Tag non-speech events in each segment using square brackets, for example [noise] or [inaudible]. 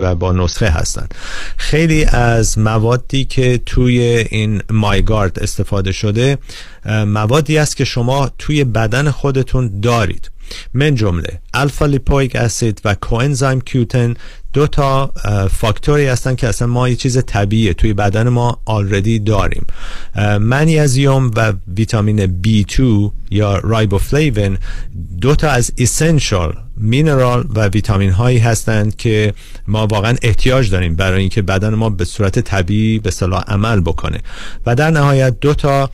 و با نسخه هستن خیلی از موادی که توی این مایگارد استفاده شده موادی است که شما توی بدن خودتون دارید. من جمله الفا لیپویک اسید و کوئنزایم کیوتن دو تا فاکتوری هستن که اصلا ما یه چیز طبیعیه توی بدن ما آلردی داریم. منیزیوم و ویتامین B2 یا رایبوفلیون دو تا از essential mineral و ویتامین هایی هستند که ما واقعا احتیاج داریم برای اینکه بدن ما به صورت طبیعی به اصطلاح عمل بکنه. و در نهایت دو تا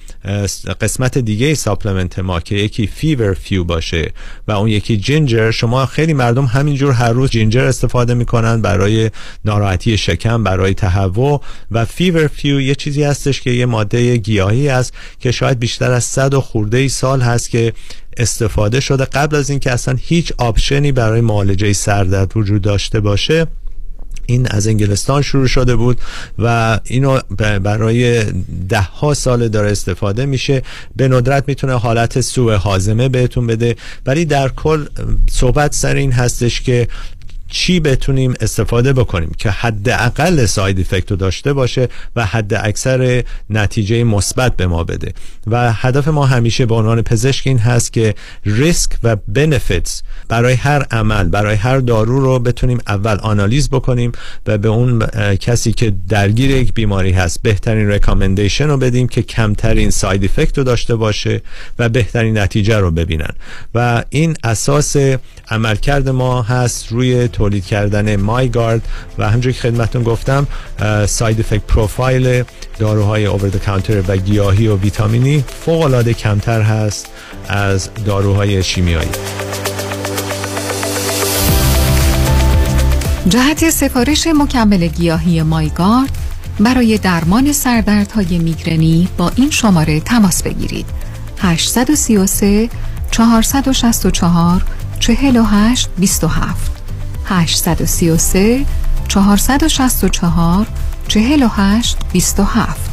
قسمت دیگه supplement ما که یکی feverfew باشه و اون یکی ginger. شما خیلی مردم همینجور هر روز ginger استفاده می‌کنن برای ناراحتی شکم برای تهوع. و feverfew یه چیزی هستش که یه ماده گیاهی است که شاید بیشتر از صد و خورده سال هست که استفاده شده. قبل از اینکه اصلا هیچ option ی برای معالجه سردرد وجود داشته باشه این از انگلستان شروع شده بود و اینو برای ده ها سال داره استفاده میشه. به ندرت می‌تونه حالت سوء هاضمه بهتون بده. ولی در کل صحبت سر این هستش که چی بتونیم استفاده بکنیم که حداقل side effect رو داشته باشه و حد اکثر نتیجه مثبت به ما بده. و هدف ما همیشه به عنوان پزشک این هست که ریسک و بنفیتس برای هر عمل برای هر دارو رو بتونیم اول آنالیز بکنیم و به اون کسی که درگیر یک بیماری هست بهترین رکامندیشن رو بدیم که کمترین ساید افکت رو داشته باشه و بهترین نتیجه رو ببینن. و این اساس عملکرد ما هست روی تولید کردن مایگارد و همونجوری که خدمتتون گفتم ساید افکت پروفایل داروهای اوور د کانتر و گیاهی و ویتامینی فوق العاده کمتر هست از داروهای شیمیایی. جهت سفارش مکمل گیاهی مایگارد برای درمان سردردهای میگرنی با این شماره تماس بگیرید. 833 464 48 27 833 464 48 27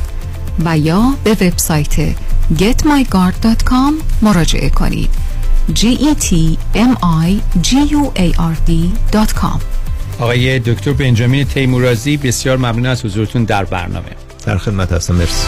و یا به وبسایت getmyguard.com مراجعه کنید. G e t m i g u a r d.com آقای دکتر بنجامین تیمورازی بسیار ممنون از حضورتون در برنامه. در خدمت هستم. مرسی.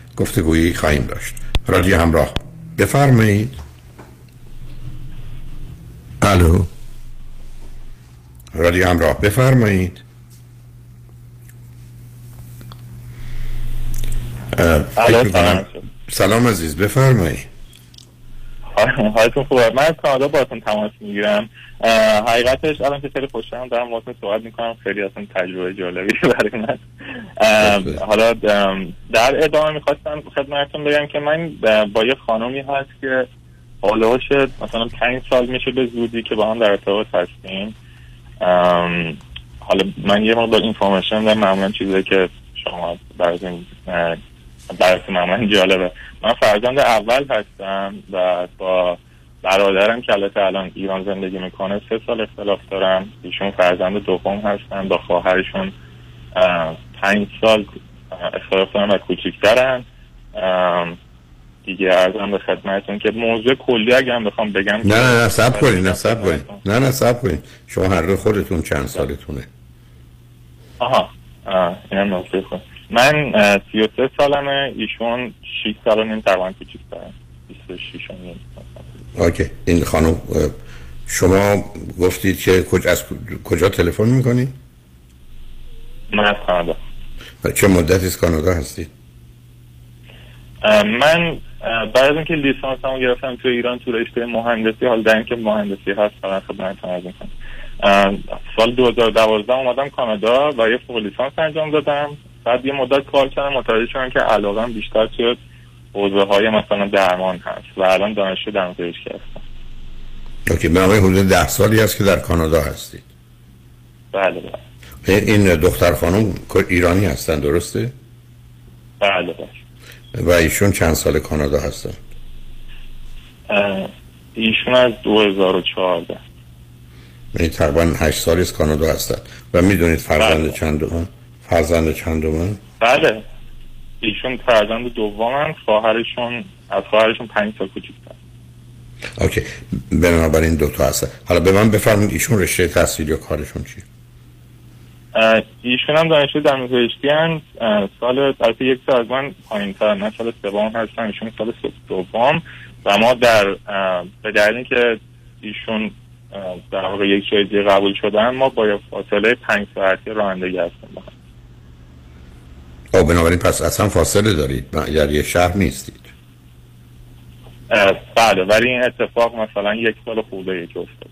گفتگویی خواهیم داشت. رادیو همراه. بفرمایید. الو. رادیو همراه. بفرمایید. سلام عزیز. بفرمایید. حالتون خوبه. من از کانادا باتون تماس می‌گیرم. حقیقتش الان که خیلی خوشحالم دارم باهاتون صحبت می‌کنم. خیلی اصلا تجربه جالبی [laughs] برای من. حالا در ادامه می‌خواستم خدمتتون بگم که من با یه خانومی هست که حالهاش مثلا پنج سال میشه به زودی که با هم در ارتباط هستیم. حالا من یه مقدار اینفورمیشن دارم معمولا چیزایی که شما اه، برای معمولا جالبه. من فرزند اول هستم و با برادرم که البته الان ایران زندگی می‌کنه سه سال اختلاف دارم. ایشون فرزند دوم هستن با خواهرشون اه، پنج سال اختلاف دارن و کوچیکترن. دیگه ارزم به خدمتتون که موضوع کلی اگه هم بخوام بگم نه نه نه سب کنید نه سب کنید نه نه سب کنید شما هر خودتون چند سالتونه؟ آها آه، اینم نکته خود. من اه، 33 سالمه ایشون 6 سال و نیم تقریبا کوچیک‌ترن 26 و نیم. اوکی. این خانم شما گفتید که کجا از کجا تلفن می‌کنید من از کانادا. چه مدتی از کانادا هستید من بعد از اینکه لیسانس هم گرفتم تو ایران تو رشته مهندسی حال در اینکه مهندسی هست فقط خدمتتون عرض می‌کنم. اه، سال 2012 اومدم کانادا و یه فوق لیسانس انجام دادم. بعد یه مدت کار کردم متوجه شدم که علاقم بیشتر توی حوزه های مثلا درمان هست و الان دانشجو درمان پزشکی هستم. اوکی بنابراین حدود ده سالی هست که در کانادا هستید. بله بله. این دختر خانم ایرانی هستن درسته؟ بله بله. و ایشون چند سال کانادا هستن؟ ایشون از 2014 یعنی تقریبا هشت سالی از کانادا هستن. و می‌دونید فرزند بله. چند دومن فرزند چند دومن بله. ایشون فرزند دومن خواهرشون از خواهرشون پنج سال کوچیک‌تر اوکی. بنابراین دو تا هستن. حالا به من بفرمایید ایشون رشته تحصیل یا کارشون چیه؟ ایشون هم دانشجو در پزشکی هستن. اه، سال البته یک سال از من پایین تر من سال سوم هستم ایشون سال دوم. و ما در به دلیلی که ایشون در واقع یک جای قبول شدن ما با فاصله پنج ساعتی رانندگی هستیم. هم. او بنابراین پس اصلا فاصله دارید. یعنی یه شهر نیستید. بله ولی این اتفاق مثلا یک سال خورده یک افتاد.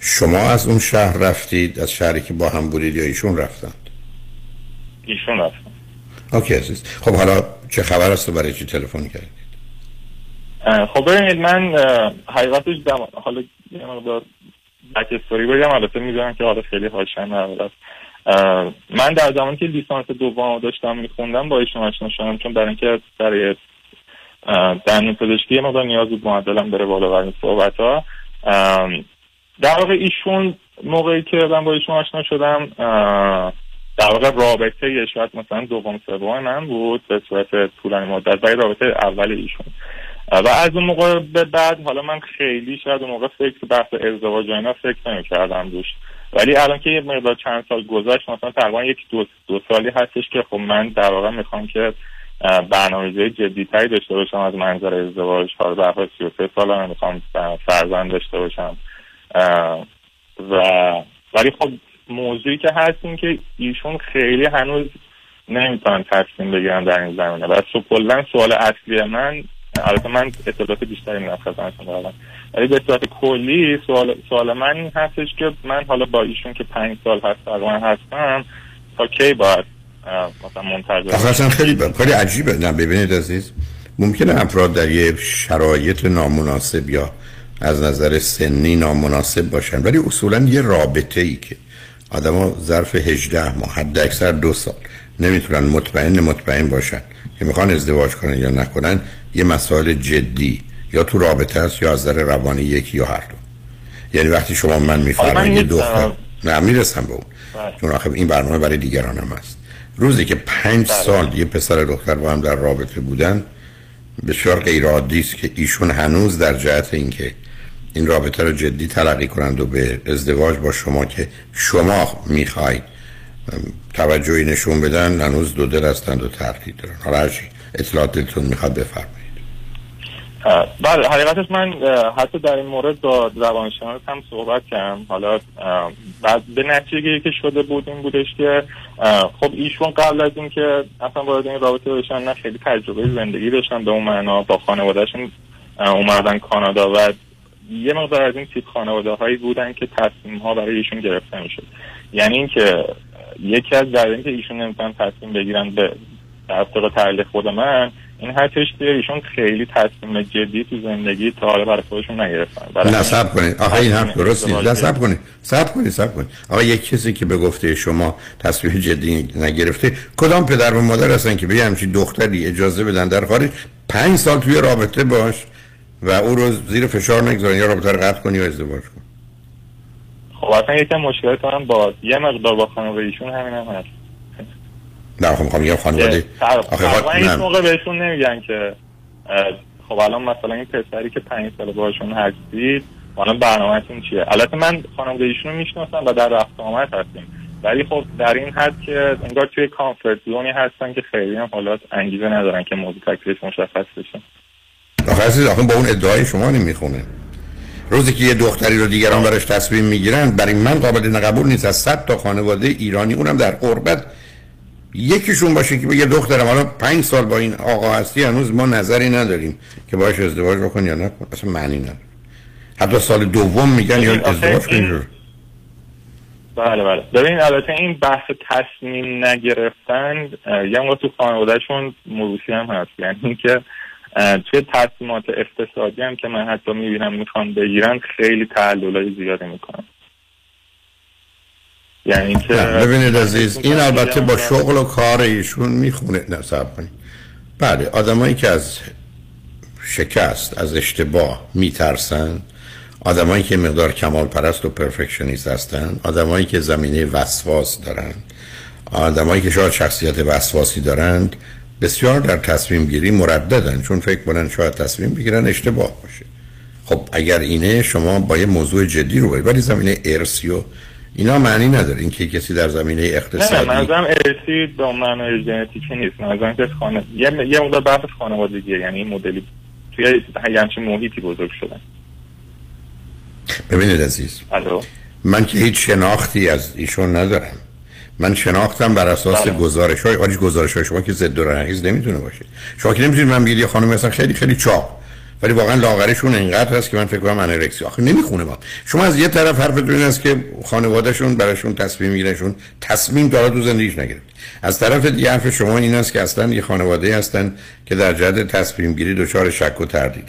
شما از اون شهر رفتید؟ از شهری که با هم بودید یا ایشون رفتند؟ ایشون رفتن. اوکی عزیز. خب حالا چه خبر است و برای چی تلفن کردید؟ خب ببینید من حقیقتش دم... حالا یه مقدار بک استوری بگم البته می‌دونم که حالا خیلی است اه، من در زمانی که لیسانس دوم داشتم میخوندم با ایشون آشنا شدم چون برای اینکه برای دندون پزشکی یه مقدار نیاز بود معدلم بره بالا و این صحبت ها در واقع ایشون موقعی که من با ایشون آشنا شدم در واقع رابطه شاید مثلا دوم سوم من بود به صورت طولانی مدت و رابطه اول ایشون. و از اون موقع به بعد حالا من خیلی شاید اون موقع فکر بحث ازدواج و اینا فکر نمی کردم روش. ولی الان که یه مقدار چند سال گذشت مثلا تقریبا یک دو, دو سالی هستش که خب من در واقع می‌خوام که برنامه‌ریزی جدیتری داشته باشم از منظر ازدواج. حالا در حال 33 سالم می‌خوام فرزند داشته باشم. و ولی خب موضوعی که هست این که ایشون خیلی هنوز نمی‌تونن تصمیم بگیرن در این زمینه. و کلا سوال اصلی من البته من اطلاعات بیشتری میدم خدمتتون دارم ولی به صورت کلی سوال, سوال من این هستش که من حالا با ایشون که پنج سال هست تقریبا هستم تا کی باید مثلا منتظر اصلا خیلی ب... خیلی عجیبه. نه ببینید عزیز ممکنه افراد در یه شرایط نامناسب یا از نظر سنی نامناسب باشن ولی اصولا یه رابطه ای که آدما ظرف 18 ماه حد اکثر دو سال نمی‌تونن مطمئن مطمئن باشن. که می‌خوان ازدواج کنن یا نکنن یه مسائل جدی یا تو رابطه است یا از نظر روانی یکی یا هر دو یعنی وقتی شما من من میفرمایید یه. دختر نه می‌رسم به اون بله. چون آخه این برنامه برای دیگران هم هست روزی که پنج بله. سال یه پسر دختر با هم در رابطه بودن بسیار غیر عادی است که ایشون هنوز در جهت اینکه این رابطه رو جدی تلقی کنند و به ازدواج با شما که شما می‌خواید توجهی نشون بدن هنوز دو دل هستند و تردید دارن. حالا هرچی اطلاعات دلتون می‌خواد بفرمایید. بله حقیقتش من حتی در این مورد با روانشناس هم صحبت کردم. حالا بعد به نتیجه که شده بود این بودش که خب ایشون قبل از اینکه اصلا وارد این رابطه بشن نه خیلی تجربه زندگی داشتن به اون معنا با خانوادهشون اومدن کانادا و یه مقدار از این تیپ خانواده هایی بودن که تصمیم ها برای ایشون گرفته می‌شد. یعنی اینکه یکی از دلایلی که ایشون نمی‌تونن تصمیم بگیرن به طبق تحلیل خود من این هستش که ایشون خیلی تصمیم جدی تو زندگی تا حالا برای خودشون نگرفتن. نه سب کنید. آخه این حرف درست نیست. نه سب کنید. سب کنید سب کنید. آقا یک کسی که به گفته شما تصمیم جدی نگرفته کدام پدر و مادر هستن که به همچین دختری اجازه بدن در خارج پنج سال توی رابطه باش و او رو زیر فشار نگذارن یا رابطه رو قطع کنی یا ازدواج کن خب اصلا یکم مشکلات با یه مقدار با خانواده ایشون همین هم هست. نه خب می‌خوام بگم خانواده آخه خب-. موقع بهشون نمیگن که خب الان مثلا این پسری که پنج سال باشون هستید الان برنامهتون چیه؟ البته من خانواده ایشون رو می‌شناسم و در رفت آمد هستیم. ولی خب در این حد که انگار توی کامفورت زونی هستن که خیلی هم حالا انگیزه ندارن که موضوع تکلیف مشخص بشه. آخه عزیز آخه با اون ادعای شما نمی‌خونه. روزی که یه دختری رو دیگران براش تصمیم می‌گیرن برای من قابل قبول نیست. از صد تا خانواده ایرانی اونم در قربت یکیشون باشه که بگه دخترم حالا پنج سال با این آقا هستی هنوز ما نظری نداریم که باش ازدواج بکن یا نکن اصلا معنی نداره. حتی سال دوم میگن یا ازدواج کن بله بله. ببین البته این بحث تصمیم نگرفتن یه تو خانوادهشون موروسی هم هست. یعنی اینکه اه، توی تصمیمات اقتصادی هم که من حتی می‌بینم می‌خوان بگیرن خیلی تعللای زیادی می‌کنن یعنی نه ببینید عزیز این البته با شغل و کار ایشون می‌خونه نه صبر کنید. بله آدمایی که از شکست از اشتباه میترسن آدمایی که مقدار کمال پرست و پرفکشنیست هستن آدمایی که زمینه وسواس دارن آدمایی که شاید شخصیت وسواسی دارند بسیار در تصمیم گیری مرددن چون فکر کنن شاید تصمیم بگیرن اشتباه باشه. خب اگر اینه شما با یه موضوع جدی رو باید ولی زمینه ارسی و اینا معنی نداره. اینکه کسی در زمینه نه نه اقتصادی منظورم ارسی به اون معنای ژنتیکی نیست. منظورم که خانه یه یه مقدار بحث خانوادگیه. یعنی این مدلی توی یه همچین محیطی بزرگ شدن. ببینید عزیز. الو؟ من که هیچ شناختی از ایشون ندارم. من شناختم بر اساس بله. گزارش های گزارش های شما که ضد و رنگیز نمی‌تونه باشه. شما که نمی‌تونید من بگید یه خانم مثلا خیلی خیلی چاق. ولی واقعا لاغرشون اینقدر هست که من فکر کنم انورکسی. آخه نمی‌خونه با شما از یه طرف حرفتون این است که خانوادهشون براشون تصمیم میگیرنشون تصمیم داره تو زندگیش نگرفت. از طرف دیگه حرف شما این است که اصلا یه خانواده هستن که در جهت تصمیم گیری دچار شک و تردید.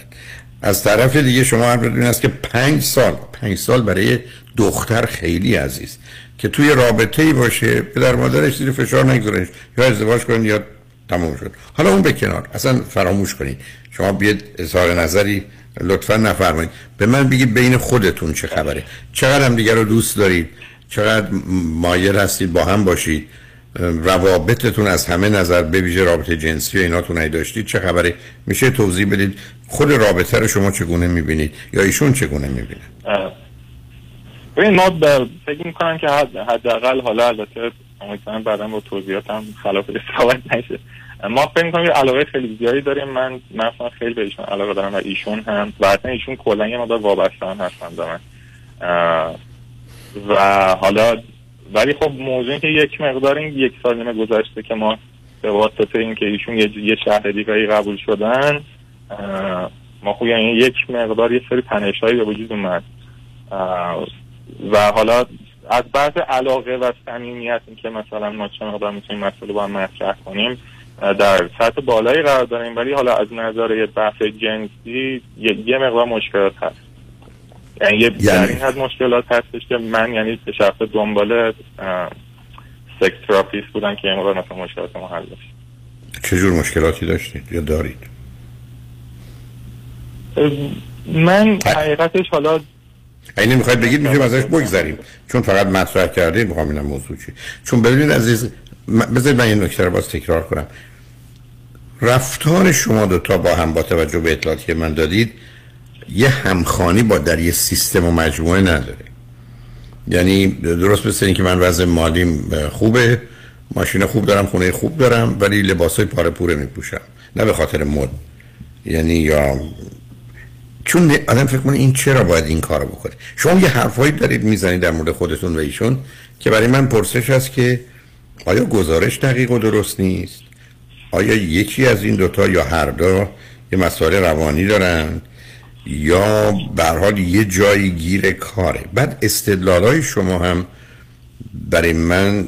از طرف دیگه شما حرفتون این است که پنج سال پنج سال برای دختر خیلی عزیز. که توی رابطه ای باشه پدر مادرش زیر فشار نگذارنش. یا ازدواج کنن یا تموم شد. حالا اون به کنار. اصلا فراموش کنید. شما بیاد اظهار نظری لطفا نفرمایید. به من بگید بین خودتون چه خبره. چقدر هم دیگر رو دوست دارید. چقدر مایل هستید با هم باشید. روابطتون از همه نظر به ویژه رابطه جنسی و ایناتون ای داشتید چه خبره. میشه توضیح بدید خود رابطه رو شما چگونه می‌بینید؟ یا ایشون چگونه می‌بینه. ببین ما فکر می‌کنم که حد حداقل حالا البته امیدوارم بعدا با توضیحات هم خلاف صحبت نشه. ما فکر می‌کنم یه علاقه خیلی زیادی داریم. من مثلا خیلی به ایشون علاقه دارم و ایشون هم. و اصلا ایشون کلا یه مقدار وابسته هم هستن به من. و حالا ولی خب موضوع این که یک مقدار این یک سال نیمه گذشته که ما به واسطه اینکه ایشون یه, یه شهر دیگری قبول شدن ما خب یعنی یک مقدار یه سری تنشهایی به وجود اومد. و حالا از لحاظ علاقه و صمیمیت این که مثلا ما چه مقدار می‌تونیم مسئله با هم مطرح کنیم در سطح بالایی قرار داریم ولی حالا از نظر یه بحث جنسی یه, یه مقدار مشکلات هست. یعنی یه یعنی؟ در این حد مشکلات هستش که من یعنی به شخص دنبال sex therapist بودم که یه مقدار مثلا مشکلات ما حل بشه. چه جور مشکلاتی داشتید یا دارید؟ من حقیقتش حالا اینه می‌خواید بگید می‌تونیم ازش بگذریم. چون فقط مطرح کردید می‌خوام اینم موضوع چی. چون ببینید عزیز بذارید من این نکته رو باز تکرار کنم. رفتار شما دوتا با هم با توجه به اطلاعاتی که من دادید یه همخانی با در یه سیستم و مجموعه نداره. یعنی درست مثل اینکه من وضع مالیم خوبه ماشین خوب دارم خونه خوب دارم ولی لباس های پاره پوره میپوشم. نه به خاطر مد. یعنی یا چون آدم فکر کنه این چرا باید این کارو بکنه. شما یه حرفایی دارید می‌زنید در مورد خودتون و ایشون که برای من پرسش هست که آیا گزارش دقیق و درست نیست؟ آیا یکی از این دوتا یا هر دو یه مسائل روانی دارن؟ یا به حال یه جایی گیر کاره؟ بعد استدلالای شما هم برای من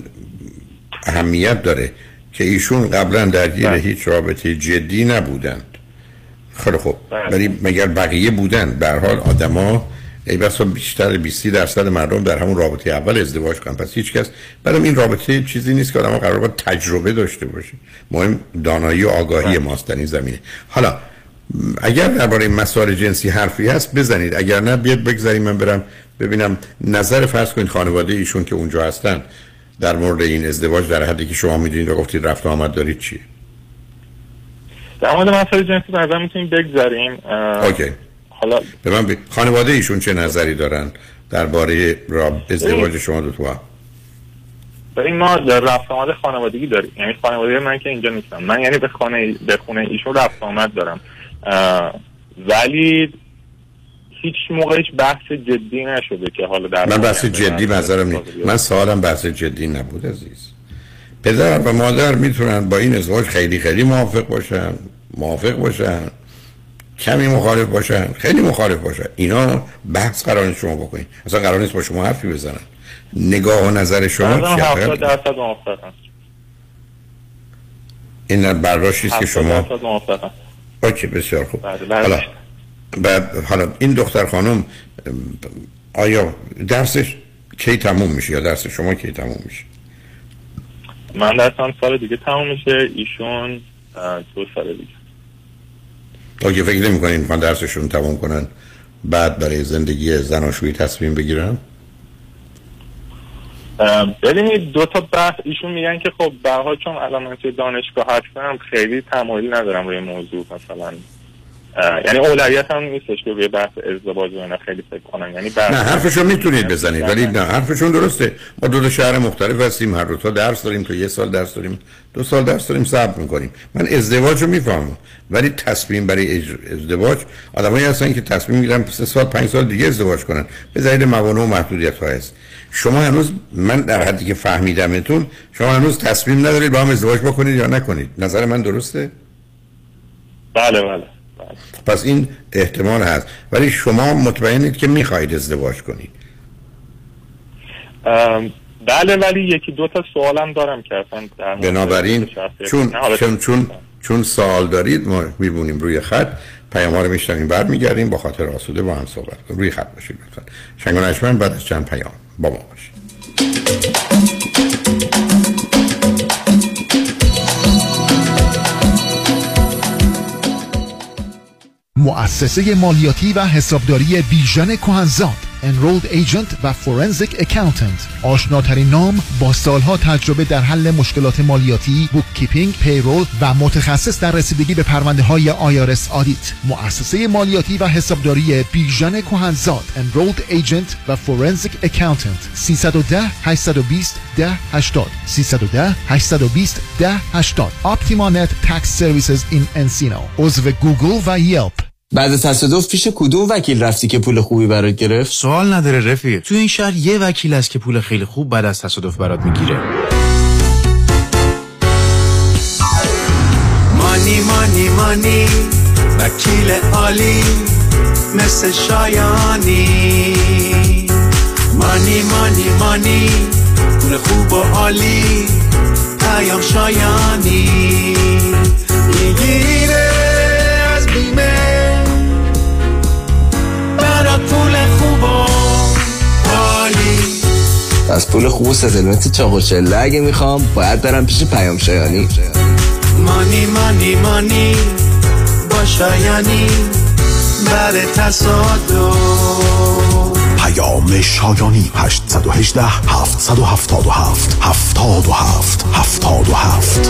اهمیت داره که ایشون قبلا درگیر بله. هیچ رابطه جدی نبودند خیلی خوب. بله. ولی مگر بقیه بودن؟ به حال آدما ای بسا بیشتر 20 درصد مردم در همون رابطه اول ازدواج کنن. پس هیچ کس برام این رابطه چیزی نیست که آدم قرار باید تجربه داشته باشه مهم دانایی و آگاهی ماست در این زمینه. حالا اگر درباره مسائل جنسی حرفی هست بزنید. اگر نه بیاد بگذاریم من برم ببینم. نظر فرض کنید خانواده ایشون که اونجا هستن در مورد این ازدواج در حدی که شما می‌دونید و گفتید رفت آمد دارید چیه؟ در مورد مسائل جنسی نظر می‌تونیم بگذاریم. اوکی. حالا به من بی... خانواده ایشون چه نظری دارن درباره را ازدواج شما دو تو؟ ببین ما در رفت آمد خانوادگی داریم. یعنی خانواده من که اینجا نیستم. من یعنی به خانه به خونه ایشون رفت آمد دارم. ولی هیچ موقع هیچ بحث جدی نشده که حالا در من بحث جدی نظرم نیست. من سوالم بحث جدی نبود عزیز. پدر و مادر می‌تونن با این ازدواج خیلی خیلی موافق باشن. موافق باشن کمی مخالف باشن خیلی مخالف باشن. اینا بحث قرار نیست شما بکنید اصلا قرار نیست با شما حرفی بزنن. نگاه و نظر شما چیه 70 درصد این برداشتی است که 70 شما اوکی بسیار خوب. بله، بله. حالا بعد حالا این دختر خانم آیا درسش کی تموم میشه یا درس شما کی تموم میشه؟ من درسم سال دیگه تموم میشه. ایشون دو سال دیگه. اوکی فکر نمی کنین من درسشون تموم کنن بعد برای زندگی زناشویی تصمیم بگیرن؟ ببینید دو تا بحث ایشون میگن که خب حال چون الان توی دانشگاه هستم خیلی تمایلی ندارم روی موضوع مثلا یعنی اولویت هم نیستش که روی بحث ازدواج و خیلی فکر کنم. یعنی بحث نه حرفشون می‌تونید بزنید ولی نه حرفشون درسته. ما دو تا شهر مختلف هستیم هر دو تا درس داریم تو یه سال درس داریم دو سال درس داریم صبر می‌کنیم. من ازدواج رو می‌فهمم ولی تصمیم برای اج- ازدواج آدمایی هستن که تصمیم می‌گیرن سه سال پنج سال دیگه ازدواج کنن. به دلیل موانع و محدودیت ها هست شما هنوز من در حدی که فهمیدمتون شما هنوز تصمیم ندارید با هم ازدواج بکنید یا نکنید. نظر من درسته؟ بله بله. پس این احتمال هست. ولی شما مطمئنید که می‌خواهید ازدواج کنید. بله ولی یکی دو تا سوالم دارم که اصلا در بنابراین چون چون چون چون سوال دارید ما میبونیم روی خط. پیام ها رو میشنویم بعد برمیگردیم با خاطر آسوده با هم صحبت کنیم. روی خط باشید لطفا. شنگ بعد از چند پیام با ما باشید. مؤسسه مالیاتی و حسابداری بیژن کهنزاد enrolled agent و forensic accountant آشناترین نام با سالها تجربه در حل مشکلات مالیاتی bookkeeping payroll و متخصص در رسیدگی به پرونده های IRS audit مؤسسه مالیاتی و حسابداری بیژن کهنزاد enrolled agent و forensic accountant 310 820 10 80 310 820 10 80 Optimanet Tax Services in Encino. عضو گوگل و یلپ. بعد تصادف پیش کدوم وکیل رفتی که پول خوبی برات گرفت؟ سوال نداره رفیق. تو این شهر یه وکیل هست که پول خیلی خوب بعد از تصادف برات می‌گیره. مانی مانی مانی وکیل عالی مثل شایانی. مانی مانی مانی پول خوب و عالی پیام شایانی. می‌گیره از پول خوب و ستلمنت چاق و چله اگه می‌خوام باید برم پیش پیام شایانی. مانی مانی مانی با شایانی بر تصادف. پیام شایانی 818 777 77 77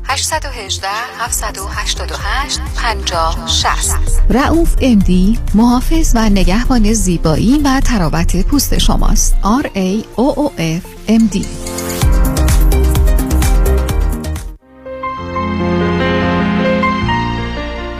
818 788 50 60 رئوف MD محافظ و نگهبان زیبایی و طراوت پوست شماست. R A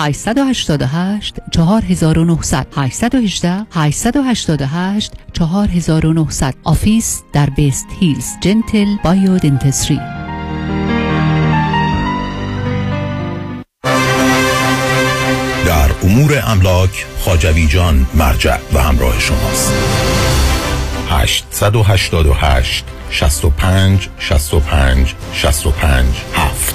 888 4900 818 888 4900 office در West Hills Gentle Biodentistry در امور املاک خاجوی جان مرجع و همراه شماست. 888 65 65 65 7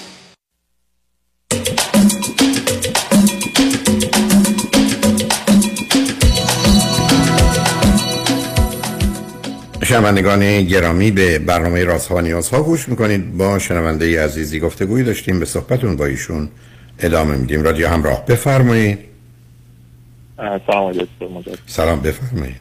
شنوندگان گرامی به برنامه راز ها و نیاز ها گوش می‌کنید. با شنونده عزیزی گفتگوی داشتیم به صحبتون با ایشون ادامه میدیم. رادیو همراه بفرمایید. سلام علیکم. سلام بفرمایید.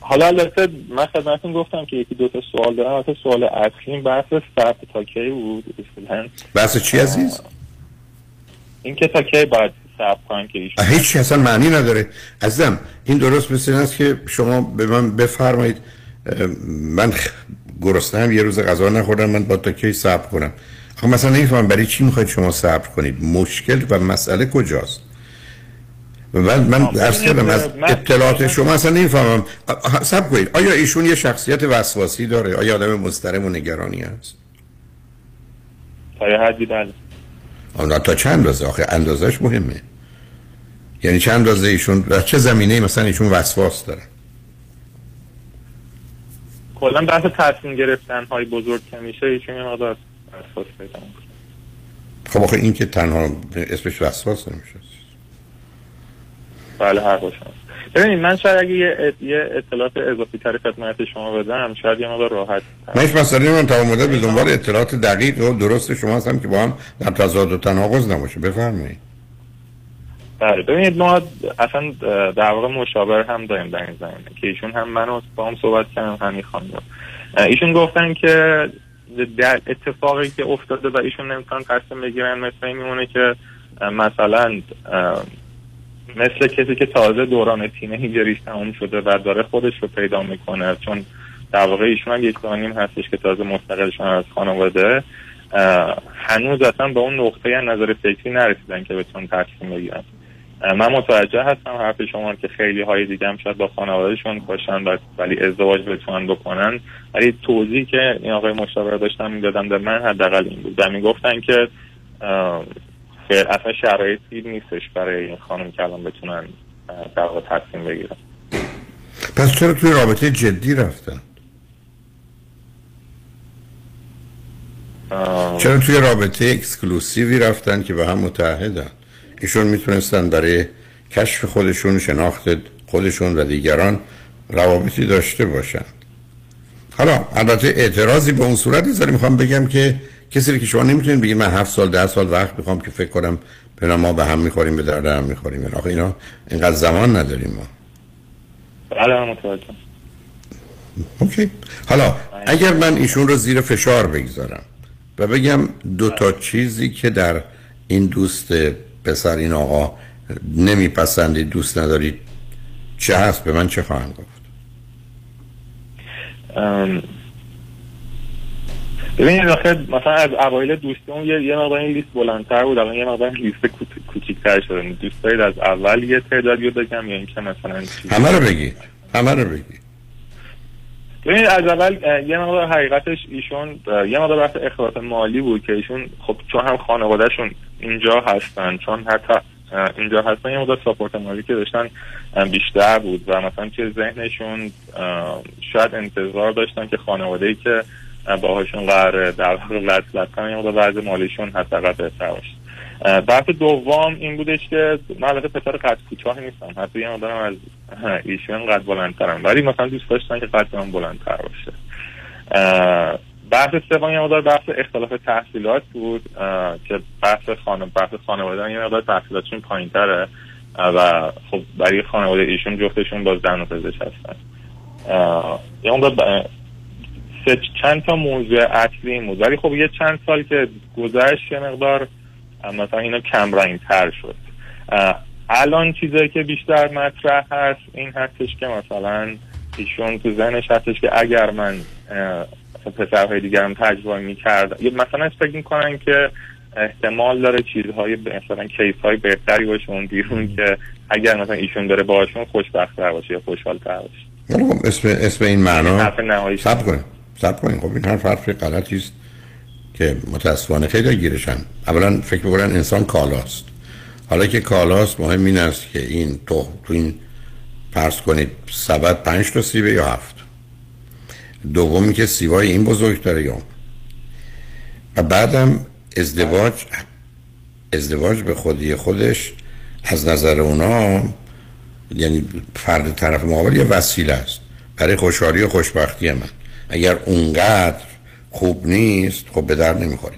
حالا البته من خدمتتون گفتم که یکی دو تا سوال دارم. البته سوال اصلی بحث ثبت تا کی بود؟ بحث چی عزیز؟ این که تا کی باید ثبت کنم که ایشون هیچ اصلا معنی نداره. عزیزم این درست مثل این است که شما به من بفرمایید. من گرسنم یه روز غذا نخوردم من با تا کی صبر کنم. خب مثلا نمی‌فهمم برای چی می‌خواید شما صبر کنید؟ مشکل و مسئله کجاست؟ من من عرض کردم از اطلاعات شما اصلا نمی‌فهمم. سب کنید. آیا ایشون یه شخصیت وسواسی داره؟ آیا آدم مضطرب و نگرانی هست؟ تا یه حدی بله آن تا چند اندازه آخه اندازش مهمه. یعنی چند اندازه ایشون در چه زمینه مثلا ایشون وسواس داره. کلا بحث تصمیم گرفتن های بزرگ که میشه ایشون یه مقدار وسواس پیدا خب آخه این که تنها اسمش وسواس نمیشه. بله هر ببینید من شاید اگه یه, یه اطلاعات اضافی تر خدمت شما بدم شاید یه مقدار راحت من هیچ مسئله من تا مدت به دنبال اطلاعات دقیق و درست شما هستم که با هم در تضاد و تناقض نباشه. بفرمایید. بله ببینید ما اصلا در واقع مشاور هم داریم در این زمینه که ایشون هم منو با هم صحبت کردم همین خانم ایشون گفتن که در اتفاقی که افتاده و ایشون نمی‌تونن تصمیم بگیرن مثل میمونه که مثلا مثل کسی که تازه دوران تینیجریش تموم شده و داره خودش رو پیدا می‌کنه. چون در واقع ایشون هم یک دانیم هستش که تازه مستقل شدن از خانواده. هنوز اصلا به اون نقطه نظر فکری نرسیدن که بتون تصمیم بگیرن. من متوجه هستم حرف شما که خیلی های دیگه هم شاید با خانوادهشون باشن ولی ازدواج بتونن بکنن. ولی توضیح که این آقای مشاور داشتن می‌دادم به من حداقل این بود. و می‌گفتن که خیر اصلا شرایطی نیستش برای این خانم که الان بتونن در واقع تصمیم بگیرن. پس چرا توی رابطه جدی رفتن؟ اه، چرا توی رابطه اکسکلوسیوی رفتن که به هم متحدن ایشون می‌تونستن برای کشف خودشون شناخت خودشون و دیگران روابطی داشته باشن. حالا البته اعتراضی به اون صورت نیست می‌خوام بگم که کسی رو که شما نمی‌تونید بگید من هفت سال ده سال وقت می‌خوام که فکر کنم به ما به هم می‌خوریم به درد هم می‌خوریم. آخه اینا اینقدر زمان نداریم ما. بله متوجه اوکی. حالا اگر من ایشون رو زیر فشار بگذارم و بگم دو تا چیزی که در این دوست پسر این آقا نمیپسندید دوست ندارید چه هست؟ به من چه خواهند گفت؟ ببینید آخه مثلا از اوایل دوستیمون یه یه مقدار این لیست بلندتر بود. الان یه مقدار لیست کوچ- کوچیک‌تر شده. دوست دارید از اول یه تعدادی رو بگم یا اینکه مثلا همه رو بگید. همه رو بگید. ببینید از اول یه مقدار حقیقتش ایشون یه مقدار بحث اخراج مالی بود که ایشون خب چون هم خانوادهشون اینجا هستن چون حتی اینجا هستن یه مقدار ساپورت مالی که داشتن بیشتر بود و مثلا که ذهنشون شاید انتظار داشتن که خانواده ای که باهاشون قراره. در واقع وصلت کنن یه وضع مالیشون حداقل بهتر باشه. بحث دوم این بودش که من البته پسر قد کوتاه نیستم. حتی یه مقدارم از [laughs] ایشون قد بلندترم. ولی مثلا دوست داشتن که قد من بلندتر باشه. بحث سوم یه مقدار بحث اختلاف تحصیلات بود که بحث خانه بحث خانواده یه مقدار تحصیلاتشون پایین تره و خب برای خانواده ایشون جفتشون با زن و پزشک هستن. یه مقدار چند تا موضوع اصلی این بود. ولی خب یه چند سال که گذشت یه مقدار مثلا اینا کم رنگ تر شد. الان چیزایی که بیشتر مطرح هست این هستش که مثلا ایشون تو ذهنش هستش که اگر من پسرهای دیگرم تجربه می‌کرد مثلا فکر می‌کنن که احتمال داره چیزهای مثلا کیس های بهتری باشه اون بیرون که اگر مثلا ایشون بره باشون خوشبختتر باشه یا خوشحالتر باشه. ولی خب اسم, اسم این معنا سب کنیم. سب کنیم خب این حرف حرف غلطی است که متاسفانه خیلی گیرشن. اولا فکر می‌کنن انسان کالاست. حالا که کالاست مهم این است که این تو تو این فرض کنید سبد پنج تا سیبه یا هفت. دومی که سیبای این بزرگ داره یا. و بعدم ازدواج ازدواج به خودی خودش از نظر اونا یعنی فرد طرف مقابل یه وسیله است. برای خوشحالی و خوشبختی من. اگر اونقدر خوب نیست خب به در نمی‌خوری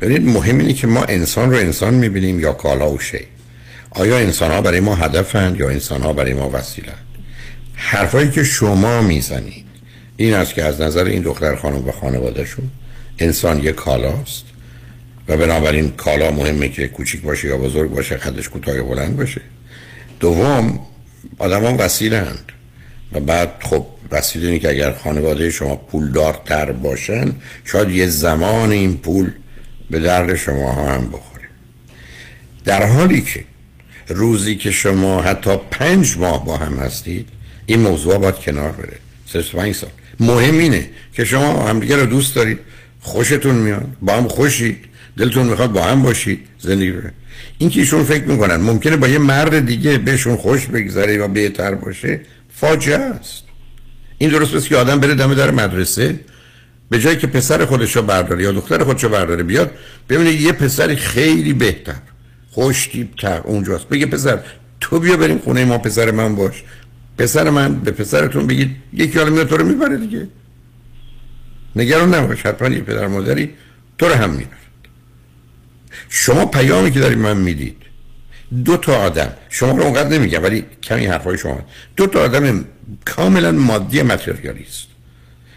ببینید مهم اینه که ما انسان رو انسان می‌بینیم یا کالا و شی. آیا انسان ها برای ما هدفند یا انسان ها برای ما وسیله حرفایی که شما می‌زنید این است که از نظر این دختر خانم و خانوادهشون انسان یک کالاست و بنابراین کالا مهمه که کوچیک باشه یا بزرگ باشه خدش کوتاه یا بلند باشه. دوم آدم ها هند و بعد خب وسیله اینه که اگر خانواده شما پولدارتر باشن شاید یه زمان این پول به درد شما ها هم بخوره. در حالی که روزی که شما حتی پنج ماه با هم هستید این موضوع باید کنار بره. سه پنج سال. مهم اینه که شما همدیگه رو دوست دارید خوشتون میاد با هم خوشید دلتون می‌خواد با هم باشید زندگی رو این که ایشون فکر می‌کنن ممکنه با یه مرد دیگه بهشون خوش بگذره و بهتر باشه فاجعه است. این درست است که آدم بره دم در مدرسه به جایی که پسر خودش رو برداره یا دختر خودش رو برداره بیاد ببینه یه پسر خیلی بهتر خوش تر اونجاست. بگه پسر تو بیا بریم خونه ما پسر من باش. پسر من به پسرتون بگید یکی حالا میاد تو رو می‌بره دیگه. نگران نباش حتما یه پدر مادری تو رو هم می‌بره. شما پیامی که دارید من می‌دید دو تا آدم شما رو اونقدر نمیگم ولی کمی حرفای شما. دو تا آدم کاملا مادی متریالیست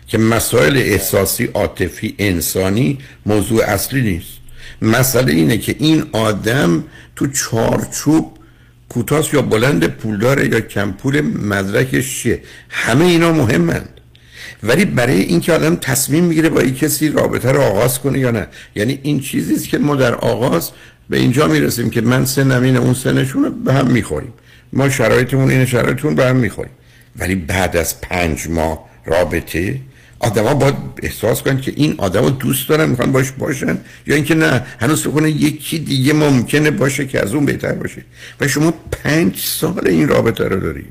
که مسائل احساسی عاطفی انسانی موضوع اصلی نیست. مسئله اینه که این آدم تو چارچوب کوتاست یا بلند پولداره یا کم پول مدرکش چیه؟ همه اینا مهمند ولی برای اینکه آدم تصمیم می‌گیره با این کسی رابطه رو آغاز کنه یا نه. یعنی این چیزی است که ما در آغاز به اینجا می‌رسیم که من سنم اینه اون سنشون به هم می‌خوریم. ما شرایطمون اینه شرایطمون به هم می‌خوریم. ولی بعد از پنج ماه رابطه آدما باید احساس کنن که این آدم دوست دارن می‌خوان باش باشن یا اینکه نه هنوز کنن یکی دیگه ممکنه باشه که از اون بهتر باشه. و شما پنج سال این رابطه رو داری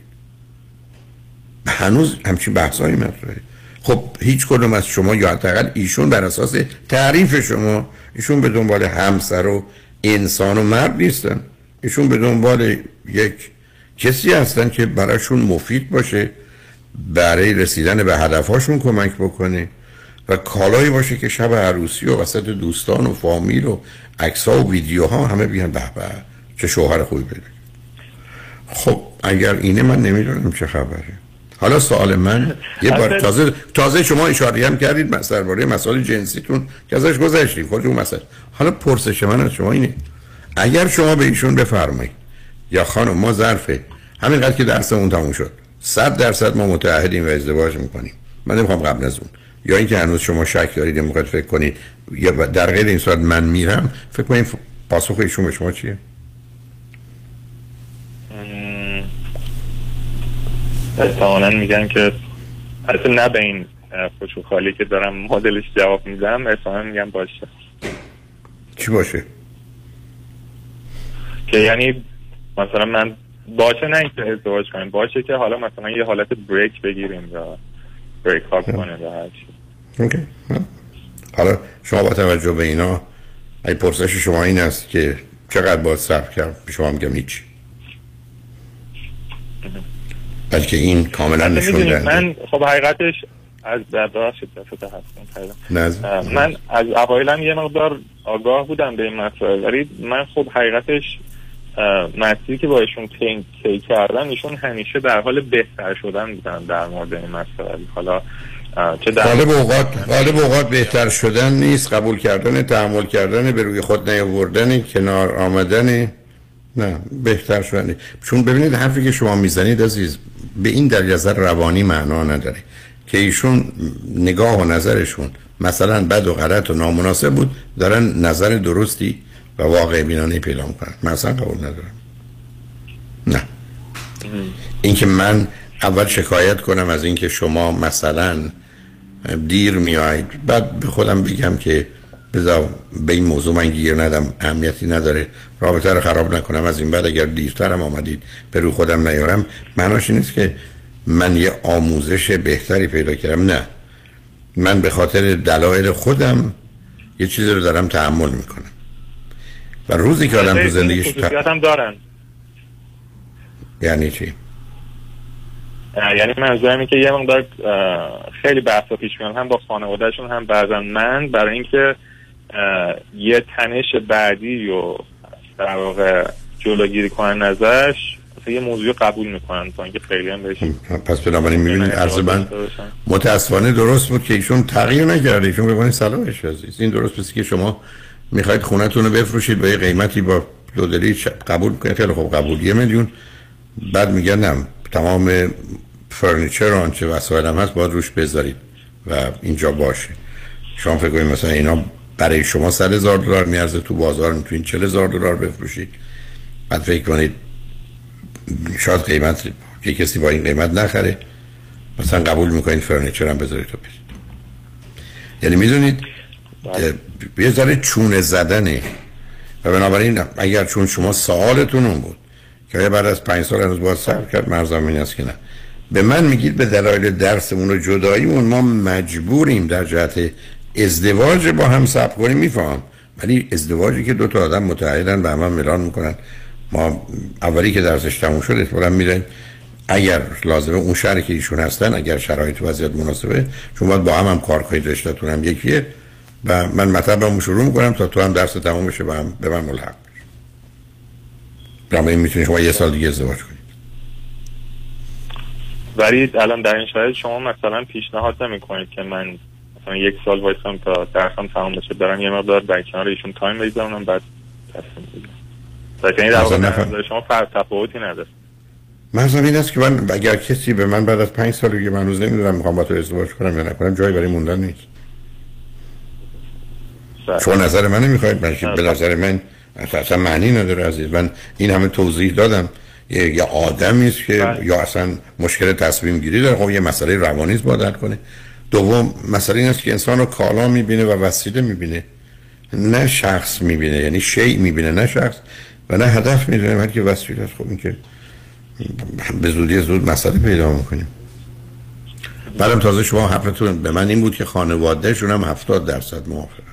هنوز همچین بحثایی مطرحه. خب هیچ کدوم از شما یا حداقل ایشون بر اساس تعریف شما ایشون به دنبال همسر و انسان و مرد نیستن. ایشون به دنبال یک کسی هستن که براشون مفید باشه برای رسیدن به هدفهاشون کمک بکنه و کالایی باشه که شب عروسی و وسط دوستان و فامیل و عکس‌ها و ویدیوها همه بیان به به چه شوهر خوبی بده. خب اگر اینه من نمی‌دونم چه خبره. حالا سوال من یه بار تازه تازه شما اشاره هم کردید مثلا درباره مسائل جنسیتون که ازش گذشتیم خود اون مسئله حالا پرسش من از شما اینه اگر شما به ایشون بفرمایید یا خانم ما ظرفه. همینقدر که درسمون تموم شد. صد درصد ما متعهدیم و ازدواج می‌کنیم. من نمی‌خوام قبل از اون. یا اینکه هنوز شما شک دارید یا می‌خواید فکر کنید یا در غیر این صورت من میرم فکر کنید پاسخ ایشون به شما چیه؟ احتمالا میگن که اصلا نه به این خالی که دارم مدلش جواب میدم احتمالا میگن باشه. چی باشه؟ که یعنی مثلا من باشه نه اینکه ازدواج کنیم باشه که حالا مثلا یه حالت بریک بگیریم یا بریک ها کنه یا هر اوکی. حالا شما با توجه به اینا ای پرسش شما این است که چقدر باید صرف کرد؟ شما میگم هیچ. بلکه این کاملا نشون دهنده. من خب حقیقتش از ببخشید هستم من از اوایلم یه مقدار آگاه بودم به این مسائل ولی من خب حقیقتش مسیری که با ایشون طی کردن ایشون همیشه در حال بهتر شدن بودن در مورد این مسائل. حالا چه در غالب اوقات غالب اوقات بهتر شدن نیست. قبول کردن تحمل کردن به روی خود نیاوردن کنار آمدن نه بهتر شدن. چون ببینید حرفی که شما می‌زنید عزیز به این در روانی معنا نداره که ایشون نگاه و نظرشون مثلا بد و غلط و نامناسب بود. دارن نظر درستی و واقع بینانه پیدا می‌کنن من اصلا قبول ندارم. نه. اینکه من اول شکایت کنم از اینکه شما مثلا دیر میایید بعد به خودم بگم که بذار به این موضوع من گیر ندم. اهمیتی نداره. رابطه رو خراب نکنم از این بعد. اگر دیرترم آمدید به رو خودم نیارم. معناش نیست که من یه آموزش بهتری پیدا کردم. نه. من به خاطر دلایل خودم یه چیزی رو دارم تحمل می‌کنم. و روزی که آدم تو زندگیش هم دارن. یعنی چی؟ یعنی منظورم اینه که یه مقدار خیلی بحثا پیش میان هم با خانوادهشون هم بعضا من برای اینکه یه تنش بعدی و در واقع جلوگیری کنن ازش یه موضوع قبول می‌کنن تا اینکه خیلی هم بهش پس بنابراین می‌بینید عرض من متاسفانه درست بود که ایشون تغییر نکرده. ایشون بگونید سلامش عزیز این درست بسی که شما می‌خواید خونتون رو بفروشید به یه قیمتی با دودلی قبول کنید. خیلی خوب قبول یه میلیون بعد میگن نه تمام furniture آنچه وسایل هم هست باید روش بذارید و اینجا باشه. شما فکر کنید مثلا اینا برای شما سر هزار دلار میارزه تو بازار می‌تونید چل هزار دلار بفروشید. بعد فکر کنید شاید قیمت که کسی با این قیمت نخره. مثلا قبول می‌کنید furniture هم بذارید تو برید. یعنی می‌دونید یه ذره چونه زدنه و بنابراین اگر چون شما سوالتون اون بود که بعد از پنج سال هنوز باید صبر کرد مرزم این است که نه. به من میگید به دلایل درسمون و جداییمون ما مجبوریم در جهت ازدواج با هم صبر کنیم میفهم. ولی ازدواجی که دو تا آدم متعهدن به هم, ملان می‌کنن. ما اولی که درسش تموم شد احتمالا میرن اگر لازمه اون شهری که ایشون هستن اگر شرایط وضعیت مناسبه چون باید با هم هم کار کنید رشتهتون هم یکیه. و من مطلبم شروع می‌کنم تا تو هم درس تموم بشه و هم به من ملحق بشه این می‌تونی شما یه سال دیگه ازدواج کنید ولی الان در این شرایط شما مثلا پیشنهاد نمی کنید که من مثلا یک سال وایسم تا درسم تمام بشه برم یه مقدار در کنار ایشون تایم بگذارم بعد تصمیم بگیرم در در واقع شما فرق تفاوتی نداره. مرزم این است که من اگر کسی به من بعد از پنج سال که من هنوز نمی‌دونم می‌خوام با تو ازدواج کنم یا نکنم جایی برای موندن نیست. شما نظر من نمی‌خواید بلکه به نظر من اصلا معنی نداره عزیز. من این همه توضیح دادم. یه, یه آدمی است که یا اصلا مشکل تصمیم گیری داره. خب یه مسئله روانی است باید حل کنه. دوم مسئله این است که انسان رو کالا می‌بینه و وسیله می‌بینه. نه شخص می‌بینه یعنی شیء می‌بینه نه شخص و نه هدف می‌دونه. بلکه وسیله است. خب این که به زودی زود مسئله پیدا می‌کنیم. بعدم تازه شما حرفتون به من این بود که خانوادهشون هم 70 درصد موافقن.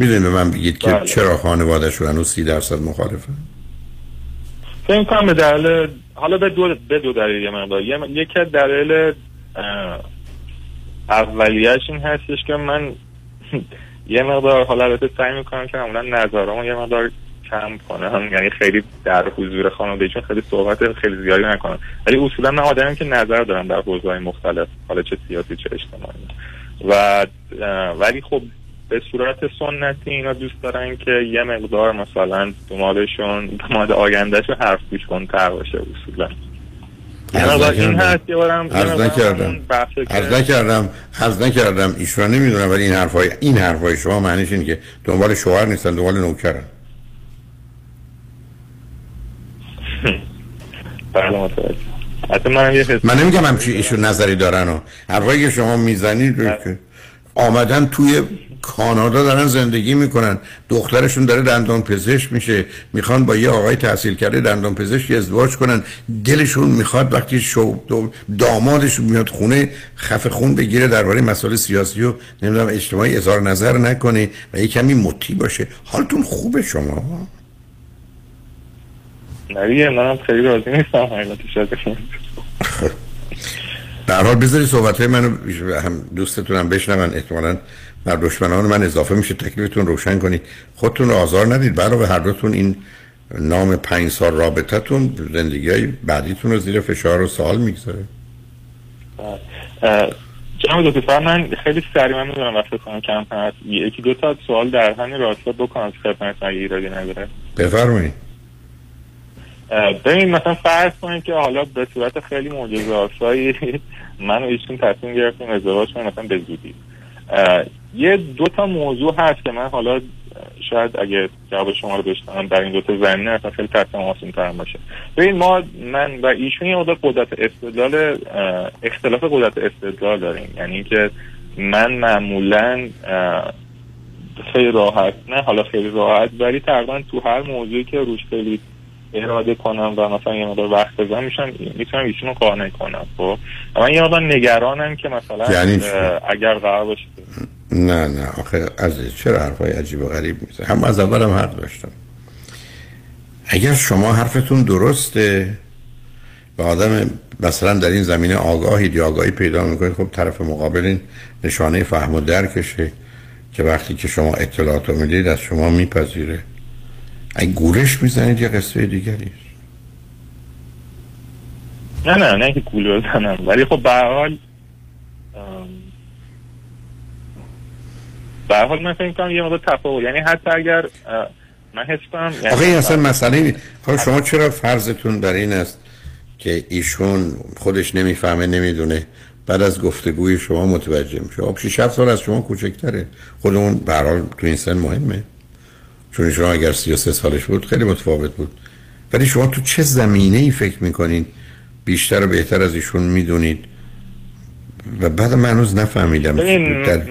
می‌دونید به من بگید که بله. چرا خانوادهشون هنوز 30 درصد مخالفن فکر کنم به دلیل حالا به دو به دو دلیل یه مقدار. یکی از دلیل اولیش این هستش که من [laughs] یه مقدار حالا البته سعی می‌کنم که معمولا نظرامو یه مقدار کم کنم یعنی خیلی در حضور خانوادگیشون خیلی صحبت خیلی زیادی نکنم. ولی اصولا من آدمیم که نظر دارم در حوزه‌های مختلف حالا چه سیاسی چه اجتماعی. و ولی خب به صورت سنتی اینا دوست دارن که یه مقدار مثلا دماغشون دماغ آیندهشون حرف گوش کنتر باشه اصولا. عرض این نکردم. عرض نکردم. عرض نکردم. ایشون نمی‌دونم ولی این حرفای این حرفای شما معنیش اینه که دنبال شوهر نیستن دنبال نوکرن. [laughs] بله متوجه. من نمیگم همچی ایشون نظری دارن و حرفایی که شما می‌زنید رو که آمدن توی کانادا دارن زندگی می‌کنن. دخترشون داره دندان پزشک میشه. می‌خوان با یه آقای تحصیل کرده دندان پزشک ازدواج کنن. دلشون می‌خواد وقتی شو دامادشون میاد خونه خف خون بگیره درباره مسائل سیاسی و نمی‌دونم اجتماعی اظهار نظر نکنه و یه کمی مطیع باشه. حالتون خوبه شما؟ نه منم خیلی راضی نیستم حقیقتش. در حال بذاری صحبت های منو هم دوستتونم بشنون. احتمالا بر دشمنان من اضافه میشه تکلیفتون روشن کنید. خودتون رو آزار ندید. برای هر دوتون این نام پنج سال رابطتون زندگی های بعدیتون رو زیر فشار و سوال می‌گذاره. اه، جناب دکتر من خیلی سریع من می‌دونم وقت کنم کم هست. یکی دو تا سوال در همین راستا بکنم خدمت اگه ایرادی نداره. بفرمایید. اه، ببینید مثلا فرض کنید که حالا به صورت خیلی معجزه آسایی من و ایشون تصمیم گرفتیم ازدواج کنیم مثلا به زودی. یه دو تا موضوع هست که من حالا شاید اگه جواب شما رو بشنوم در این دو تا زمینه اصلا خیلی تصمیم آسان تر باشه. ببین ما من و ایشون یه مقدار قدرت استدلال اختلاف قدرت استدلال داریم. یعنی اینکه من معمولا خیلی راحت نه حالا خیلی راحت ولی تقریبا تو هر موضوعی که روش خیلی اراده کنم و مثلا یه مقدار وقت بذارم میشم می‌تونم ایشون رو قانع کنم خب؟ من یه مقدار نگرانم که مثلا یعنی اگر قرار باشه. نه نه آخه عزیز چرا حرفای عجیب و غریب میزه هم از اول هم حق داشتم. اگر شما حرفتون درسته و آدم مثلا در این زمینه آگاهید یا آگاهی پیدا می‌کنید خب طرف مقابل این نشانه فهم و درکشه که وقتی که شما اطلاعات رو می‌دید از شما میپذیره. اگه گورش می‌زنید یه قصه دیگری. نه نه نه که گول بزنم. ولی خب به حال به حال من فکر کنم یه مقدار تفاوت. یعنی حتی اگر من حس کنم یعنی آخه این اصلا مسئله حالا شما چرا فرضتون بر این است که ایشون خودش نمی‌فهمه نمی‌دونه بعد از گفتگوی شما متوجه میشه؟ خب 6 7 سال از شما کوچکتره. خودمون به هر حال تو این سن مهمه. چون شما اگر 33 سالش بود خیلی متفاوت بود. ولی شما تو چه زمینه ای فکر می‌کنین بیشتر و بهتر از ایشون می‌دونید؟ و بعد من هنوز نفهمیدم در...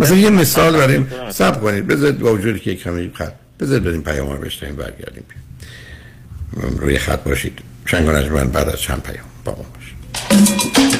مثلا یه مثال بریم سب کنید. بذارید با وجودی که کمی خط بذارید بریم پیام رو بشنیم برگردیم. روی خط باشید. چند من بعد از چند پیام. با ما باشید.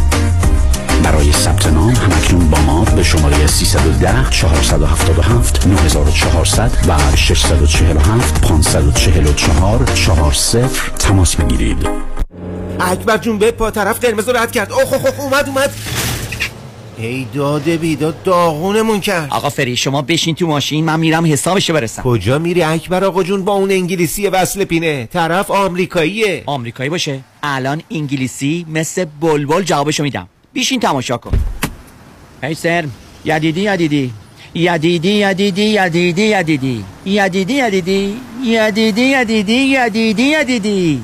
برای ثبت نام همکنون با ما به شماره 310 477 9400 و 647 544 40 تماس بگیرید. اکبر جون به پا طرف قرمز رو رد کرد. اوه اوه اوه اومد اومد. ای داده بیداد داغونمون کرد. آقا فری شما بشین تو ماشین من میرم حسابشو برسم. کجا میری اکبر آقا جون؟ با اون انگلیسی وصل پینه. طرف آمریکاییه. آمریکایی باشه. الان انگلیسی مثل بلبل جوابشو میدم. بیشین تماشا کن. هی سر یدیدی یدیدی. یدیدی یدیدی یدیدی یدیدی. یدیدی یدیدی. یدیدی یدیدی یدیدی یدیدی.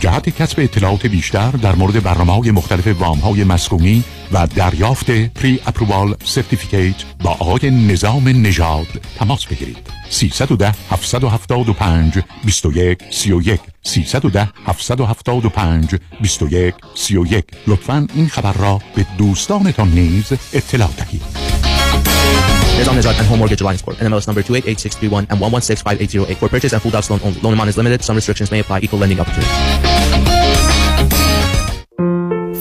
جهت کسب اطلاعات بیشتر در مورد برنامه های مختلف وام های مسکونی و دریافت pre-approval certificate با آقای نظام نژاد تماس بگیرید 310 775 21 31 310 775 21 31 لطفا این خبر را به دوستانتان نیز اطلاع دهید Nizam Nizad and Home Mortgage Alliance Corp. NMLS number 288631 and 1165808. For purchase and full docs loan only. Loan amount is limited. Some restrictions may apply. Equal lending opportunity.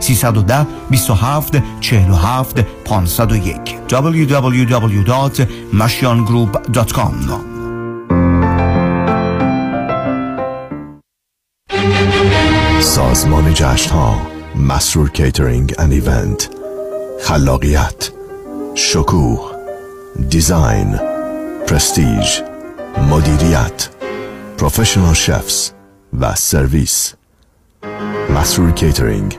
310 27 47 501 www.mashiangroup.com سازمان جشن ها مسرور catering and event خلاقیت شکوه design پرستیژ مدیریت professional chefs و سرویس مسرور کیترینگ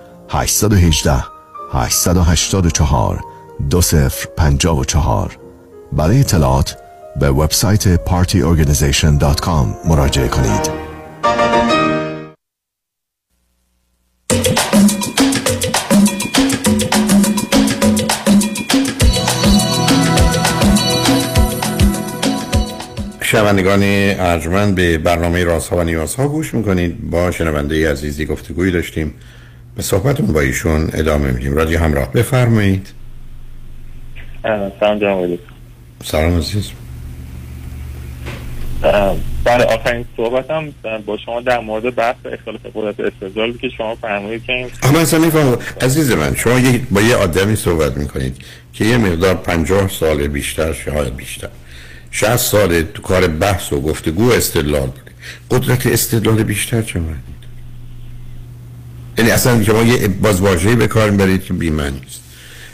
818 884 2054 برای اطلاعات به وبسایت partyorganization.com مراجعه کنید. شنوندگان ارجمند به برنامه رازها و نیازها گوش می‌کنید. با شنونده عزیزی گفتگویی داشتیم. به صحبتون با ایشون ادامه میدیم. رادیو همراه. بفرمایید. سلام جناب سلام عزیز. بله آخرین صحبتم با شما در مورد بحث اختلاف قدرت استدلال که شما فرمودید که این اما اصلا میفهم عزیز من شما با یه آدمی صحبت می‌کنید که یه مقدار پنجاه سال بیشتر شاید بیشتر. 60 سال تو کار بحث و گفتگو استدلال بوده. قدرت استدلال بیشتر چه معنی؟ یعنی اصلا شما یه باز واژه‌ای به کار برید که بی‌معنی است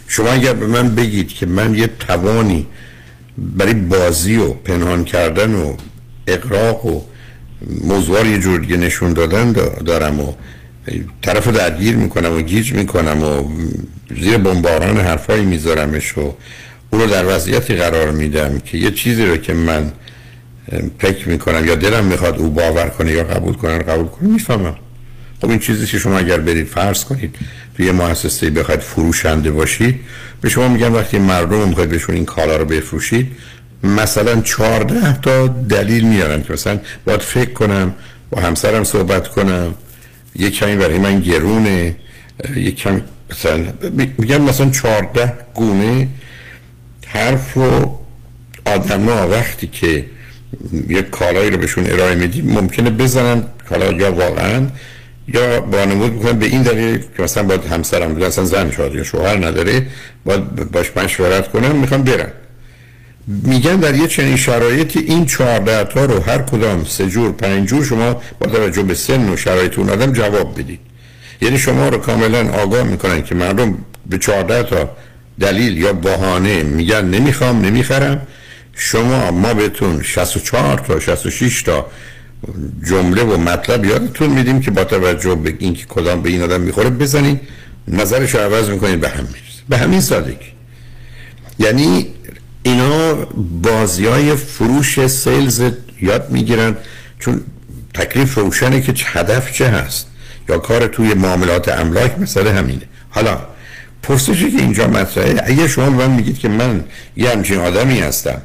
شما اگر به من بگید که من یه توانی برای بازی و پنهان کردن و اقراق و موضوع یه جور دیگه نشون دادن دارم و طرف درگیر می‌کنم و گیج می‌کنم و زیر بمباران حرفایی میذارمش و او رو در وضعیتی قرار میدم که یه چیزی رو که من فکر می‌کنم یا دلم می‌خواد او باور کنه یا قبول کنه قبول کنه می‌فهمم. خب این چیزی که شما اگر برید فرض کنید توی یه مؤسسه بخواید فروشنده باشید به شما میگن وقتی مردم می‌خواید بهشون این کالا رو بفروشید مثلا 14 تا دلیل میارن که مثلا باید فکر کنم با همسرم صحبت کنم یک کمی برای من گرونه یک کمی مثلا میگم مثلا 14 گونه حرف رو آدم ها وقتی که یک کالایی رو بهشون ارائه میدی ممکنه بزنن کالا یا واقعا یا بانمود می‌کنن به این دلیل که مثلا باید همسرم بوده اصلا زن شاد یا شوهر نداره باید باش مشورت کنم می‌خوام برن میگن در یه چنین شرایطی این چهارده تا رو هر کدام سه جور پنج جور شما با توجه به سن و شرایط اون آدم جواب بدید. یعنی شما رو کاملا آگاه می‌کنن که مردم به چهارده تا دلیل یا بهانه میگن نمی‌خوام نمی‌خرم. شما ما بهتون 64 تا 66 تا جمله و مطلب یادتون میدیم که با توجه به اینکه کدام به این آدم می‌خوره بزنید نظرش رو عوض می‌کنید به هم می‌رسه به همین سادگی. یعنی اینا بازی های فروش سیلز یاد می‌گیرن چون تکلیف روشنه که هدف چه هست. یا کار توی معاملات املاک مثل همینه. حالا پرسشی که اینجا مطرحه اگه شما من میگید که من یه همچین آدمی هستم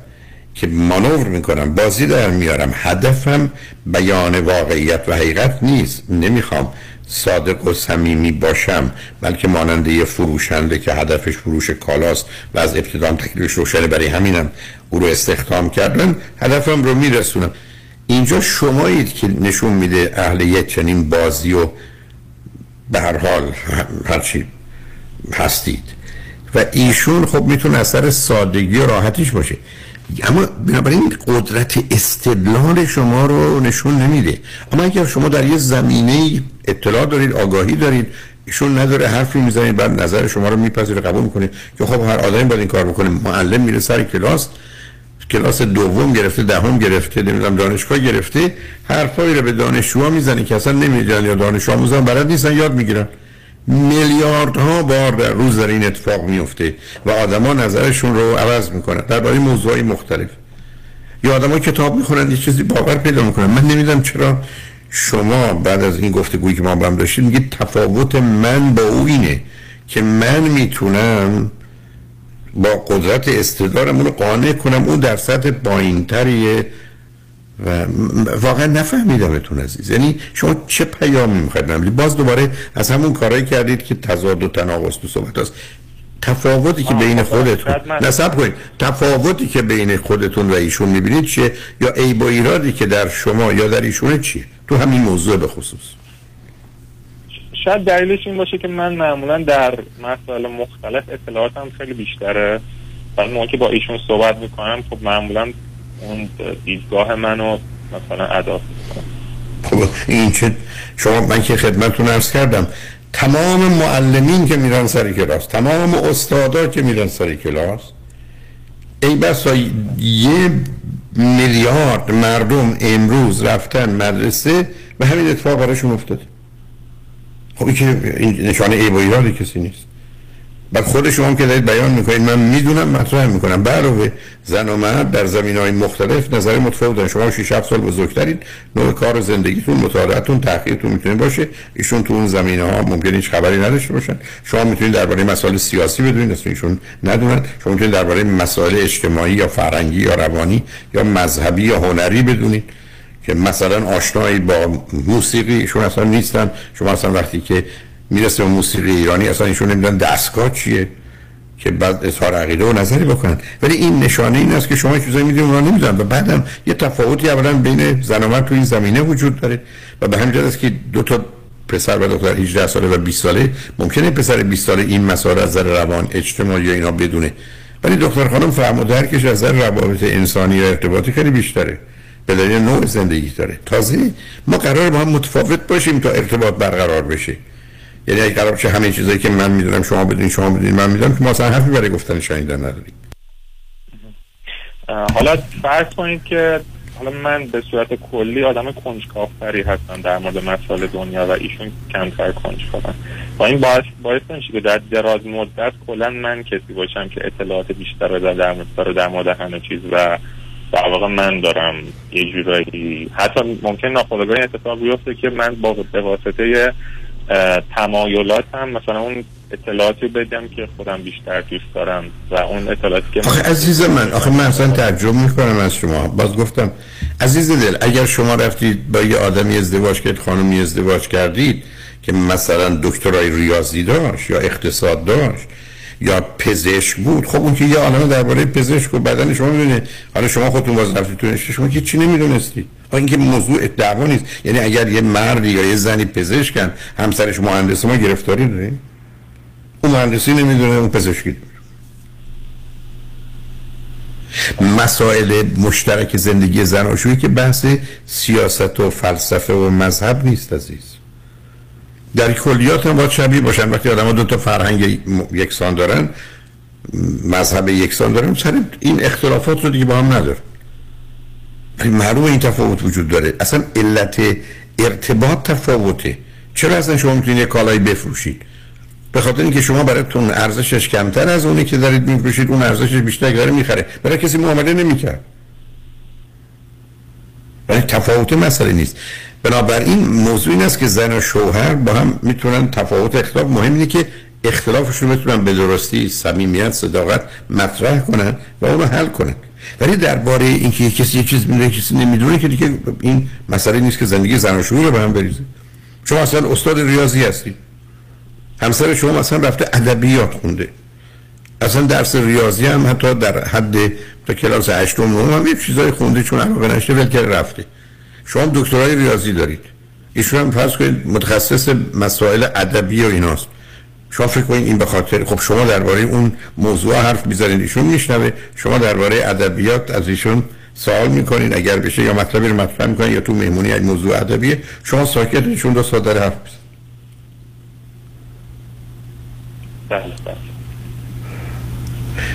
که مانور می‌کنم بازی در میارم. هدفم بیان واقعیت و حقیقت نیست. نمی‌خوام صادق و صمیمی باشم بلکه ماننده یه فروشنده که هدفش فروش کالاست و از ابتدام تکلیفش روشنه. برای همینم او رو استخدام کردن هدفم رو میرسونم. اینجا شمایید که نشون میده اهل یک چنین بازی و به هر حال هرچی هستید. و ایشون خب می‌تونه اثر سادگی و راحتیش باشه. اما بنابراین قدرت استدلال شما رو نشون نمیده. اما اگر شما در یه زمینه اطلاع دارید آگاهی دارید ایشون نداره حرفی می‌زنید بعد نظر شما رو میپذیره قبول می‌کنه. که خب هر آدمی باید این کار بکنه. معلم میره سر کلاس کلاس دوم گرفته دهم گرفته نمی‌دونم دانشگاه گرفته حرفایی رو به دانشجوها می‌زنه که اصلا نمی‌دونن یا دانش آموزان بلد نیستن یاد می‌گیرن. میلیاردها بار در روز در این اتفاق میفته و آدما نظرشون رو عوض می‌کنن. درباره موضوعی مختلف. یا آدما کتاب می‌خونن یه چیزی باور پیدا می‌کنن. من نمی‌دونم چرا شما بعد از این گفتگویی که ما با هم داشتیم میگید تفاوت من با او اینه که من می‌تونم با قدرت استدارمون رو قانع کنم. اون در سطح پایینتریه. و واقعا نفهمیدمتون عزیز. یعنی شما چه پیامی می‌خواید نمی‌دید باز دوباره از همون کارهایی کردید که تضاد و تناقض تو صحبت هست تفاوتی که بین خودتون نصب کنید. تفاوتی که بین خودتون و ایشون می‌بینید چیه؟ یا عیب و ایرادی که در شما یا در ایشونه چیه؟ تو همین موضوع به خصوص. شاید دلیلش این باشه که من معمولا در مسائل مختلف اطلاعاتم خیلی بیشتره. موقع که با ایشون صحبت می‌کنم خب معمولا اون دیدگاه منو مثلا ادا خب این چه شما من که خدمتتون عرض کردم تمام معلمین که میرن سر کلاس تمام استادا که میرن سر کلاس ای بسا یه میلیارد مردم امروز رفتن مدرسه و همین اتفاق براشون افتاده. خب این که نشانه ای و ایراد کسی نیست. و خود شما هم که دارید بیان می‌کنید من می‌دونم مطرح می‌کنم. علاوه زن و مرد در زمین های مختلف نظر متفاوت دارن. شما 6 7 سال بزرگترید نوع کار و زندگیتون مطالعاتتون تحقیقتون می‌تونه باشه. ایشون تو اون زمینه ها ممکنه هیچ خبری نداشته باشن. شما می‌تونید درباره مسائل سیاسی بدونید اصلا ایشون ندونن. شما می‌تونید درباره مسائل اجتماعی یا فرهنگی یا روانی یا مذهبی یا هنری بدونید که مثلا آشنایی با موسیقی ایشون اصلا نیستن. شما اصلا وقتی که می‌رسه به موسیقی ایرانی اصلا ایشون نمی‌دونن دستگاه چیه که بعد اظهار عقیده و نظری بکنن. ولی این نشانه این است که شما چیزایی می‌دونید اونا نمی‌دونن. و بعدم یه تفاوتی اولا بین زن و تو این زمینه وجود داره. و به همین است که دو تا پسر و دختر 18 ساله و 20 ساله ممکنه پسر 20 ساله این مسائل از نظر روان اجتماعی یا اینا بدونه. ولی دختر خانم فهم و درکش از نظر روابط انسانی و ارتباطی خیلی بیشتره. به دلیل نوع زندگی داره. تازه ما قرار با هم متفاوت باشیم تا ارتباط برقرار بشه. یعنی اگه قرار چه همه چیزایی که من می‌دونم شما بدونید شما بدونید من می‌دونم که ما اصلا حرفی برای گفتن شنیدن نداریم. حالا فرض کنید که حالا من به صورت کلی آدم کنجکاوتری هستم در مورد مسائل دنیا و ایشون کمتر کنجکاون با این باعث باعث که در دراز مدت کلا من کسی باشم که اطلاعات بیشتر رو در مورد در مورد همه چیز و در واقع من دارم. یه جورایی حتی ممکن ناخودآگاه این اتفاق بیفته که من با به واسطه تمایلات هم مثلا اون اطلاعاتی بدم که خودم بیشتر دوست دارم و اون اطلاعاتی که آخه عزیز من آخه من اصلا تعجب می‌کنم از شما. باز گفتم عزیز دل اگر شما رفتید با یه آدمی ازدواج کردید خانمی ازدواج کردید که مثلا دکترای ریاضی داشت یا اقتصاد داشت یا پزشک بود خب اون که یه عالمه درباره پزشک و بدن شما می‌دونه. حالا شما خودتون باز رفتید تو شما که چی نمی‌دونستی؟ آخه اینکه موضوع دعوا نیست. یعنی اگر یه مردی یا یه زنی پزشکن همسرش مهندس ما گرفتاری داریم اون مهندسی نمی‌دونه اون پزشکی داره. مسائل مشترک زندگی زناشویی که بحث سیاست و فلسفه و مذهب نیست عزیز. در کلیات هم باید شبیه باشن. وقتی آدم دو تا فرهنگ یکسان دارن مذهب یکسان دارن سر این اختلافات رو دیگه با هم ندارن. ولی معلومه این تفاوت وجود داره. اصلا علت ارتباط تفاوته. چرا اصلا شما می‌تونید یه کالایی بفروشید؟ به خاطر اینکه شما براتون ارزشش کمتر از اونی که دارید میفروشید اون ارزشش بیشتر داره می‌خره. برای کسی معامله نمی‌کرد. ولی تفاوت مسئله نیست. بنابراین موضوع این است که زن و شوهر با هم می‌تونن تفاوت اختلاف مهم اینه که اختلافشون رو بتونن به درستی صمیمیت صداقت مطرح کنن و اونو حل کنن. ولی درباره اینکه کسی یک چیز می‌دونه کسی نمی‌دونه که دیگه این مسئله نیست که زندگی زن و رو به هم بریزه. شما اصلا استاد ریاضی هستید. همسر شما مثلا رفته ادبیات خونده. اصلا درس ریاضی هم حتی در حد تا کلاس هشتم نهم هم یه چیزای خونده چون علاقه نشته ول کرده رفته. شما دکترای ریاضی دارید. ایشون هم فرض کنید متخصص مسائل ادبی و ایناست. شما فکر کنید این به خاطر خب شما درباره اون موضوع حرف می‌زنید ایشون میشنوه. شما درباره ادبیات از ایشون سوال می‌کنید اگر بشه یا مطلبی رو مطرح می‌کنید یا تو مهمونی یک موضوع ادبیه شما ساکت ایشون دو ساعت حرف می‌زنه. بله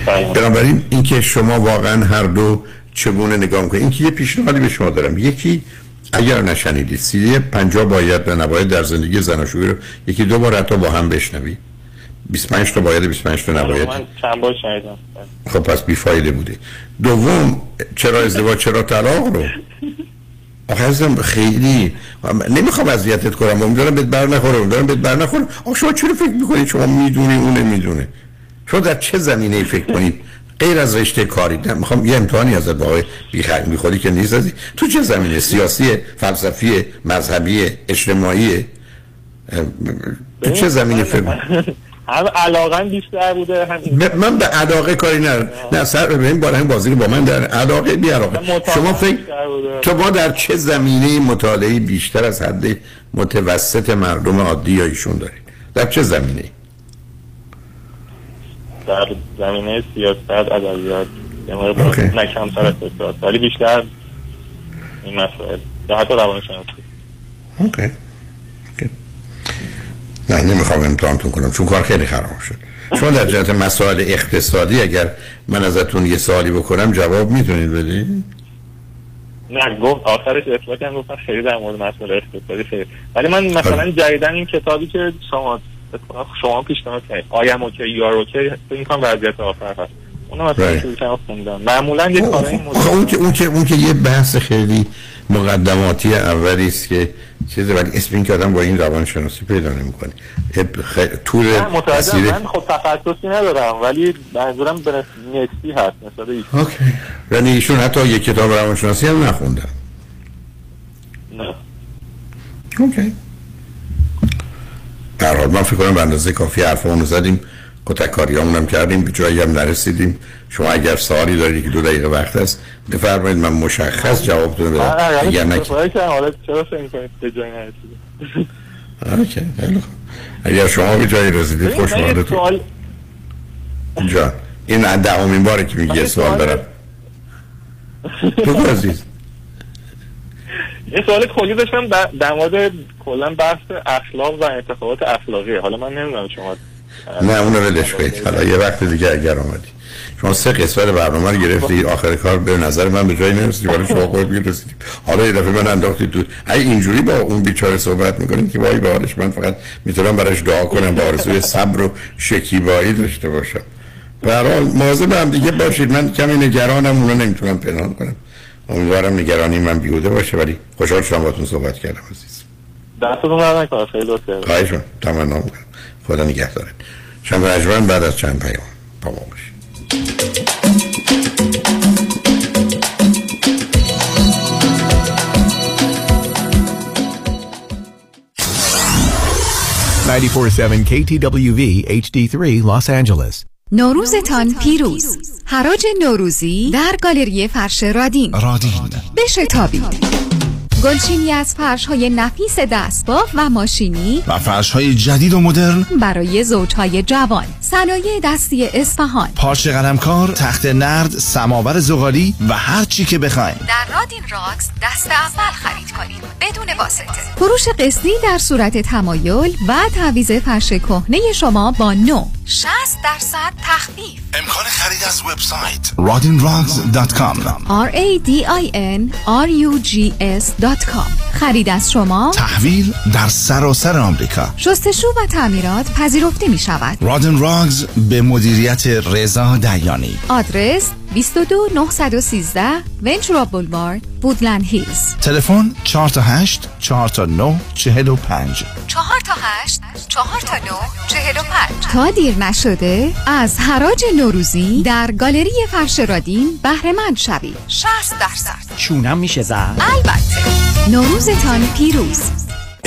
بله. بنابراین اینکه شما واقعا هر دو چگونه نگاه می‌کنید اینکه یه پیشنهادی به شما دارم. یکی اگر نشنیدید سیدی پنجاه باید و نباید در زندگی زناشویی رو یکی دو بار حتی با هم بشنوید. 25 تا باید 25 تا نباید. من چند بار شنیدم. خب پس بیفایده بوده. دوم چرا ازدواج چرا طلاق رو؟ آخه ازم خیلی. نمی‌خوام اذیتت کنم. امیدوارم بهت بر نخوره امیدوارم بهت بر نخوره. آخه شما چرا فکر می‌کنید شما می‌دونی اون نمی‌دونه شما در چه زمینه فکر کنید غیر از رشته کاری. نه می‌خوام یه امتحانی ازت با آقای بی خودی که نیست ازی. تو چه زمینه؟ سیاسی فلسفی مذهبی اجتماعی تو چه زمینه فکر هم علاقه بیشتر بوده هم من به علاقه کاری نه نه سر ببین بالا هم بازی با من در علاقه بی علاقه شما فکر تو ما در چه زمینه مطالعه بیشتر از حد متوسط مردم عادی یا ایشون دارید؟ در چه زمینه؟ در زمینه سیاست ادبیات. نه کمتر اقتصاد ولی بیشتر این مسائل. حتی روانشناسی. اوکی. نه نمی‌خوام امتحانتون کنم چون کار خیلی خراب شد. شما در جهت مسائل اقتصادی اگر من ازتون یه سوالی بکنم جواب می‌تونید بدید نه گفت آخرش اطلاق هم گفتن خیلی در مورد مسئله اقتصادی خیلی. ولی من مثلا جدیدن این کتابی که شما شما پیشنهاد کردید آیم اوکی یار اوکی این کام وضعیت آخر هست. اونم مثلا Right. خوندم. معمولا یه کارایی این خب اون که اون که اون که یه بحث خیلی مقدماتی اولی است که چیزی ولی اسم این که آدم با این روانشناسی پیدا نمی‌کنه. خ... طول مسیر من خب تخصصی ندارم ولی منظورم به نسبی هست مثلا Okay. یعنی ایشون حتی یک کتاب روانشناسی هم نخوندن. نه. Okay. در حال من فکر کنم به اندازه کافی حرفمون رو زدیم. کتککاریامون هم کردیم به جایی هم نرسیدیم. شما اگر سوالی دارید که دو دقیقه وقت هست بفرمایید من مشخص جوابتون بدم اگر نه حالا چرا فکر به جایی خوب. اگر شما به جایی رسیدید یه خوشحالتون سوال جان این دهمین باره که میگه سوال دارم. بگو عزیز. یه سوال کلی داشتم در مورد کلا بحث اخلاق و انتخابات اخلاقی حالا من نمی‌دونم شما نه اون رو ولش کنید. حالا یه وقت دیگه اگر آمدی شما سه قسمت برنامه رو گرفتی آخر کار به نظر من به جایی نرسیدی ولی شما خود می‌رسیدی حالا یه دفعه من انداختی تو ای اینجوری با اون بیچاره صحبت می‌کنیم که وای به حالش من فقط می‌تونم براش دعا کنم با آرزوی صبر و شکیبایی داشته باشم. به هر حال مواظب هم دیگه باشید. من کمی نگرانم اونو نمی‌تونم پنهان کنم. امیدوارم نگرانی من بیوده باشه ولی خوشحال شدم باهاتون صحبت کردم عزیز. دستتون در نکنه خیلی لطفه خواهش. خدا نگهدارت. شنبه اجوان بعد از چند پیام با ما باشید 947 KTWV HD3 Los Angeles. نوروزتان پیروز. حراج نوروزی در گالری فرش رادین. رادین. بشتابید. گلچینی از فرش های نفیس دستباف و ماشینی و فرش های جدید و مدرن برای زوجهای جوان. صنایع دستی اصفهان. پارچ قلمکار تخت نرد سماور زغالی و هر چی که بخواین. در رادین راکس دست اول خرید کنید بدون واسطه. فروش قسطی در صورت تمایل و تعویض فرش کهنه شما با نو. 60 درصد تخفیف. امکان خرید از وبسایت. radinrugs.com R A D I N R U G S.com خرید از شما. تحویل در سراسر آمریکا. شستشو و تعمیرات پذیرفته می شود رادن راگز به مدیریت رضا دیانی. آدرس 22 913 ونچورا بولوارد وودلند هیلز تلفن 4 تا 8 4 تا 9 45 4 تا 8 4 تا 9 45 تا دیر نشده از حراج نوروزی در گالری فرش رادین بهره مند شوید. 60 درصد. چونم میشه زد. البته. نوروزتان پیروز.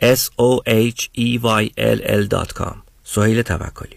s-o-h-e-y-l-l.com سهیل توکلی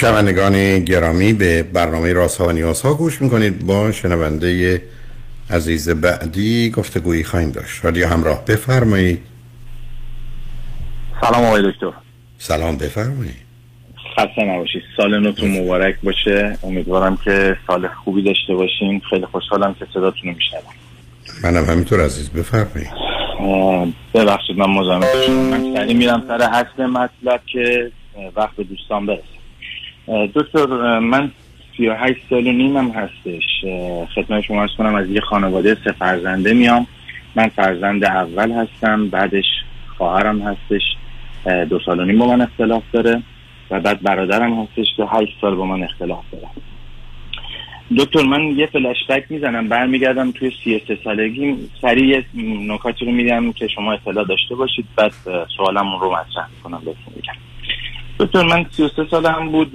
شنوندگان گرامی به برنامه راست ها و نیاز ها گوش می‌کنید. با شنونده عزیز بعدی گفتگویی خواهیم داشت. رادیو همراه بفرمایید. سلام آقای دکتر. سلام بفرمایید. خسته نباشید. سال نوتون مبارک باشه. امیدوارم که سال خوبی داشته باشین. خیلی خوشحالم که صداتون رو میشنوم. منم همینطور عزیز. بفرمایید. ببخشید من مزاحمت شدم من سریع میرم سر اصل مطلب که وقت دوستان برسه. دکتر من 38 سال و نیمم هستش. خدمت شما ارز کنم از یه خانواده سه فرزنده میام. من فرزند اول هستم بعدش خواهرم هستش. دو سال و نیم با من اختلاف داره و بعد برادرم هستش که 8 سال با من اختلاف داره. دکتر من یه فلشبک می‌زنم. برمیگردم توی سی سه سالگی. سریع نکاتی رو میگم که شما اطلاع داشته باشید. بعد اه، سوالمون رو مطرح کنم بهتون بگم دکتر من 33 سالم بود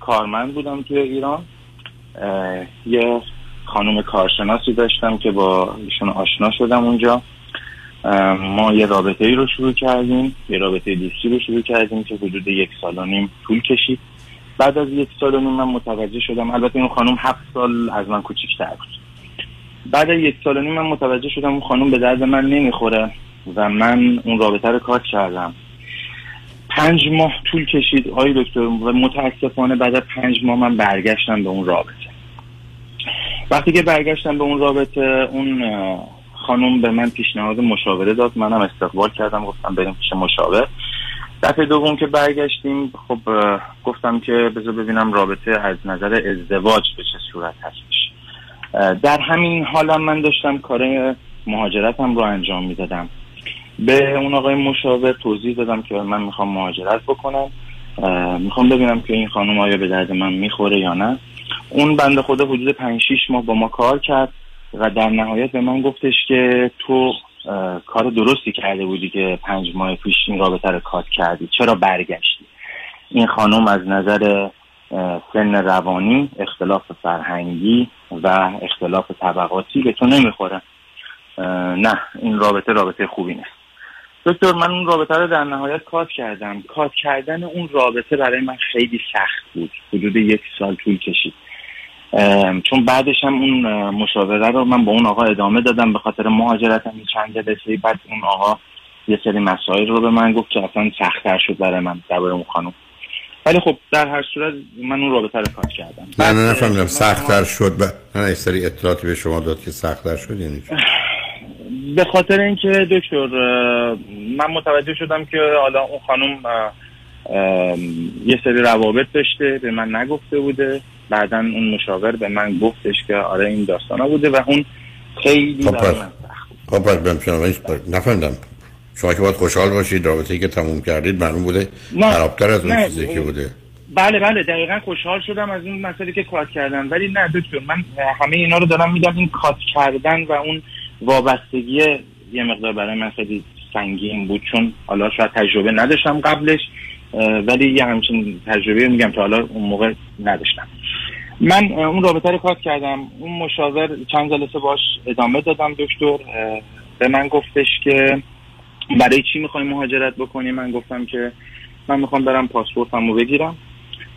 کارمند بودم توی ایران. یه خانم کارشناسی داشتم که با ایشون آشنا شدم اونجا. ما یه رابطه ای رو شروع کردیم یه رابطه دوستی رو شروع کردیم که حدود یک سال و نیم طول کشید. بعد از یک سال و نیم من متوجه شدم البته این خانم هفت سال از من کوچیک‌تر بود. بعد از یک سال و نیم من متوجه شدم اون خانم به درد من نمی‌خوره و من اون رابطه رو کات کردم. پنج ماه طول کشید آقای دکتر و متاسفانه بعد از پنج ماه من برگشتم به اون رابطه. وقتی که برگشتم به اون رابطه اون خانم به من پیشنهاد مشاوره داد. منم استقبال کردم گفتم بریم پیش مشاور دفعه دوم که برگشتیم خب گفتم که بذار ببینم رابطه از نظر ازدواج به چه صورت هستش. در همین حالم من داشتم کار مهاجرتم رو انجام می‌دادم. به اون آقای مشاور توضیح دادم که من می‌خوام مهاجرت بکنم. می‌خوام ببینم که این خانم آیا به درد من می‌خوره یا نه. اون بنده خدا حدود پنج شیش ماه با ما کار کرد و در نهایت به من گفتش که تو کار درستی کرده بودی که پنج ماه پیش این رابطه رو کات کردی. چرا برگشتی؟ این خانم از نظر سن روانی اختلاف فرهنگی و اختلاف طبقاتی به تو نمی‌خوره. نه این رابطه رابطه خوبی نیست. دکتر من اون رابطه رو در نهایت کات کردم. کات کردن اون رابطه برای من خیلی سخت بود. حدود یک سال طول کشید. چون بعدش هم اون مشاوره رو من با اون آقا ادامه دادم. به خاطر مهاجرتم چند جلسه بعد اون آقا یه سری مسائل رو به من گفت که اصلا سختتر شد برای من درباره اون خانم. ولی خب در هر صورت من اون رابطه رو کات کردم. نه نه نفهمیدم. سختتر شد. و نه یه سری اطلاعاتی به شما داد که سختتر شد یعنی؟ [sighs] به خاطر اینکه دکتر من متوجه شدم که حالا اون خانم یه سری روابط داشته به من نگفته بوده. بعدا اون مشاور به من گفتش که آره این داستانا بوده و اون خیلی خب پس. خب پس نفهمیدم. شما که باید خوشحال باشید رابطه‌ای که تموم کردید معلوم بوده. خرابتر از اون. چیزی که بوده. بله بله دقیقا خوشحال شدم از اون مسئله که کات کردم ولی نه دکتر من همه اینا رو دارم میدم این کات کردن و اون وابستگی یه مقدار برای من خیلی سنگین بود چون حالا شاید تجربه نداشتم قبلش ولی یه همچین تجربه میگم که حالا اون موقع نداشتم. من اون رابطه رو کات کردم. اون مشاور چند جلسه باش ادامه دادم دکتر. به من گفتش که برای چی می‌خوای مهاجرت بکنی من گفتم که من می‌خوام برم پاسپورتم رو بگیرم.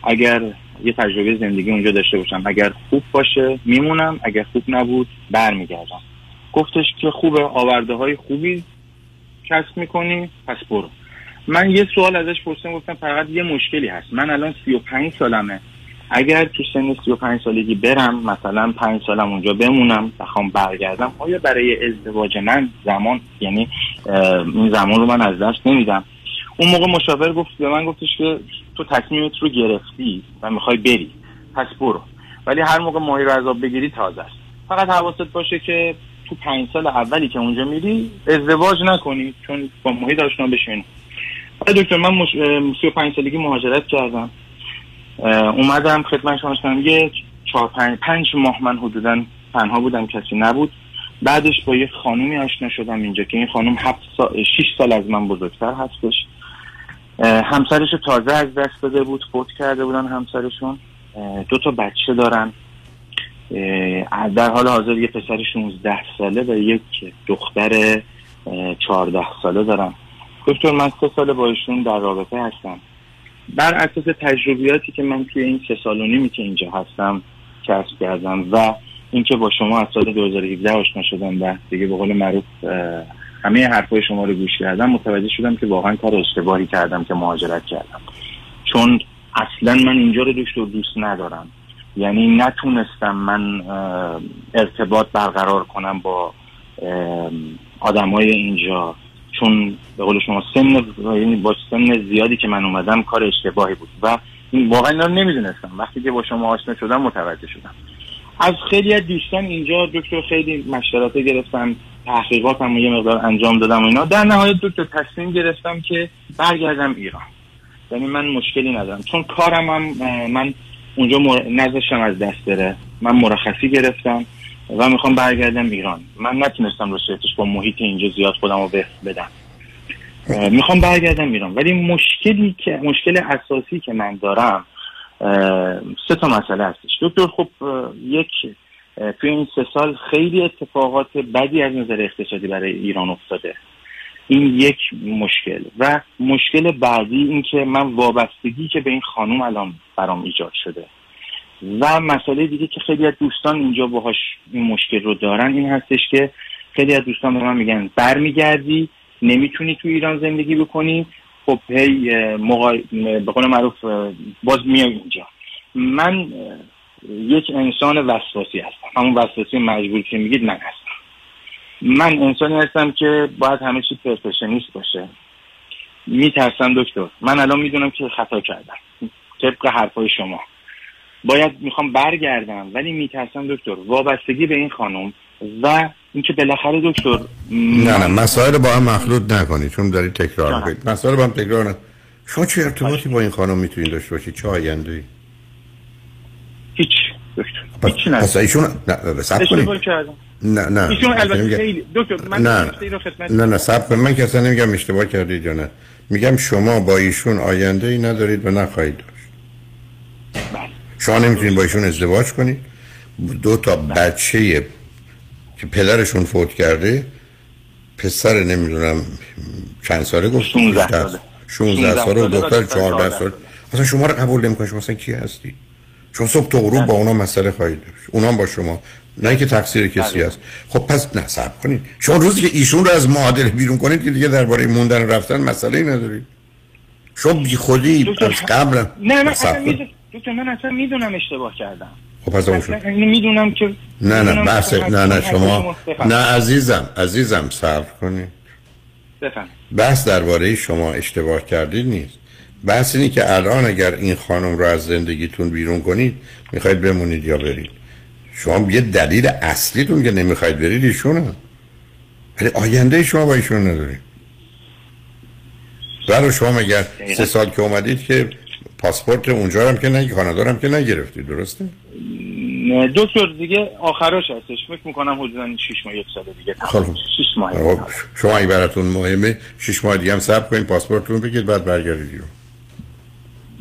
اگر یه تجربه زندگی اونجا داشته باشم اگر خوب باشه میمونم اگر خوب نبود برمیگردم. گفتش که خوبه آورده های خوبی کسب می‌کنی پس برو. من یه سوال ازش پرسیدم گفتم فقط یه مشکلی هست. من الان 35 سالمه. اگر تو سن 35 سالگی برم مثلا 5 سالم اونجا بمونم بخوام برگردم آیا برای ازدواج من زمان یعنی این زمان رو من از دست نمیدم؟ اون موقع مشاور گفت به من گفتش که تو تصمیمت رو گرفتی و می‌خوای بری. پس برو. ولی هر موقع ماهی رو عذاب بگیری تازه است. فقط حواست باشه که تو پنج سال اولی که اونجا میری ازدواج نکنی چون با محیط آشنا بشین. دکتر من مش... اه، 35 سالگی مهاجرت کردم. اومدم خدمت شما شدم یه چهار پنج, پنج ماه من حدودا تنها بودم کسی نبود. بعدش با یه خانومی آشنا شدم اینجا که این خانوم هفت سال شیش سال از من بزرگتر هستش. همسرش تازه از دست داده بود فوت کرده بودن همسرشون. دو تا بچه دارن. در حال حاضر یه پسر 16 ساله و یک دختر اه، 14 ساله دارم. دکتر من سه سال با ایشون در رابطه هستم. بر اساس تجربیاتی که من توی این سه سال و نیمی که اینجا هستم کسب کردم و اینکه با شما از سال 2017 آشنا شدم و دیگه به قول معروف همه حرفای شما رو گوش کردم متوجه شدم که واقعا کار اشتباهی کردم که مهاجرت کردم. چون اصلا من اینجا رو دکتر دوست ندارم. یعنی نتونستم من ارتباط برقرار کنم با آدمای اینجا چون به قول شما سن یعنی با سن زیادی که من اومدم کار اشتباهی بود و واقعا اینا نمی‌دونستم. وقتی که با شما آشنا شدم متوجه شدم. از خیلی از دوستان اینجا دکتر خیلی مشورت گرفتم تحقیقاتم یه مقدار انجام دادم و اینا. در نهایت دکتر تصمیم گرفتم که برگردم ایران. یعنی من مشکلی ندارم. چون کارم هم من اونجا مر... نذاشتم از دست بره. من مرخصی گرفتم و می‌خوام برگردم ایران. من نتونستم راستش با محیط اینجا زیاد خودم رو بدم. می‌خوام برگردم ایران. ولی مشکلی که مشکل اساسی که من دارم سه تا مسئله هستش. دکتر خب یک توی این سه سال خیلی اتفاقات بدی از نظر اقتصادی برای ایران افتاده. این یک مشکل. و مشکل بعدی این که من وابستگی که به این خانوم الان برام ایجاد شده. و مسئله دیگه که خیلی از دوستان اینجا باهاش این مشکل رو دارن این هستش که خیلی از دوستان به من میگن برمیگردی نمی‌تونی تو ایران زندگی بکنی. خب هی مقا... به قول معروف باز میای اینجا. من یک انسان وسواسی هستم. همون وسواسی مجبور که میگید من هستم. من انسانی هستم که باید همه چی پرفکشنیست باشه. میترسم دکتر. من الان می‌دونم که خطا کردم. طبق حرفای شما. باید می‌خوام برگردم ولی میترسم دکتر. وابستگی به این خانم و اینکه بالاخره دکتر نه نه مسائل با هم مخلوط نکنید چون دارید تکرار می‌کنید مسائل با هم تکرار نه شما چه ارتباطی با این خانم می‌تونید داشته باشید چه آینده ای؟ هیچ. دکتر. هیچ نه پس ایشون نه کنید نه نه. ایشون البته خیلی دکتر من نه رو خدمت نه نه سب من که اصلا نمیگم اشتباه کردید یا نه. میگم شما با ایشون آینده ای ندارید و نخواهید داشت. شما نمی‌تونید با ایشون ازدواج کنید. دو تا بچه که پدرشون فوت کرده پسر نمی‌دونم چند ساله گفت 16 16 ساله. 16 ساله و 16 دختر ساله. 14 ساله. اصلا شما رو قبول نمی‌کنه شما اصلا کی هستی؟ شما صبح تا غروب با اونا مسئله خواهید داشت. اونا با شما نه اینکه تقصیر کسی بله. هست. خب پس نه صبر کنید. شما روزی که ایشون رو از معادله بیرون کنید که دیگه درباره موندن و رفتن مسئله ای ندارید. شما بی خودی از قبل نه صبر اصلا دکتر من اصلا می‌دونم اشتباه کردم. خب پس اون. اصلا می‌دونم که نه نه بحث نه نه شما. نه عزیزم عزیزم صبر کنید. بفهم بحث درباره شما اشتباه کردید نیست. بحث اینه که الان اگر این خانم رو از زندگیتون بیرون کنید می‌خواید بمونید یا برید. شما یه دلیل اصلیتون که نمی‌خواید برید ایشونه. ولی آینده شما با ایشون ندارید. برای شما مگر سه سال که اومدید که پاسپورت اونجا هم که نه کانادا هم که نگرفتید درسته؟ نه، دکتر دیگه آخراش هستش. فکر می‌کنم حدودا 6 ماه یک سال دیگه. خب. 6 ماه. خب، شما اگه براتون مهمه. شش ماه دیگه هم صبر کنید پاسپورتتون بگید بعد برگردید.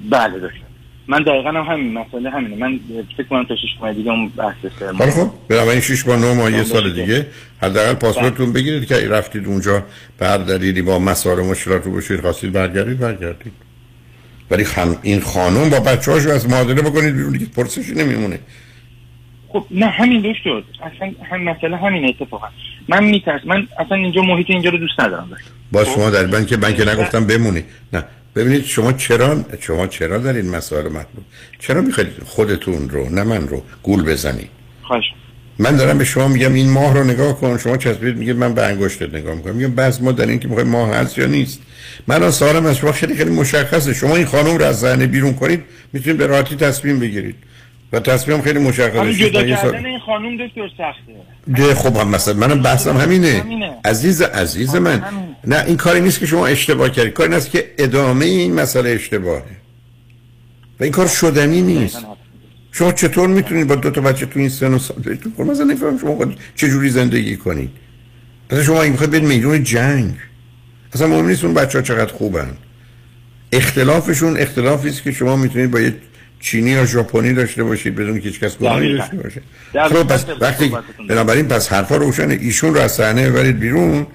بله دکتر. من دقیقا هم همین مسئله همینه. من فکر کنم تا 6 ماه دیگه اون بحث سه حالا خب بنابراین 6 ماه 9 ماه یه بله. سال دیگه. حداقل پاسپورتتون بگیرید که رفتید اونجا به هر دلیلی با مسائل مشکلات رو بشید خواستید برگردید برگردید. ولی خم این خانم با بچه‌هاشو از معادله بکنید بیرون دیگه پرسشی نمیمونه. خب نه همین دکتر اصلا هم مسئله همین اتفاقا. من میترس من اصلا اینجا محیط اینجا رو دوست ندارم. با شما در که من که نگفتم بمونی. نه. ببینید شما چرا شما چرا در این مسائل مطلوب؟ چرا می‌خواید خودتون رو نه من رو گول بزنید؟ خواهش. من دارم به شما میگم این ماه رو نگاه کن. شما چسبید میگه من به انگشتت نگاه می‌کنم. میگم بس ما در این که می‌خوایم ماه هست یا نیست. من الان سوالم از شما خیلی خیلی مشخصه. شما این خانم رو از ذهن بیرون کنید می‌تونید به راحتی تصمیم بگیرید. و تصمیم خیلی مشخصه. جدا کردن این خانوم دکتر سخته. ده خب هم مثلا منم بحثم همینه. همینه. عزیز عزیز من. نه این کاری نیست که شما اشتباه کردید کاری نیست که ادامه این مسئله اشتباهه. و این کار شدنی نیست. شما چطور می‌تونید با دو تا بچه تو این سن و سال خب مثلا نفهم شما چه جوری زندگی کنید. مثلا شما این می‌خواید برید میدون جنگ. اصلا مهم نیست اون بچه ها چقدر خوبن. اختلافشون اختلافی است که شما می‌تونید با یه چینی یا ژاپنی داشته باشید بدون که هیچ کس گناهی. داشته باشه. خب پس وقتی. بنابراین پس حرفا روشنه. ایشون رو از صحنه ببرید بیرون.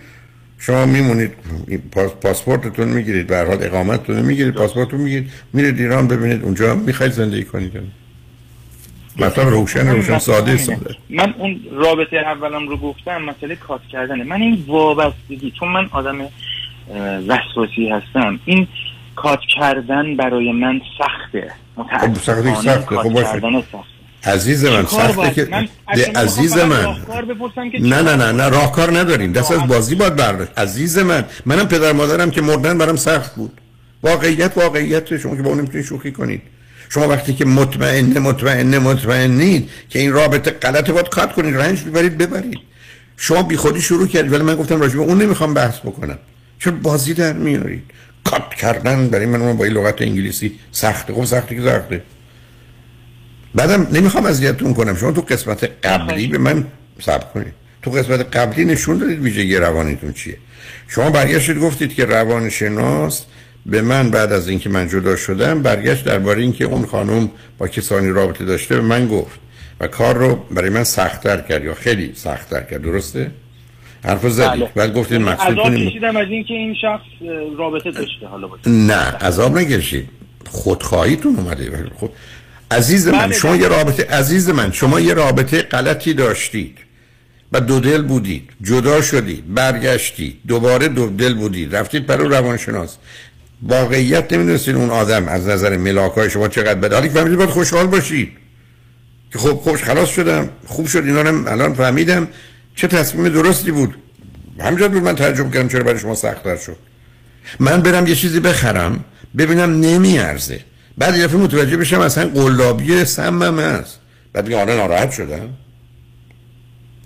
شما میمونید پاس پاسپورتتون می‌گیرید به هر حال اقامتتون می‌گیرید پاسپورتتون می‌گیرید میرید ایران ببینید اونجا می‌خواید زندگی کنید مطلب روشن روشن ساده ساده. من اون رابطه اولم رو گفتم مسئله کات کردنه. من این وابستگی چون من آدم وسواسی هستم این کات کردن برای من سخته. خب سخته متاسفانه سخته. خب کردن سخته. عزیز من سخته؟ که من عزیز من. نه نه نه نه راهکار نداریم. دست از بازی باید برداشت عزیز من. منم پدر مادرم که مردن برام سخت بود. واقعیت واقعیت شما که با اون نمی‌تونید شوخی کنید. شما وقتی که مطمئن مطمئن مطمئنید که این رابطه غلطه باید کات کنید رنج ببرید ببرید. شما بی خودی شروع کردید. ولی من گفتم راجع به اون نمی‌خوام بحث بکنم. چون بازی در میارید کات کردن برای من با این لغت انگلیسی سخته. خب سخته که سخته. بعدم نمی‌خوام اذیتتون کنم. شما تو قسمت قبلی به من صبر کنید. تو قسمت قبلی نشون دادید ویژگی روانیتون چیه. شما برگشتید گفتید که روانشناس به من بعد از اینکه من جدا شدم برگشت درباره اینکه اون خانم با کسانی رابطه داشته به من گفت و کار رو برای من سختتر کرد یا خیلی سختتر کرد. درسته؟ حرف زدید. بله. بعد گفتید این- کشیدم از اینکه این شخص رابطه داشته. حالا نه عذاب نکشید. خودخواهیتون اومده. خب عزیز من بله، شما بله. یه رابطه عزیز من شما یه رابطه غلطی داشتید و دو دل بودید جدا شدید برگشتید دوباره دو دل بودید رفتید برای روانشناس. واقعیت نمی‌دونستید اون آدم از نظر ملاکای شما چقدر بده حالی که فهمیدید باید خوشحال باشید. که خب خوش خلاص شدم خوب شد اینا الان فهمیدم. چه تصمیم درستی بود؟ همینجا بود من تعجب کردم چرا برای شما سختتر شد. من برم یه چیزی بخرم ببینم نمیارزه. بعد یه متوجه بشم اصلا قلابی سمم هست بعد میگم آره ناراحت شدم.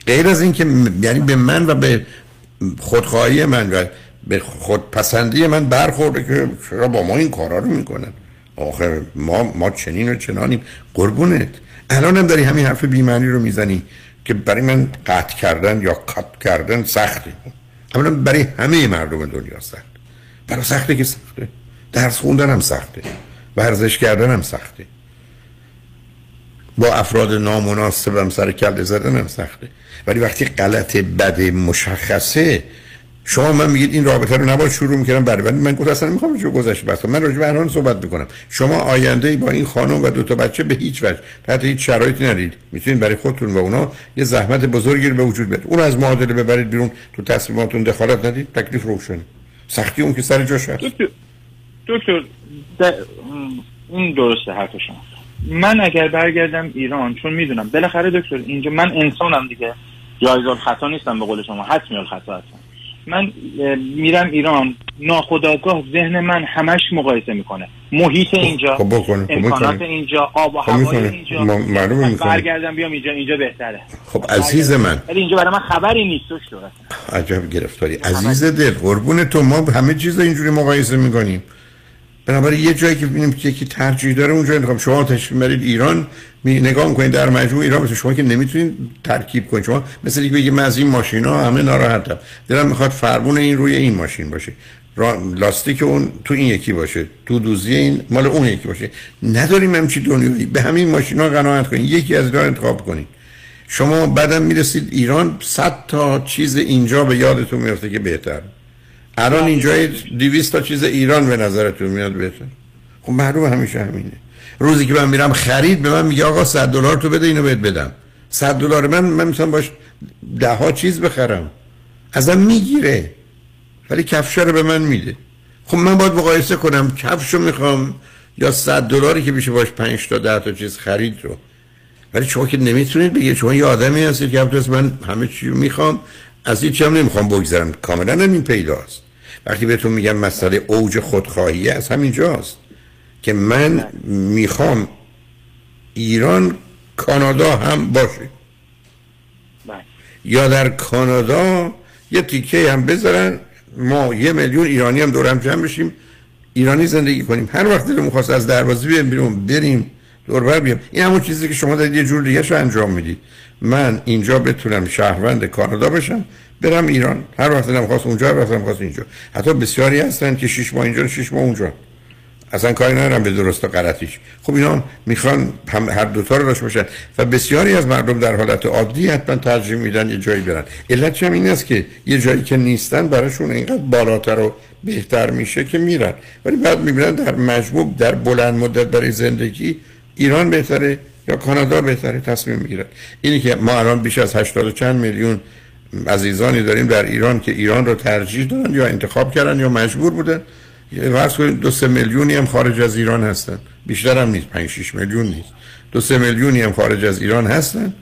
غیر از اینکه یعنی به من و به خودخواهی من و به خودپسندی من برخورده که چرا با ما این کارا رو می‌کنن آخه ما ما چنین و چنانیم. قربونت. الان هم داری همین حرف بیمعنی رو می‌زنی که برای من قطع کردن یا کات کردن سخته. اولا برای همه مردم دنیا سخت. برای سخته که سخته. درس خوندن هم سخته. ورزش کردن هم سخته. با افراد نامناسبم سر کله هم سخته. ولی وقتی غلط بد مشخصه شما من میگید این رابطه رو نباید شروع می‌کردم برای من. گفت اصلا نمی‌خوام چه گذشته بس. من راجع به صحبت می‌کنم. شما آینده با این خانم و دو تا بچه به هیچ وجه تحت هیچ شرایطی ندید می‌تونید برای خودتون و اونا یه زحمت بزرگی رو به وجود بیارید. اون از معادله ببرید بیرون. تو تصمیماتون دخالت ندید. تکلیف روشن سختی اون که سر جاش هست. دکتر این درسته حرف شما. من اگر برگردم ایران چون می‌دونم بالاخره دکتر اینجا من انسانم دیگه. جایز خطا نیستم به قول شما. حتمی الخطا هستم. من میرم ایران. ناخداگاه ذهن من همش مقایسه می‌کنه. محیط اینجا خب بکنه، خب امکانات. اینجا آب و خب هوای. اینجا. معلومه. برگردم بیام اینجا اینجا بهتره. خب عزیز من. ولی اینجا برای من خبری نیست عجب گرفتاری. عزیز دل قربون تو. ما همه چیز اینجوری مقایسه می‌کنیم. بنابراین یه جایی که ببینیم که یکی ترجیح داره اونجا انتخاب شما تشریف برید ایران می نگاه می‌کنید در مجموع ایران مثل شما که نمی‌تونید ترکیب کنید. شما مثل اینکه بگید من از این ماشینا همه ناراحتم. دلم می‌خواد فرمون این روی این ماشین باشه. لاستیک اون تو این یکی باشه تو دوزی این مال اون یکی باشه. نداریم همچی دنیایی. به همین ماشینا قناعت کنید. یکی از رو انتخاب کنید. شما بعدم می‌رسید ایران صد تا چیز اینجا به یادتون میفته که بهتر الان اینجا 200 تا چیز ایران به نظرتون میاد بهتر خب معلومه همیشه همینه. روزی که من میرم خرید به من میگه آقا 100 دلار تو بده اینو بهت بدم. 100 دلار من من می‌تونم باش ده ها چیز بخرم. ازم می‌گیره. ولی کفش رو به من میده. خب من باید مقایسه کنم کفشو می‌خوام یا 100 دلاری که میشه باش 5 تا 10 تا چیز خرید رو. ولی شما که نمی‌تونید بگید شما یه آدمی هستید که من همه چی رو می‌خوام. از هیچ هم نمی‌خوام بگذرم. کاملا این پیداست. وقتی بهتون میگم مسئله اوج خودخواهی از همینجاست که من می‌خوام ایران کانادا هم باشه. یا در کانادا یه تیکه هم بذارن ما یه میلیون ایرانی هم دور هم جمع بشیم ایرانی زندگی کنیم. هر وقت دلمون خواست از دروازه بیایم بیرون بریم دور بر بیام. این همون چیزی که شما دارید یه جور دیگه انجام می‌دید. من اینجا بتونم شهروند کانادا بشم برم ایران. هر وقت دلم خواست اونجا هر وقت دلم خواست اینجا. حتی بسیاری هستن که شش ماه اینجا شش ماه اونجا. اصلا کاری ندارم به درست و غلطیش. خب اینا می‌خوان هم هر دوتا رو داشته باشن و بسیاری از مردم در حالت عادی حتما ترجیح میدن یه جایی برن. علت هم این است که یه جایی که نیستن براشون اینقدر بالاتر و بهتر میشه که میرن. ولی بعد می‌بینن در مجموع در بلند مدت برای زندگی ایران بهتره یا کانادا بهتره تصمیم می‌گیرن. اینی که ما الان بیش از 80 چند میلیون عزیزانی داریم در ایران که ایران رو ترجیح دادن یا انتخاب کردن یا مجبور بودن. فرض کنید دو سه میلیونی هم خارج از ایران هستن. بیشتر هم نیست 5 6 میلیون نیست. دو سه میلیونی هم خارج از ایران هستن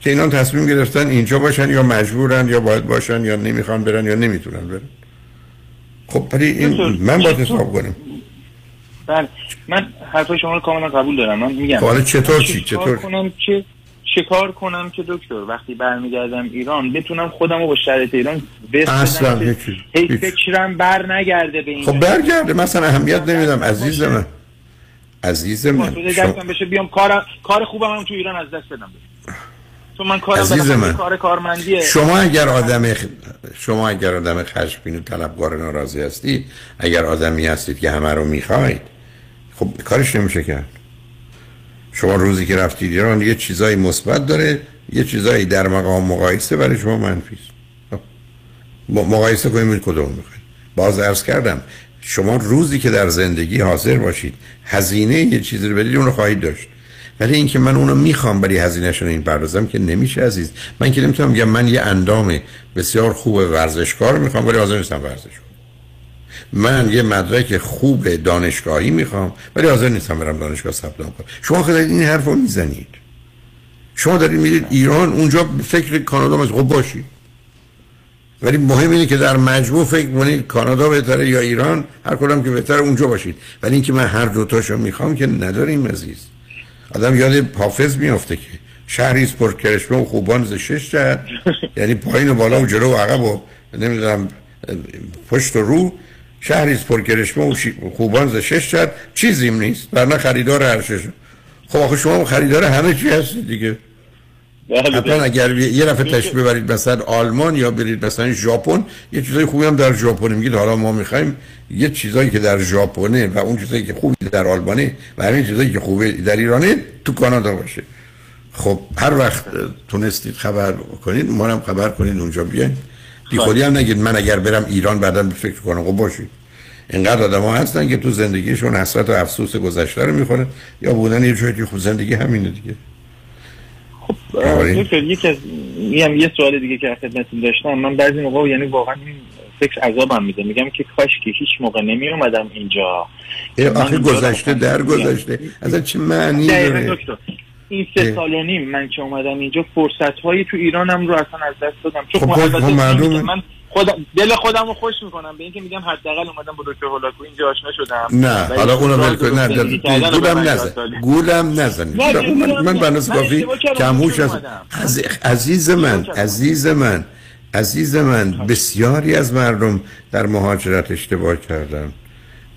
که اینا تصمیم گرفتن اینجا باشن یا مجبورن یا باید باشن یا نمی‌خوان برن یا نمی‌تونن برن. خب ولی این من باید حساب کنم. بله من حرف شما رو کاملا قبول دارم. من میگم خب، حالا چطور چی؟ چطور؟ کنم که چیکار کنم که دکتر وقتی برمیگردم ایران بتونم خودم رو با شرایط ایران اصلا. هیچ. فکرم بر نگرده به این خب برگرده مثلا اهمیت نمیدم عزیز من عزیز من شما... بشه بیام کار کار خوبم هم تو ایران از دست بدم تو من کارم عزیز من. کار کارمندیه شما اگر آدم خ- شما اگر آدم خشمگین و طلبکار ناراضی هستید اگر آدمی هستید که همه رو می‌خواید خب کارش نمیشه کرد شما روزی که رفتید ایران یه چیزای مثبت داره یه چیزایی در مقام مقایسه برای شما منفی است. خب. مقایسه کنیم کدوم می‌خواید. باز عرض کردم شما روزی که در زندگی حاضر باشید هزینه یه چیزی رو بدید اون رو خواهید داشت. ولی اینکه من اونو می‌خوام ولی هزینه‌ش رو این پردازم که نمیشه عزیز. من که نمی‌تونم بگم من یه اندام بسیار خوب ورزشکار می‌خوام ولی حاضر نیستم ورزش کنم. من یه مدرک خوب دانشگاهی می‌خوام ولی حاضر نیستم برم دانشگاه ثبت نام کنم. شما خود این حرف رو می‌زنید. شما دارید میرید ایران اونجا فکر کانادا از خب باشید ولی مهم اینه که در مجموع فکر کنید کانادا بهتره یا ایران هر کدام که بهتره اونجا باشید. ولی اینکه من هر دوتاشو می‌خوام که نداریم عزیز. آدم یاد حافظ میافته که شهری پر کرشمه و خوبان ز شش جهت. [laughs] یعنی پایین و بالا و جلو و عقب و نمی‌دونم پشت و رو. شهری است پر کرشمه و خوبان ز شش جهت چیزیم نیست. ورنه خریدار هر شش. خب آخه شما هم خریدار همه چی هستید دیگه. حتما اگر یه رفت تشریف ببرید مثلا آلمان یا برید مثلا ژاپن یه چیزای خوبی هم در ژاپن. میگید حالا ما می‌خوایم یه چیزایی که در ژاپنه و اون چیزایی که خوبی در آلمانه و همین چیزایی که خوبه در ایرانه تو کانادا باشه. خب هر وقت تونستید خبر کنید ما هم خبر کنید اونجا بیاین. بی خودی هم نگید من اگر برم ایران بعدا به فکر کنم. خب باشید. اینقدر آدم ها هستن که تو زندگیشون حسرت و افسوس گذشته رو می‌خورن یا بودن یه جایی که خب زندگی همینه دیگه. دکتر یکی از میگم یه سوال دیگه که خدمتتون داشتم. من بعضی موقع یعنی واقعا فکر عذابم میده. میگم که کاش که هیچ موقع نمی اومدم اینجا آخه گذشته. در گذشته اصلا چه معنی داره؟ این سه. سال و نیم من که اومدم اینجا فرصت هایی تو ایرانم رو اصلا از دست دادم. چون خب، خب خب، خب،. من خودم دل خودم رو خوش می‌کنم. به اینکه میگم حداقل اومدم با دکتر هولاکو اینجا آشنا شدم. نه حالا اونو راز ول کن. نه گولم نزن. گولم نه، من. بناس کافی. اومدم. عزیز- عزیز من عزیز من عزیز من بسیاری از مردم در مهاجرت اشتباه کردن.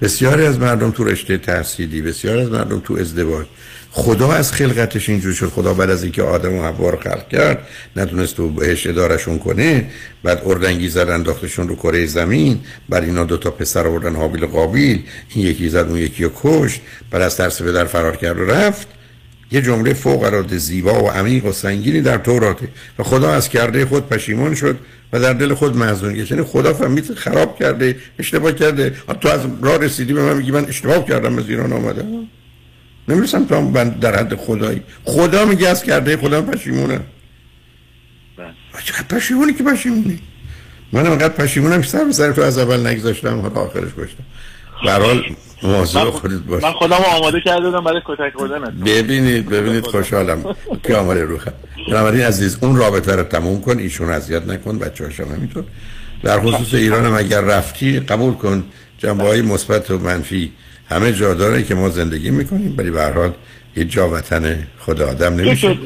بسیاری از مردم تو رشته تحصیلی بسیاری از مردم تو ازدواج. خدا از خلقتش اینجور شد. خدا بعد از اینکه آدم و حوا رو خلق کرد نتونست تو بهش ادارشون کنه بعد اردنگی زد انداختشون رو کره زمین بعد اینا دو تا پسر آوردن حابیل و قابیل این یکی زد اون یکی رو کشت بعد از ترس پدر فرار کرد و رفت. یه جمله فوق العاده زیبا و عمیق و سنگینی در توراته و خدا از کرده خود پشیمان شد و در دل خود محزون گشت. یعنی خدا فهمید خراب کرده اشتباه کرده. تو از راه رسیدی به من میگی من اشتباه کردم از ایران آمدم. نمی‌رسم هم من در حد خدایی. خدا میگه از کرده خدا پشیمونم چقدر پشیمونی که پشیمونی؟ منم انقدر پشیمونم که سر به سر تو از اول نگذاشتم حالا آخرش گشتم به هر حال مواظب خودت باش. من خودم آماده کرده بودم برای کتک خوردن ببینید ببینید خوشحالم. که آمار روخم بنابراین عزیز اون رابطه رو تموم کن ایشون اذیت نکن بچه هاشم همینطور در خصوص ایران هم اگر رفتی قبول کن. جنبه های مثبت و منفی همه جا داره که ما زندگی می‌کنیم ولی به هر حال یه جا وطن خود آدم نمیشه.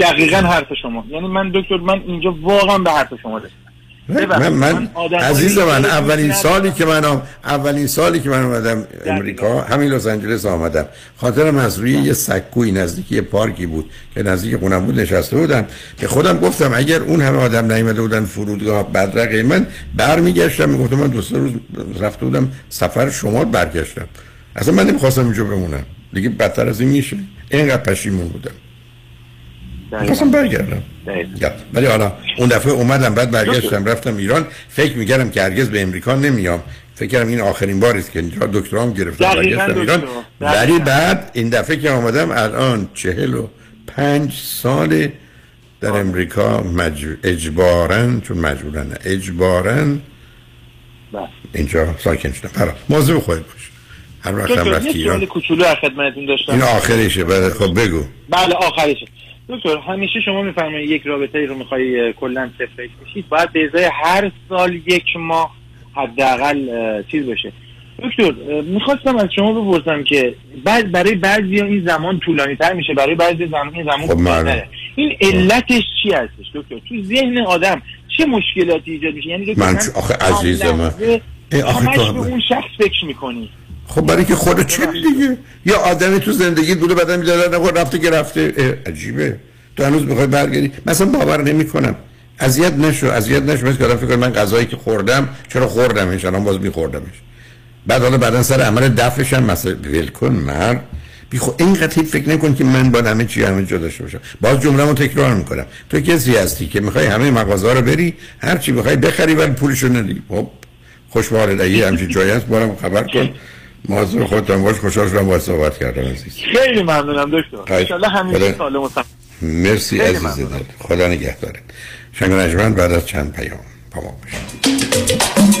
دقیقا حرف شما. یعنی من دکتر من اینجا واقعا به حرف شما رسیدم. من, من عزیز من اولین سالی که من اولین سالی که من اومدم امریکا همین لس آنجلس آمدم. خاطرم از روی یه سکوی نزدیک یه پارکی بود که نزدیک خونم بود نشسته بودم. که خودم گفتم اگر اون همه آدم نیومده بودن فرودگاه بدرقه من برمیگشتم. می‌گفتم من دو سه روز رفته بودم سفر شمال برگشتم. اصلا من نمی‌خواستم اینجا بمونم. دیگه بدتر از این میشه. اینقدر پشیمون بودم. می‌خواستم برگردم. ولی حالا اون دفعه اومدم بعد برگشتم رفتم ایران. فکر می‌کردم که هرگز به امریکا نمیام. فکر کردم این آخرین باری است که اینجا دکترام گرفتم برگشتم ایران. ولی بعد این دفعه که آمدم الان چهل و پنج سال در امریکا مجبور اجبارن چون مجبورن اجبارن. اینجا ساکن شدم. موضوع خواهد باش. هر وقت هم رفت ایران. کوچولو از خدمتتون داشتم. این آخرشه بله خب بگو. بله آخرشه دکتر همیشه شما میفرمایید یک رابطه ای رو می‌خوای کلا سفید بشید. باید به ازای هر سال یک ماه حداقل چیز بشه دکتر می‌خواستم از شما بپرسم که بعد برای بعضی این زمان طولانی تر میشه. برای بعضی زمان این زمان خب،. این علتش چی هستش دکتر؟ تو ذهن آدم چه مشکلاتی ایجاد میشه؟ یعنی دکتر من آخه عزیز من. آخه تو- به اون شخص فکر می‌کنی. خب برای که خود چه دیگه؟ یا آدمی تو زندگی بوده بعدم میداره نخور رفته که رفته. عجیبه. تو هنوز می‌خوای برگردی؟ مثلا باور نمی‌کنم. اذیت نشو اذیت نشو. مثل که آدم فکر من غذایی که خوردم چرا خوردمش؟ الان باز میخوردمش. بعد حالا بعدا سر عمل دفعش هم مثلا ول کن مرد. بی خو اینقدر فکر نکن که من با همه چی همه جا داشته باشم. باز جمله تکرار می‌کنم. تو کسی هستی که می‌خوای همه مغازه رو بری هر چی می‌خوای بخری ولی پولشو ندی. خب خوشبال دهی همچین جایی هست. بارم خبر کن. موضوع خودتان باش خوشحال شدم با صحبت کردم عزیز خیلی ممنونم دکتر. انشالله همیشه. سالم و سلامت. مرسی عزیز. دل خدا نگهداره شنگ بعد از چند پیام با ما باشید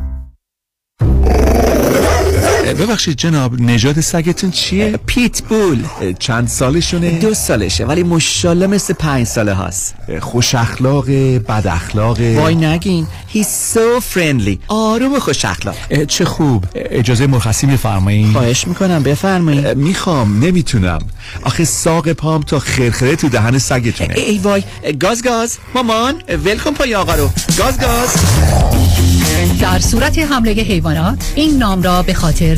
Oh. ببخشید جناب نژاد سگتون چیه؟ پیت بول چند سالشونه؟ دو سالشه ولی مشالله مثل پنج ساله هست خوش اخلاق بد اخلاق. وای نگین He's so friendly. آروم و خوش اخلاق. چه خوب. اجازه مرخصی میفرمایید خواهش می‌کنم بفرمایید می‌خوام نمی‌تونم. آخه ساق پام تا خرخره تو دهن سگتونه. ای وای گاز گاز. مامان ولکن پای آقا رو. گاز گاز. در صورت حمله حیوانات این نام را به خاطر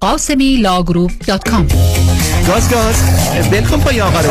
قاسمی law group dot com گاز گاز. ولکن پای آقا رو.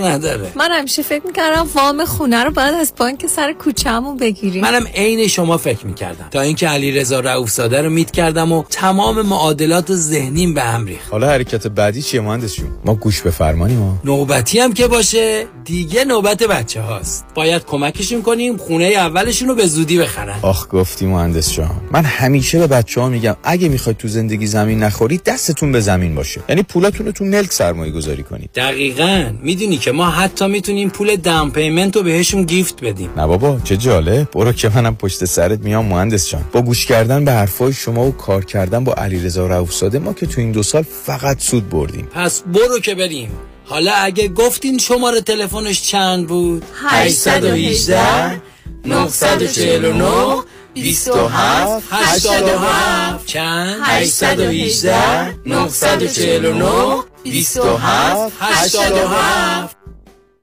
نداره. من همیشه فکر می‌کردم وام خونه رو باید از بانک سر کوچه‌مون بگیریم. منم عین شما فکر می‌کردم. تا اینکه علی رضا رؤوفزاده رو meet کردم و تمام معادلات ذهنیم به هم ریخت. حالا حرکت بعدی چیه مهندس جون؟ ما گوش به فرمانی ما نوبتی هم که باشه. دیگه نوبت بچه هاست. باید کمکشون کنیم خونه اولشون رو به زودی بخرن. آخ گفتی مهندس جان من همیشه به بچه ها میگم اگه می‌خواید تو زندگی زمین نخورید دستتون به زمین باشه. یعنی پولاتون رو تو ملک سرمایه گذاری کنید. دقیقا. می‌دونی که ما حتی می‌تونیم پول دم پیمنت رو بهشون گیفت بدیم. نه بابا چه جالب. برو که منم پشت سرت میام مهندس جان. با گوش کردن به حرفای شما و کار کردن با علیرضا رؤوفزاده ما که تو این دو سال فقط سود بردیم. پس برو که بریم. حالا اگه گفتین شماره تلفنش چند بود؟ 818 949 27 87 چند؟ 818 949 27 87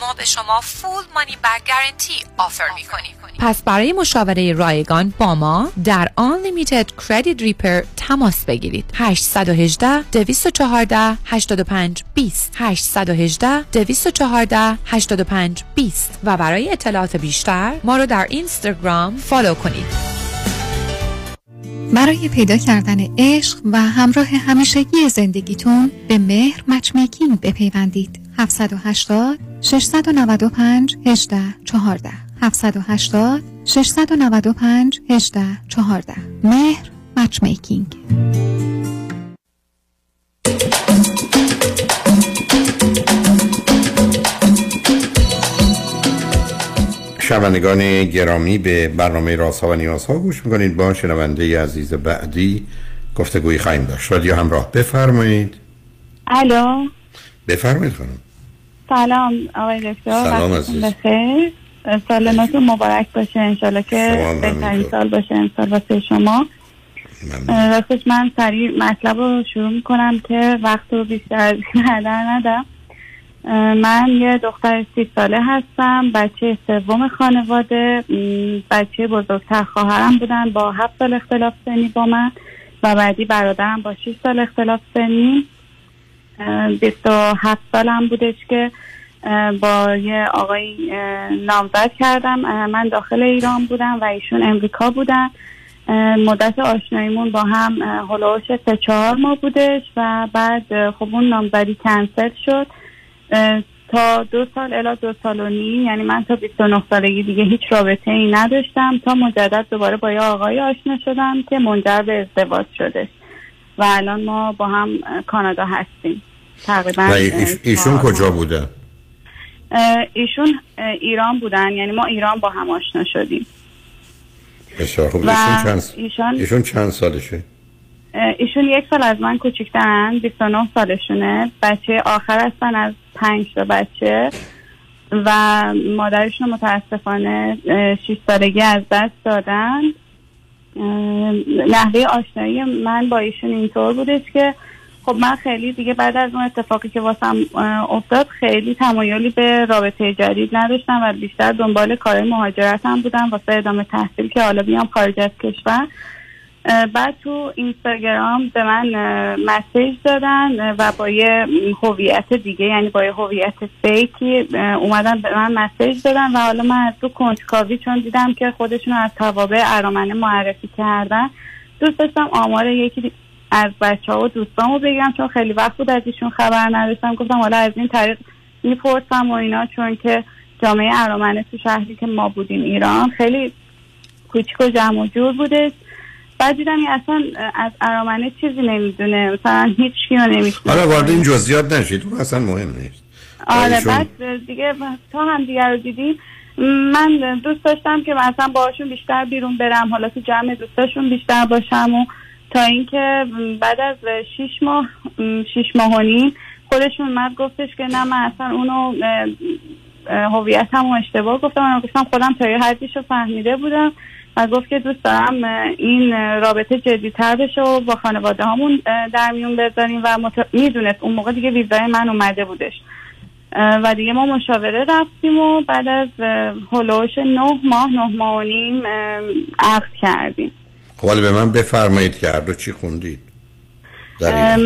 ما به شما فول مانی بک گارنتی آفر می کنیم پس برای مشاوره رایگان با ما در Unlimited Credit Repair تماس بگیرید. 818 214 85 20 818 214 85 20 و برای اطلاعات بیشتر ما رو در اینستاگرام فالو کنید. برای پیدا کردن عشق و همراه همیشگی زندگیتون به مهر مچمیکینگ بپیوندید. 780 695 18 14 780 695 18 14 مهر مچمیکینگ شنوندگان گرامی به برنامه راست ها و نیاز ها گوش می‌کنید. با شنونده عزیز بعدی گفتگوی خواهیم داشت. رادیو همراه بفرمایید. الو. بفرمایید خانم. سلام آقای دکتر. سلام عزیز. بخیر. سال نوتون مبارک باشه انشالله که بهترین. سال باشه امسال واسه شما. راستش من سریع مطلب رو شروع می‌کنم که وقت رو بیشتر از این هدر ندم من یه دختر سی ساله هستم بچه سوم خانواده. بچه بزرگتر خواهرم بودن با هفت سال اختلاف سنی با من و بعدی برادرم با 6 سال اختلاف سنی. بیست و هفت سالم بودش که با یه آقای نامزد کردم. من داخل ایران بودم و ایشون امریکا بودن. مدت آشناییمون با هم هلوش سه چهار ماه بودش و بعد خب اون نامزدی کنسل شد. تا دو سال الا دو سال و نیم یعنی من تا 29 سالگی دیگه هیچ رابطه ای نداشتم. تا مجدد دوباره با یه آقای آشنا شدم که منجر به ازدواج شدش. و الان ما با هم کانادا هستیم. تقریبا و ایشون کجا بوده؟ ایشون ایران بودن یعنی ما ایران با هم آشنا شدیم. بسیار خوب. و ایشون چند ایشان ایشون چند سالشه؟ ایشون یک سال از من کوچیکترن 29 سالشونه. بچه آخر هستن از پنج تا بچه. و مادرشون متاسفانه 6 سالگی از دست دادن. نحوه آشنایی من با ایشون اینطور بودش که خب من خیلی دیگه بعد از اون اتفاقی که واسم افتاد خیلی تمایلی به رابطه جدید نداشتم و بیشتر دنبال کار مهاجرتم بودم. واسه ادامه تحصیل که حالا بیام خارج از کشور. بعد تو اینستاگرام به من مسیج دادن و با یه هویت دیگه یعنی با یه هویت فیکی اومدن به من مسیج دادن. و حالا من از تو کنجکاوی چون دیدم که خودشون از توابع ارامنه معرفی کردن. دوست داشتم آمار یکی از بچه ها و دوستامو بگم چون خیلی وقت بود از ایشون خبر نداشتم. گفتم حالا از این طریق می‌پرسم و اینا چون که جامعه ارامنه تو شهری که ما بودیم ایران خیلی کوچیک و جمع و جور بودش بعد دیدم این اصلا از ارامنه چیزی نمی‌دونه. مثلا هیچ کیو نمی‌شناسه. حالا وارد این جزئیات نشید اون اصلا مهم نیست. آره بعد دیگه تا هم دیگه رو دیدیم. من دوست داشتم که مثلا باهاشون بیشتر بیرون برم. حالا تو جمع دوستاشون بیشتر باشم و تا اینکه بعد از شیش ماه شیش ماه و نیم خودشون اومد گفتش که نه من اصلا اونو هویتم و اشتباه گفتم. من گفتم خودم تا یه حدیش رو فهمیده بودم و گفت که دوست دارم این رابطه جدیتر بشه و با خانواده هامون در میون بذاریم و مت... می‌دونست اون موقع دیگه ویزای من اومده بودش. و دیگه ما مشاوره رفتیم و بعد از هلوش نه ماه نه ماه و نیم عقد کردیم. ولی به من بفرمایید که هر دو چی خوندید.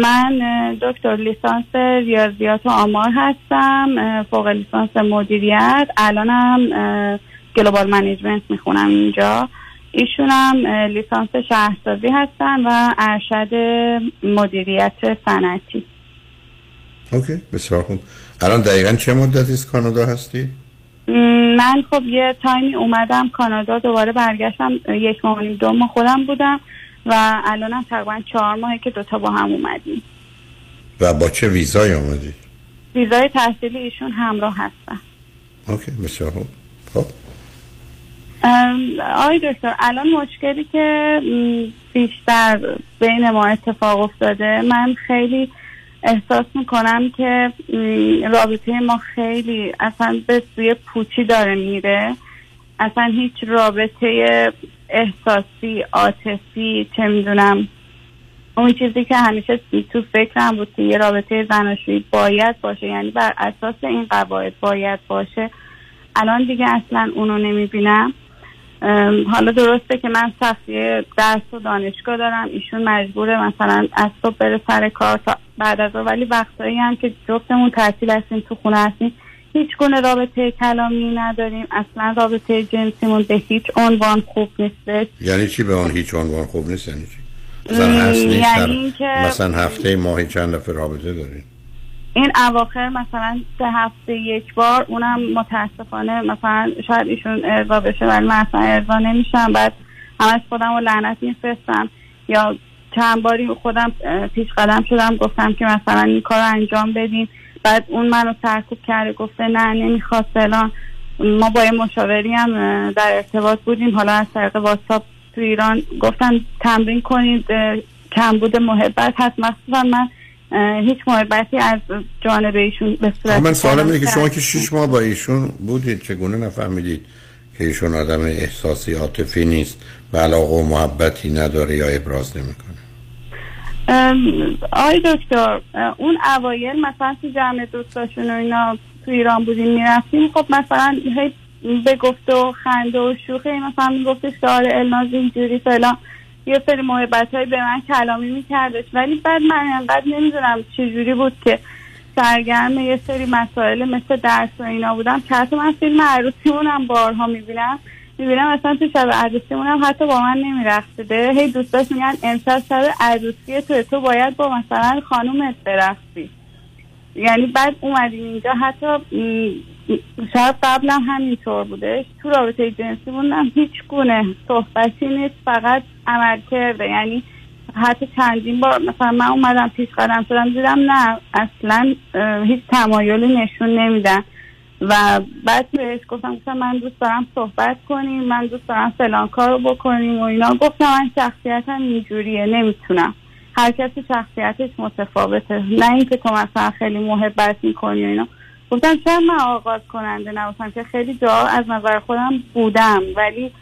من دکتر لیسانس ریاضیات و آمار هستم فوق لیسانس مدیریت. الانم global management می‌خونم اینجا. ایشونم لیسانس شهرسازی هستن و ارشد مدیریت صنعتی. Okay بسیار خوب. الان دقیقا چه مدتی از کانادا هستی؟ من خب یه تایمی اومدم کانادا دوباره برگشتم یک ماه دو ماه خودم بودم و الانم تقریبا چهار ماهه که دوتا با هم اومدیم. و با چه ویزای آمدی؟ ویزای تحصیلی ایشون همراه هستن. اوکی بسیار خوب. خب. آقای دکتر الان مشکلی که بیشتر بین ما اتفاق افتاده من خیلی احساس می‌کنم که رابطه ما خیلی اصلا به سوی پوچی داره میره. اصلا هیچ رابطه احساسی عاطفی چه می‌دونم اون چیزی که همیشه تو فکرم بود که یه رابطه زناشویی باید باشه. یعنی بر اساس این قواعد باید باشه. الان دیگه اصلا اونو نمی‌بینم. حالا درسته که من سختی درس و دانشگاه دارم. ایشون مجبوره مثلا از صبح بره سر کار تا بعد از ظهر، ولی وقتایی هم که جفتمون تعطیل هستیم تو خونه هستیم هیچ گونه رابطه کلامی نداریم. اصلا رابطه جنسیمون به هیچ عنوان خوب نیستش یعنی چی به اون هیچ عنوان خوب نیست؟ یعنی چی؟ مثلا هست نیست؟ یعنی مثلا هفته ماهی چند دفعه رابطه دارید این اواخر مثلا سه هفته یک بار اونم متاسفانه مثلا شاید ایشون ارضا بشه ولی من اصلا ارضا نمیشم. بعد همش خودم رو لعنت میفرستم. یا چند باری خودم پیش قدم شدم گفتم که مثلا این کار رو انجام بدیم بعد اون منو سرکوب کرده گفته نه نمی‌خواد فلان. ما با یه مشاوری هم در ارتباط بودیم. حالا از طریق واتساپ تو ایران گفتن تمرین کنید کمبود محبت هست. مخصوصا من هیچ محبتی از جانب ایشون به صورت من سوالم اینه که شما که شش ماه با ایشون بودید چگونه نفهمیدید که ایشون آدم احساسی عاطفی نیست و علاقه و محبتی نداره یا ابراز نمی‌کنه؟ آقای دکتر اون اوایل مثلا تو جمع دوستاشون و اینا تو ایران بودیم می‌رفتیم. خب مثلا هی به گفت و خنده و شوخی مثلا میگفتش که آره الناز اینجوری فلان. یه سری محبت های به من کلامی میکردش. ولی بعد من انقدر نمی‌دونم چجوری بود که سرگرم یه سری مسائل مثل درس و اینا بودم. که من فیلم عروسیمون هم بارها می‌بینم. می‌بینم اصلا تو شب عروسیمون هم حتی با من نمیرخصیده هی دوستاش میگن امشب شب عروسی تو تو باید با مثلا خانومت برقصی. یعنی بعد اومدیم اینجا حتی شاید قبلا همینطور بودش تو رابطه جنسی موندم هیچ گونه صحبتی نیست فقط عمل کرده. یعنی حتی چندین بار مثلا من اومدم پیش قدم شدم دیدم نه اصلا هیچ تمایلی نشون نمیدن. و بعد بهش گفتم گفتم من دوست دارم صحبت کنیم من دوست دارم فلان کار رو بکنیم و اینا. گفتم من شخصیتم اینجوریه نمی‌تونم. هر کسی شخصیتش متفاوته. نه اینکه تو مثلا خیلی محبت می‌کنی و اینا. گفتم شاید من آغاز کننده نباشم؟ که خیلی جا از نظر خودم بودم ولی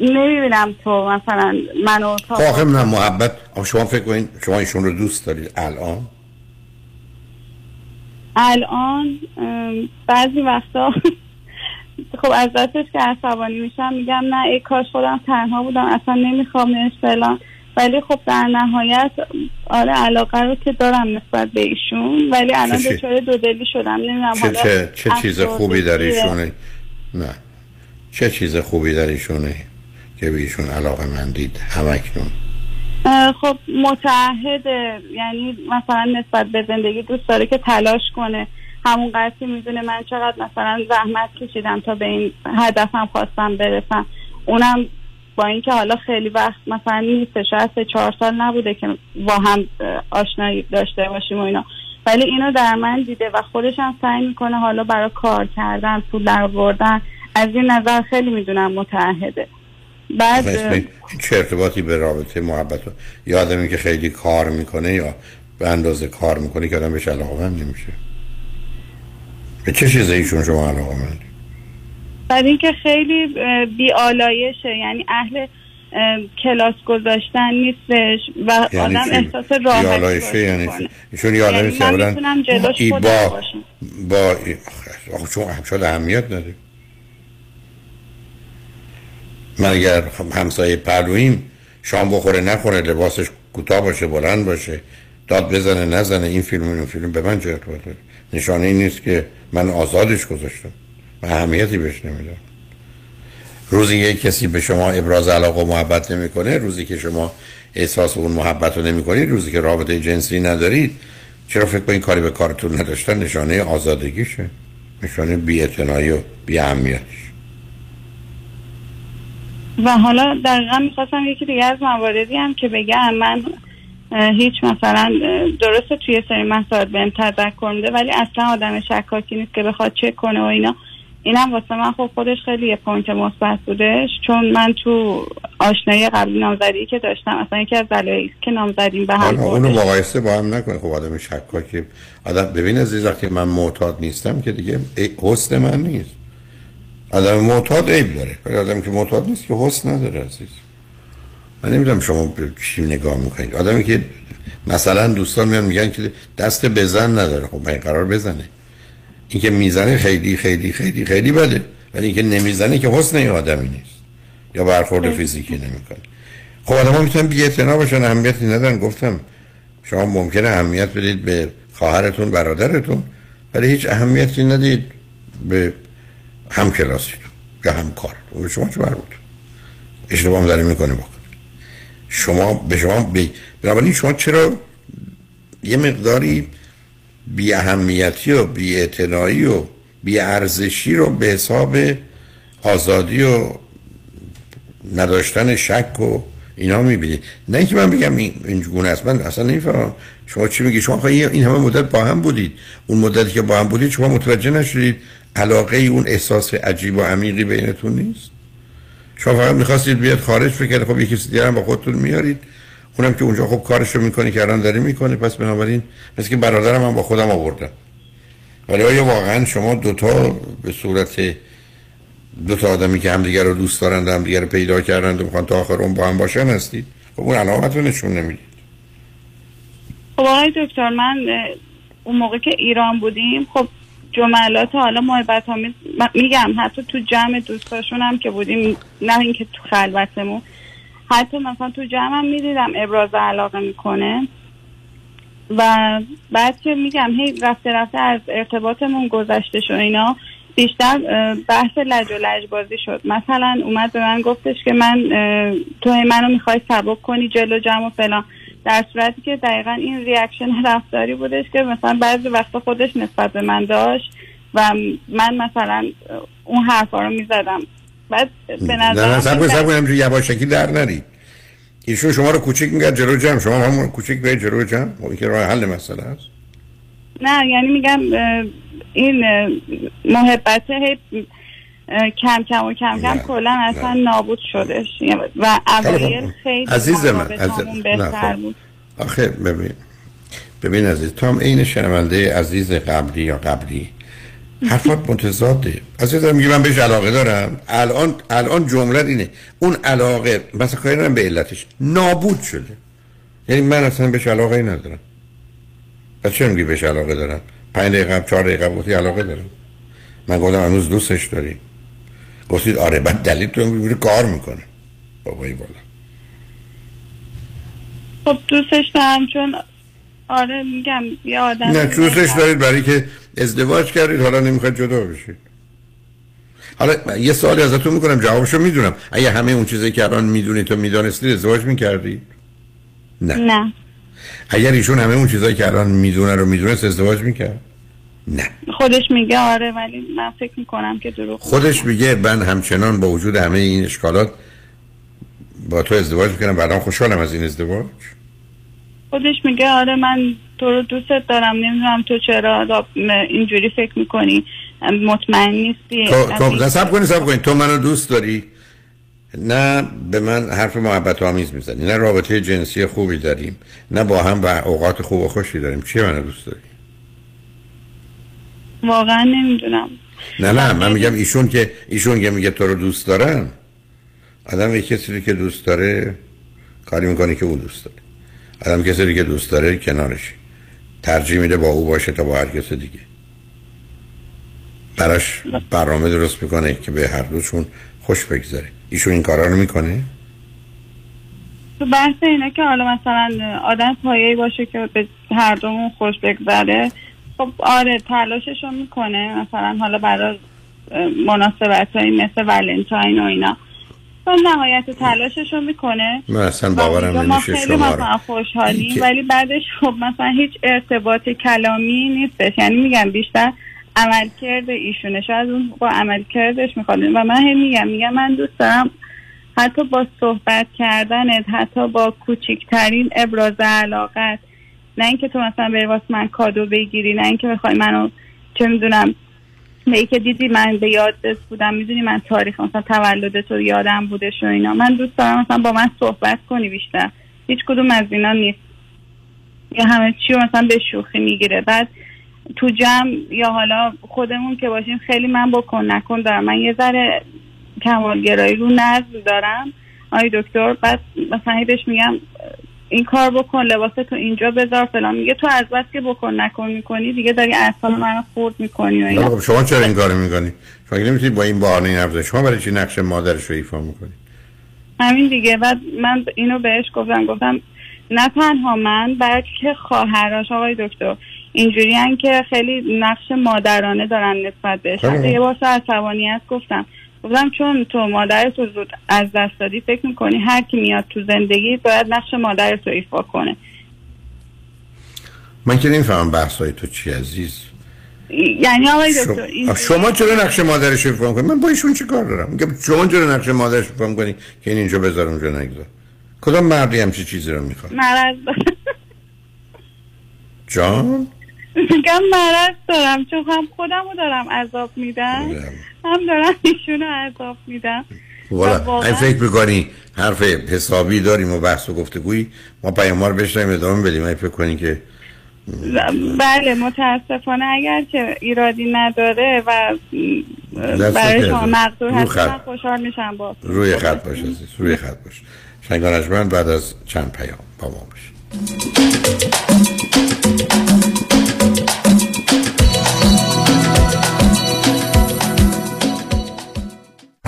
نمی‌بینم تو مثلا منو تا خب نه محبت. شما فکر کنید شما ایشون رو دوست دارید الان؟ الان بعضی وقتا [laughs] خب از دستش که عصبانی میشم میگم نه ای کاش خودم تنها بودم اصلا نمی‌خوام فلان. ولی خب در نهایت آره علاقه رو که دارم نسبت به ایشون ولی الان؟ دچار دودلی شدم نمی‌دونم چه چه چه چیز خوبی در. ایشونه؟ نه. چه چیز خوبی در ایشونه که به ایشون علاقه مندید همکنون. خب متعهده یعنی مثلا نسبت به زندگی دوست داره که تلاش کنه. همون قضیه می‌دونه من چقدر مثلا زحمت کشیدم تا به این هدفم خواستم برسم. اونم با اینکه حالا خیلی وقت مثلا نیست شاید سه چهار سال نبوده که با هم آشنایی داشته باشیم و اینا. ولی اینو در من دیده و خودش هم سعی می‌کنه حالا برای کار کردن پول در از این نظر خیلی می‌دونم متعهده. بعد چه ارتباطی به رابطه محبت و یا آدمی که خیلی کار می‌کنه یا به اندازه کار می‌کنه که آدم بهش علاقه نمیشه. به چه چیزه ایشون شما علاقه مندی برای اینکه خیلی بی آلایشه یعنی اهل اه، کلاس گذاشتن نیستش و یعنی آدم؟ احساس راحتی یعنی؟ ایشون یه آدمی یعنی که با با آخه چون شاید اهمیت نداره من اگر همسایه پهلویم شام بخوره نخوره لباسش کوتاه باشه بلند باشه داد بزنه نزنه این فیلم و این فیلم به من چه ارتباط نشانه این نیست که من آزادش گذاشتم. من اهمیتی بهش نمیدم. روزی یک کسی به شما ابراز علاقه و محبت نمی‌کنه روزی که شما احساس اون محبت رو نمی‌کنید روزی که رابطه جنسی ندارید چرا فکر کنید کاری به کارتون نداشتن؟ نشانه آزادگیشه. نشانه بی و بی اهمیتش و حالا دقیقا می‌خواستم یکی دیگه از مواردی هم که بگم من هیچ مثلا درسته توی سری مسائل بهم تذکر میده ولی اصلا آدم شکاکی نیست که بخواد چک کنه و اینا. اینم واسه من خب خودش خیلی یه پوینت مثبت بودش چون من تو آشنایی قبلی نامزدی که داشتم اصلا یکی از دلایلی که نامزدیم به هم اونو. مقایسه با هم نکنه خب آدم شکاکی. آدم ببین عزیز وقتی من معتاد نیستم که دیگه حسن من نیست. آدم معتاد عیب داره. ولی آدم که معتاد نیست که حسن نداره عزیز. من نمی‌دونم شما چی نگاه می‌کنید. آدمی که مثلا دوستان میان میگن که دست بزن نداره. خب من قرار بزنه. این که می‌زنه خیلی خیلی خیلی خیلی بده. ولی اینکه نمی‌زنه که حسن این آدمی نیست. یا برخورد فیزیکی نمی‌کنه. خب آدم ها می‌تونن بی باشن اهمیتی ندارن. گفتم شما ممکنه اهمیت بدید به خواهرتون برادرتون ولی هیچ اهمیتی ندید به همکلاسیتون یا همکار به شما چه مربوط اشتباه هم داره می‌کنه بکن شما به شما بی... بنابراین شما چرا یه مقداری بی اهمیتی و بی و بی ارزشی رو به حساب آزادی و نداشتن شک و اینا می‌بینید نه اینکه من بگم این این گونه است. من اصلا نمی‌فهمم. شما چی میگی؟ شما این همه مدت با هم بودید. اون مدتی که با هم بودید شما متوجه نشدید. علاقه اون احساس عجیب و عمیقی بینتون نیست؟ شما فقط می‌خواستید بیاد خارج فکر خب یکی کسی دیگه هم با خودتون میارید. اونم که اونجا خب کارشو می‌کنه که الان داره می‌کنه. پس بنابراین مثل که برادرم هم با خودم آوردم. ولی آیا واقعا شما دوتا به صورت دو تا آدمی که همدیگه رو دوست دارند همدیگه رو پیدا کردند و می‌خوان تا آخر اون با هم باشن هستید؟ خب اون علامت رو نشون نمی‌دید. خب آقای دکتر من اون موقع که ایران بودیم خب جملات حالا محبت آمیز میگم حتی تو جمع دوستاشون هم که بودیم نه اینکه تو خلوتمون حتی مثلا تو جمع هم می‌دیدم ابراز علاقه می‌کنه. و بعد که میگم هی رفته رفته از ارتباطمون گذشته شد اینا بیشتر بحث لج و لج بازی شد. مثلا اومد به من گفتش که من تو منو می‌خوای سبک کنی جلو جمع و فلان. در صورتی که دقیقا این ریاکشن رفتاری بودش که مثلا بعضی وقتا خودش نسبت به من داشت و من مثلا اون حرفا رو می‌زدم. بعد به نظر نه سب یواشکی در نرید ایشون شما رو کوچیک میگه جلو جمع. شما همون کوچیک به جلو جمع؟ خب این که راه حل مسئله است. نه یعنی میگم این محبت هی کم کم و کم کم کلا اصلا نابود شدش. و اوایل خب. خیلی عزیز من عزیز بهتر نه بود. خب. آخه ببین ببین عزیز تو هم عین شنونده عزیز قبلی یا قبلی. حرفات متضاده. عزیزم میگه من بهش علاقه دارم. الان الان جمله اینه. اون علاقه مثلا کاری ندارم به علتش. نابود شده. یعنی من اصلا بهش علاقه ای ندارم. پس چرا میگی بهش علاقه دارم؟ پنج دقیقه چهار دقیقه گفتی علاقه دارم. من گفتم هنوز دوستش داری. گفتید آره بعد دلیل تو کار می‌کنه. بابایی بالا خب دوستش دارم چون آره میگم یه آدم نه دوستش دارید برای که ازدواج کردید حالا نمی‌خواید جدا بشید. حالا یه سوالی ازتون می‌کنم جوابشو می‌دونم. اگه همه اون چیزایی که الان می‌دونید تو می‌دانستید ازدواج می‌کردید؟ نه. نه. اگر ایشون همه اون چیزایی که الان می‌دونه رو می‌دونست ازدواج می‌کرد؟ نه. خودش میگه آره ولی من فکر می‌کنم که دروغ خودش میگه من همچنان با وجود همه این اشکالات با تو ازدواج می‌کنم بعدا خوشحالم از این ازدواج. خودش میگه آره من تو رو دوستت دارم نمی‌دونم تو چرا را- اینجوری فکر می‌کنی. مطمئن نیستی. تو تو سب کنی سب کنی. تو منو دوست داری؟ نه به من حرف محبت آمیز می‌زنی. نه رابطه جنسی خوبی داریم. نه با هم و اوقات خوب و خوشی داریم. چی منو دوست داری؟ واقعا نمی‌دونم. نه نه من میگم ایشون که ایشون که میگه تو رو دوست دارم. آدم یه کسی که دوست داره کاری می‌کنه که او دوست داره. آدم کسی که دوست داره کنارش ترجیح میده با او باشه تا با هر کس دیگه. براش برنامه درست می‌کنه که به هر دوشون خوش بگذره. ایشون این کارا رو می‌کنه؟ تو بحث اینه که حالا مثلا آدم پایه‌ای باشه که به هر دومون خوش بگذره. خب آره تلاشش رو می‌کنه. مثلا حالا برای مناسبت مثل ولنتاین و اینا. نهایت تلاشش رو می‌کنه. من اصلا باورم نمیشه خیلی شما مثلا خوشحالیم. که- ولی بعدش خب مثلا هیچ ارتباط کلامی نیستش. یعنی میگم بیشتر عملکرد ایشونه شاید اون با عملکردش می‌خواد. و من هی میگم میگم من دوست دارم حتی با صحبت کردنت حتی با کوچکترین ابراز علاقت نه اینکه تو مثلا بری واسه من کادو بگیری نه اینکه بخوای منو چه می‌دونم به که دیدی من به یادت بودم می‌دونی من تاریخ مثلا تولد تو یادم بودش و اینا. من دوست دارم مثلا با من صحبت کنی بیشتر. هیچ کدوم از اینا نیست. یا همه چی مثلا به شوخی می‌گیره. بعد تو جمع یا حالا خودمون که باشیم خیلی من بکن نکن دارم. من یه ذره کمالگرایی رو نظم دارم. آی دکتر بعد مثلا بهش میگم این کار بکن لباس تو اینجا بذار فلان. میگه تو از بس که بکن نکن می‌کنی. دیگه داری اعصاب منو خورد می‌کنی و خب شما چرا این کارو می‌کنی؟ شما که نمی‌تونید با این بهانه بزنید. شما برای چی نقش مادرش رو ایفا می‌کنید همین دیگه. بعد من اینو بهش گفتم گفتم نه تنها من بلکه خواهرش. آقای دکتر اینجوری که خیلی نقش مادرانه دارن نسبت بهش. یه بار عصبانیت گفتم. گفتم چون تو مادر تو زود از دست دادی فکر می‌کنی هر کی میاد تو زندگی باید نقش مادر تو ایفا کنه. من که نمی‌فهمم بحث های تو چی عزیز. یعنی آقای شما, دکتر شما چرا نقش مادرش رو ایفا من با ایشون چی کار دارم؟ میگم شما چرا نقش مادرش رو ایفا می‌کنید که این اینجا بذار اونجا نگذار؟ کدام مردی همچی چیزی رو می‌خواد؟ مرض جان؟ میگم مرض دارم چون هم خودم رو دارم عذاب میدم هم دارم ایشونو عذاب میدم. والا این فکر می‌کنی حرف حسابی داریم و بحث و گفتگویی ما پیام رو بشنیم ادامه بدیم. این فکر کنی که بله متاسفانه اگر که ایرادی نداره و برای. شما مقدور رو هست. من خوشحال میشم با روی خط باش عزیز روی خط باش. شنگانجمن بعد از چند پیام با ما باش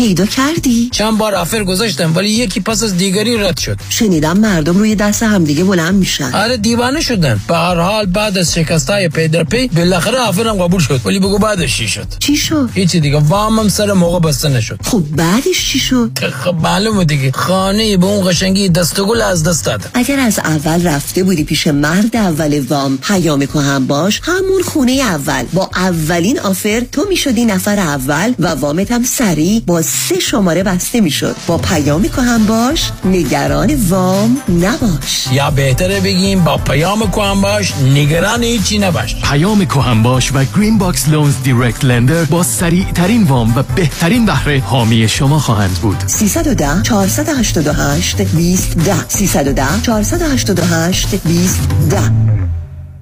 پیدا کردی؟ چند بار offer گذاشتم ولی یکی پس از دیگری رد شد. شنیدم مردم روی دست همدیگه بلند میشن. آره دیوانه شدن. به هر حال بعد از شکستای پی در پی بالاخره offer م قبول شد. ولی بگو بعدش چی شد؟ چی شد؟ هیچی دیگه. وامم سر موقع بسته نشد. خب بعدش چی شد؟ خب معلومه دیگه. خانه به اون قشنگی دسته گلو از دست دادم اگر از اول رفته بودی پیش مرد اول وام پیام کهن‌باش همون خونه اول. با اولین offer تو می‌شدی نفر اول و وامت هم سریع با سه شماره بسته می‌شد. با پیام کهن‌باش نگران وام نباش. یا بهتره بگیم با پیام کهن‌باش نگران هیچی نباش. پیام کهن‌باش و Green Box Loans direct lender با سریع ترین وام و بهترین بهره حامی شما خواهند بود. 310 488 20 10 310 488 20 10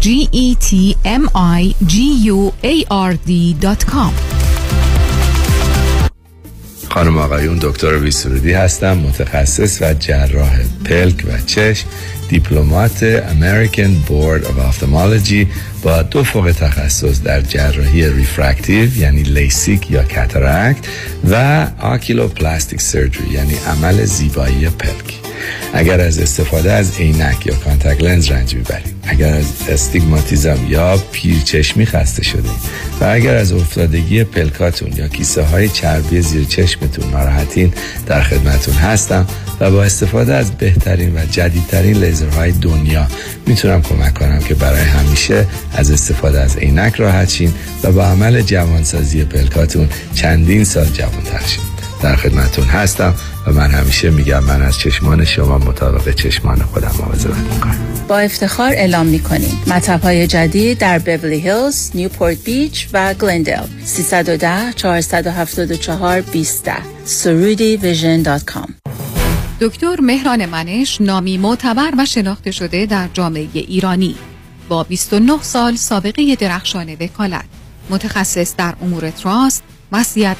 G E T M I G U A R D.com خانم آقایون دکتر ویسرودی هستم متخصص و جراح پلک و چشم diplomate American Board of Ophthalmology با دو فوق تخصص در جراحی refractive یعنی لیسیک یا cataract و oculoplastic surgery یعنی عمل زیبایی پلک. اگر از استفاده از عینک یا contact lens رنج می‌برید. اگر از استیگماتیزم یا پیرچشمی خسته شده و اگر از افتادگی پلکاتون یا کیسه های چربی زیر چشمتون ناراحتین در خدمتون هستم. و با استفاده از بهترین و جدیدترین لیزرهای دنیا می‌تونم کمک کنم که برای همیشه از استفاده از عینک راحت شین و با عمل جوانسازی پلکاتون چندین سال جوانتر شین. در خدمتون هستم و من همیشه میگم من از چشمان شما مطابق چشمان خودم مواظبت می‌کنم. با افتخار اعلام می‌کنیم. مطب های جدید در بورلی هیلز، نیوپورت بیچ و گلندل 310 474 20 Soroudi Vision dot com. دکتر مهران منش نامی معتبر و شناخته شده در جامعه ایرانی. با 29 سال سابقه درخشان وکالت. متخصص در امور trust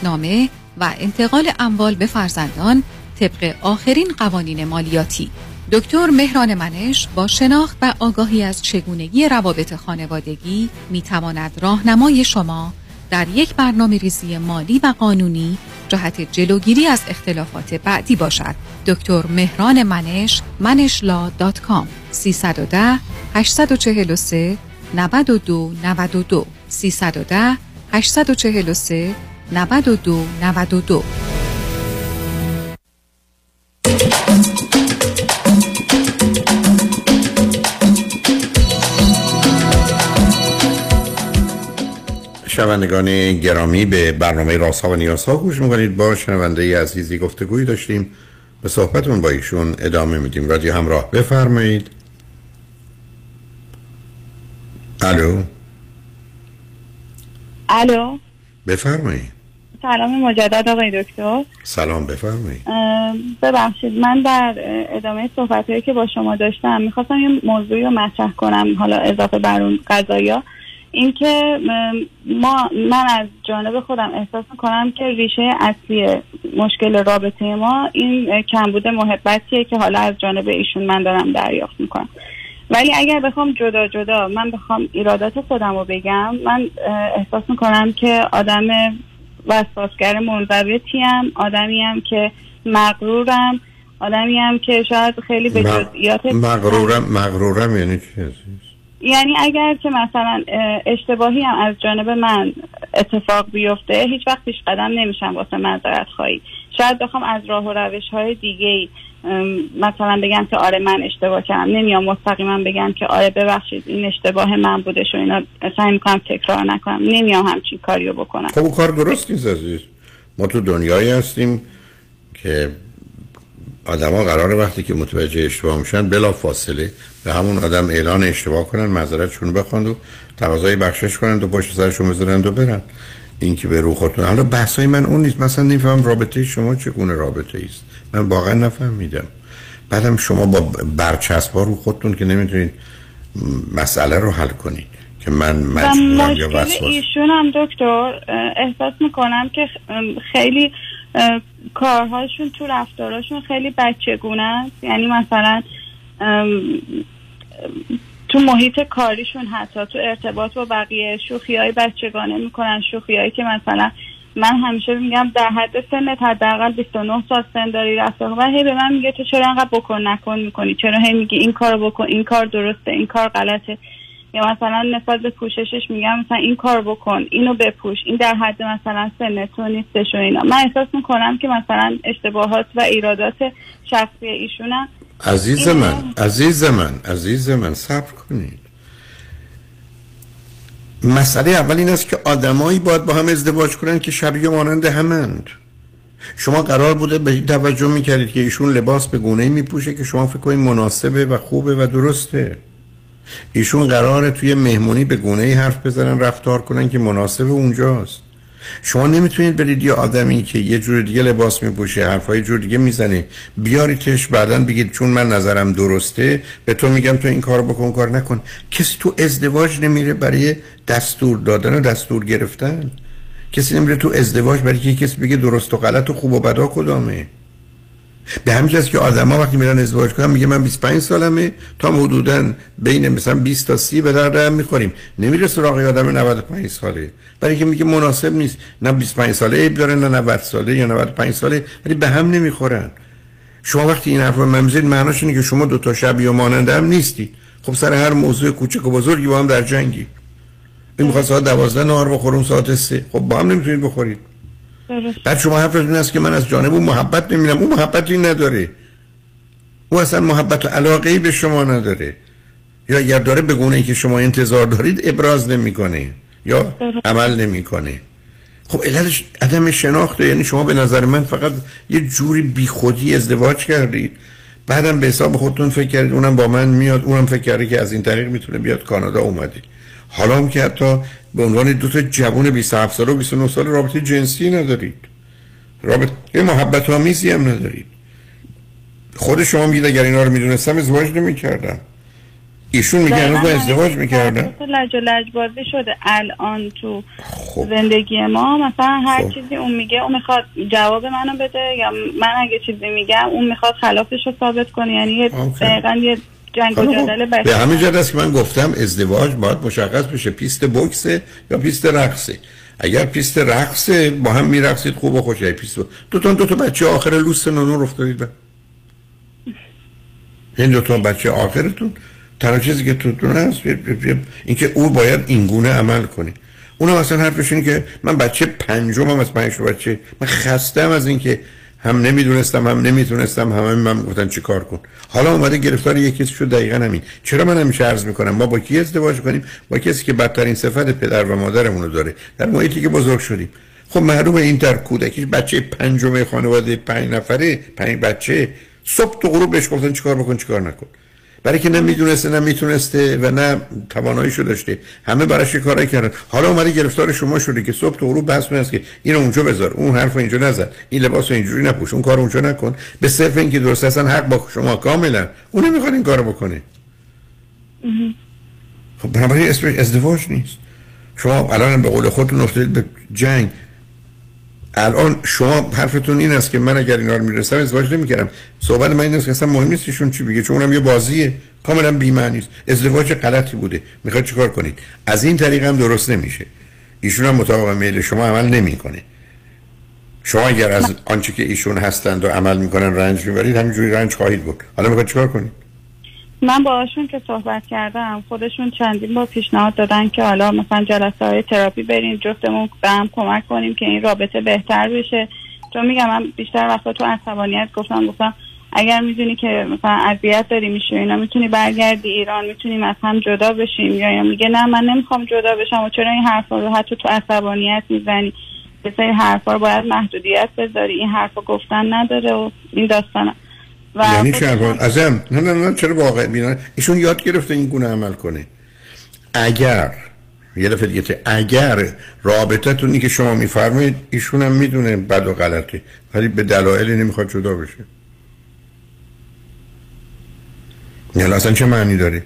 نامه و انتقال اموال به فرزندان طبق آخرین قوانین مالیاتی. دکتر مهران منش با شناخت و آگاهی از چگونگی روابط خانوادگی می تواند راهنمای شما در یک برنامه ریزی مالی و قانونی جهت جلوگیری از اختلافات بعدی باشد. دکتر مهران منش منشلا دات کام 310 843 92 92 310 843 92 92 شنوندگان گرامی به برنامه راسا و نیاسا گوش می‌کنید. با شنونده عزیزی گفتگوی داشتیم. به صحبتون با ایشون ادامه میدیم. رادیو همراه بفرمایید. الو؟ الو؟ بفرمایید. سلام مجدد آقای دکتر. سلام بفرمایید. ببخشید من در ادامه صحبت هایی که با شما داشتم می‌خواستم یه موضوعی رو مطرح کنم حالا اضافه بر اون قضایا. اینکه ما من از جانب خودم احساس می‌کنم که ریشه اصلی مشکل رابطه ما این کمبود محبتیه که حالا از جانب ایشون من دارم دریافت می‌کنم. ولی اگر بخوام جدا جدا من بخوام ایرادات خودم رو بگم من احساس می‌کنم که آدم وسواسگر منضبطی هم آدمی هم که مغرورم آدمی هم که شاید خیلی به جزئیات مغرورم مغرورم یعنی چی؟ یعنی اگر که مثلا اشتباهی هم از جانب من اتفاق بیفته هیچ وقت پیش قدم نمیشم واسه معذرت خواهی. شاید بخوام از راه و روش های دیگه مثلا بگم که آره من اشتباه کردم. نمیام مستقیما بگم که آره ببخشید این اشتباه من بوده شو اینا سعی می‌کنم تکرار نکنم. نمیام همچین کاریو بکنم. خب کار درست نیست عزیز. ما تو دنیایی هستیم که آدما قرار وقتی که متوجه اشتباه میشن بلا فاصله به همون آدم اعلان اشتباه کنن معذرتشون بخواند و تقاضای بخشش کنند و پشت سرشون بذارند و برن. این که به رو خودتون حالا بحثای من اون نیست. مثلا نمیفهم رابطه شما چگونه رابطه است من واقعا نفهمیدم. بعدم شما با برچسب رو خودتون که نمی‌تونید مسئله رو حل کنید که من مجبورم یا وسواس ایشون هم دکتر احساس می‌کنم که خیلی کارهاشون تو رفتاراشون خیلی بچگونه است. یعنی مثلا تو محیط کاریشون حتی تو ارتباط با بقیه شوخی های بچگانه می‌کنن شوخی هایی که مثلا من همیشه میگم در حد سنت حداقل 29 سال سن داری رفته و هی به من میگه تو چرا انقدر بکن نکن می‌کنی؟ چرا هی میگی این کارو بکن؟ این کار درسته این کار غلطه؟ یا مثلا نسبت به پوششش میگم مثلا این کار بکن اینو بپوش این در حد مثلا سن تو نیستش و اینا. من احساس می‌کنم که مثلا اشتباهات و ایرادات شخصی ایشونم عزیز. من عزیز من عزیز من صبر کنید. مسئله اول این است که آدمایی باید با هم ازدواج کنن که شبیه مانند همند. شما قرار بوده به توجه می‌کردید که ایشون لباس به گونه میپوشه که شما فکر کنید مناسبه و خوبه و درسته. ایشون قراره توی مهمونی به گونه حرف بزنن رفتار کنن که مناسب اونجاست. شما نمی‌تونید برید یه آدمی که یه جور دیگه لباس میپوشه حرفای جور دیگه می‌زنه بیاریتش بعدا بگید چون من نظرم درسته به تو میگم تو این کار بکن کار نکن. کسی تو ازدواج نمیره برای دستور دادن و دستور گرفتن؟ کسی نمیره تو ازدواج برای که کسی بگه درست و غلط و خوب و بدا کدامه؟ به همین که آدما وقتی میرن ازدواج کنن میگه من 25 سالمه تا حدودا بین مثلا 20 تا 30 به هم می‌خوریم. نمیره سراغ آدم 95 ساله. برای که میگه مناسب نیست. نه 25 ساله عیب داره نه 90 ساله یا 95 ساله ولی به هم نمی‌خورن. شما وقتی این حرف رو ممزید معناش اینه که شما دو تا شبیه و مانند هم نیستید. خب سر هر موضوع کوچک و بزرگی با هم در جنگی این می‌خواد ساعت 12 نهار بخورم ساعت 3 خب با هم نمی‌تونید بخورید. بعد شما حرفتون این است که من از جانب اون محبت نمیدم اون محبتی نداره. او اصلا محبت و علاقه ای به شما نداره. یا اگر داره به گونه ای که شما انتظار دارید ابراز نمی‌کنه. یا عمل نمی‌کنه. خب علتش عدم شناخته. یعنی شما به نظر من فقط یه جوری بیخودی ازدواج کردید. بعدم به حساب خودتون فکر کردید اونم با من میاد. اونم فکر کرده که از این طریق می‌تونه بیاد کانادا اومدید حالا هم که حتی به عنوان دو تا جوون 27 ساله و 29 ساله رابطه جنسی ندارید. رابطه محبت آمیزی هم ندارید. خود شما میگید اگر اینا رو می‌دونستم ازدواج نمی‌کردم. ایشون میگه هنوز با ازدواج می‌کردم. لج و لج بازی شده. الان تو زندگی ما مثلا هر چیزی اون میگه اون می‌خواد جواب منو بده یا من اگه چیزی میگم اون می‌خواد خلافش رو ثابت کنه. یعنی دقیقا یه جنگ و جدل به همین است که من گفتم ازدواج باید مشخص بشه پیست بوکسه یا پیست رقصه. اگر پیست رقصه با هم میرقصید خوب و خوشه پیست دو دو تا دو تا بچه آخر لوس نونو رفتارید به. این دو تا بچه آخرتون. تنها چیزی که تو دون هست اینکه او باید اینگونه عمل کنه. اونم اصلا حرفش اینه که من بچه پنجم هم از پنج بچه. من خستم از اینکه هم نمی‌دونستم هم نمی‌تونستم همه من گفتن چی کار کن. حالا اومده گرفتار یکی شد دقیقا همین. چرا من همیشه عرض می‌کنم؟ ما با کی ازدواج کنیم؟ با کسی که بدترین صفت پدر و مادرمون رو داره. در محیطی که بزرگ شدیم. خب معلومه این در کودکی بچه پنجم خانواده پنج نفره پنج بچه. صبح تو غروب بهش گفتن چیکار بکن چیکار نکن. برای که نمی‌دونسته نه می‌تونسته و نه تواناییشو داشته. همه براش یه کارایی کردن. حالا اومده گرفتار شما شده که صبح تو غروب بحث است که اینو اونجا بذار اون حرفو اینجا نزن. این لباسو اینجوری نپوش اون کارو اونجا نکن. به صرف اینکه درست اصلا حق با شما کاملا. اون نمی‌خواد این کارو بکنه. خب بنابراین اسمش ازدواج نیست. شما الان به قول خودتون افتادید به جنگ. الان شما حرفتون این است که من اگر اینا رو می‌رسم ازدواج نمی‌کردم. صحبت من این است که اصلا مهم نیست ایشون چی بگه چون اونم یه بازیه. کاملا بی معنی است. ازدواج غلطی بوده. می‌خواد چیکار کنید؟ از این طریق هم درست نمیشه. ایشون هم مطابق میل شما عمل نمی‌کنه. شما اگر از آنچه که ایشون هستند و عمل می‌کنن رنج می‌برید همینجوری رنج خواهید بود حالا می‌خواد چیکار کنید؟ من باهاشون که صحبت کردم خودشون چندین بار پیشنهاد دادن که حالا مثلا جلسه های تراپی بریم جفتمون به هم کمک کنیم که این رابطه بهتر بشه. چون میگم من بیشتر وقتا تو عصبانیت گفتم گفتم اگر می‌دونی که مثلا اذیت داری میشه اینا می‌تونی برگردی ایران می‌تونیم از هم جدا بشیم. یا, یا میگه نه من نمی‌خوام جدا بشم و چرا این حرفا رو حتی تو عصبانیت می‌زنی؟ یه حرفا رو باید محدودیت بذاری. این حرفا گفتن نداره و این داستانه و یعنی شهروان ازم نه نه نه چرا واقع بینا ایشون یاد گرفته این گونه عمل کنه. اگر یه دفعه دیگه ته، اگر رابطتونی که شما میفرمایید ایشون هم می‌دونه بد و غلطه. ولی به دلایلی نمی‌خواد جدا بشه. یعنی اصلا چه معنی داره؟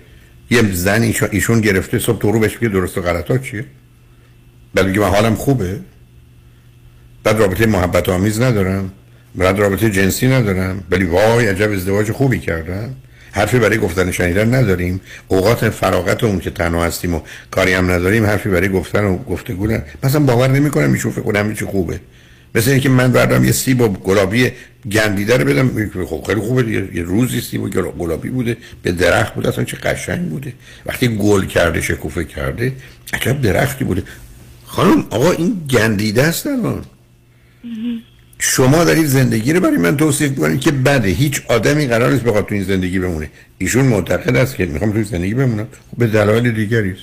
یه زن ایشون, گرفته صبح تو رو بهش بگه درست و غلطا چیه؟ بعد بگه من حالم خوبه. بعد رابطه محبت آمیز ندارم. بعد رابطه جنسی ندارم ولی وای عجب ازدواج خوبی کردم. حرفی برای گفتن شنیدن نداریم. اوقات فراغت اون که تنها هستیم و کاری هم نداریم حرفی برای گفتن و گفتگو نداریم مثلا باور نمی‌کنم ایشون فکر کنم چی خوبه. مثل اینکه من بردم یه سیب گلابی گندیده رو بدم. خب خیلی خوبه یه روزی سیب گلابی بوده. به درخت بوده. اصلا چه قشنگ بوده. وقتی گل کرده شکوفه کرده عجب درختی بوده. خانم آقا این گندیده است الان. شما دارید زندگی رو برای من توصیف می‌کنید که بده. هیچ آدمی قرار نیست بخواد تو این زندگی بمونه. ایشون معتقد است که می‌خوام تو زندگی بمونم. خب به دلایل دیگری است.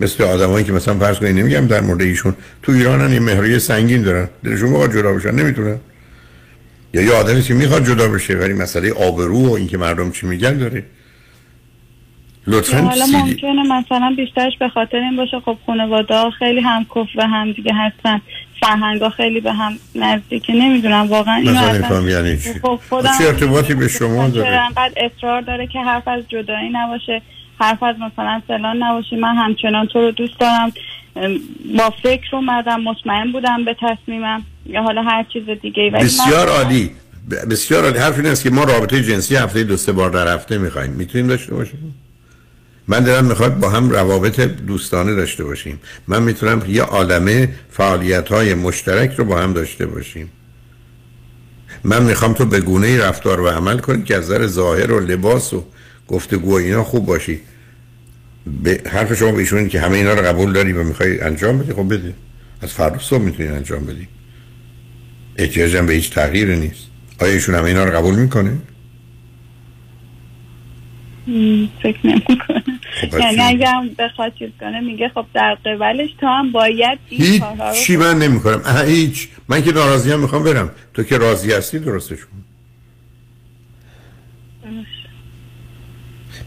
مثل آدمایی که مثلا فرض کنید نمیگم در مورد ایشون. تو ایران این مهریه سنگین دارن. دلشون می‌خواد جدا بشن. نمی‌تونن. یا یه آدمی که می‌خواد جدا بشه ولی مسئله آبرو و اینکه مردم چی میگن داره. لطفا. حالا ممکنه مثلا بیشترش به خاطر این باشه خب خانواده خیلی هم کف و هم دیگه هستن. فرهنگا خیلی به هم نزدیکه. نمی‌دونم واقعا این مثلا یعنی چی؟ خب چه ارتباطی به شما داره؟ انقدر اصرار داره که حرف از جدایی نباشه حرف از مثلا فلان نباشه. من همچنان تو رو دوست دارم. با فکر اومدم مطمئن بودم به تصمیمم. یا حالا هر چیز دیگه بسیار عالی. بسیار عالی. حرف این است که ما رابطه جنسی هفته دو سه بار در هفته می‌خوایم. می‌تونیم داشته باشیم؟ من دارم می‌خواد با هم روابط دوستانه داشته باشیم. من می‌تونم یه عالمه فعالیت های مشترک رو با هم داشته باشیم. من می‌خوام تو به گونه رفتار و عمل کنی که از نظر ظاهر و لباس و گفتگو اینا خوب باشی. به حرف شما به که همه اینا رو قبول داری و می‌خوای انجام بدی؟ خب بده. از فردا صبح می‌تونی انجام بدی. احتیاج به هیچ تغییری نیست. آیا ایشون همه اینا رو قبول می‌کنه؟ فکر نمی‌کنه خب یعنی اگر بخواد چیز کنه میگه خب در قبلش تو هم باید هیچ چی من نمی کنم هیچ. من که ناراضی هم می‌خوام برم. تو که راضی هستی درستش کن.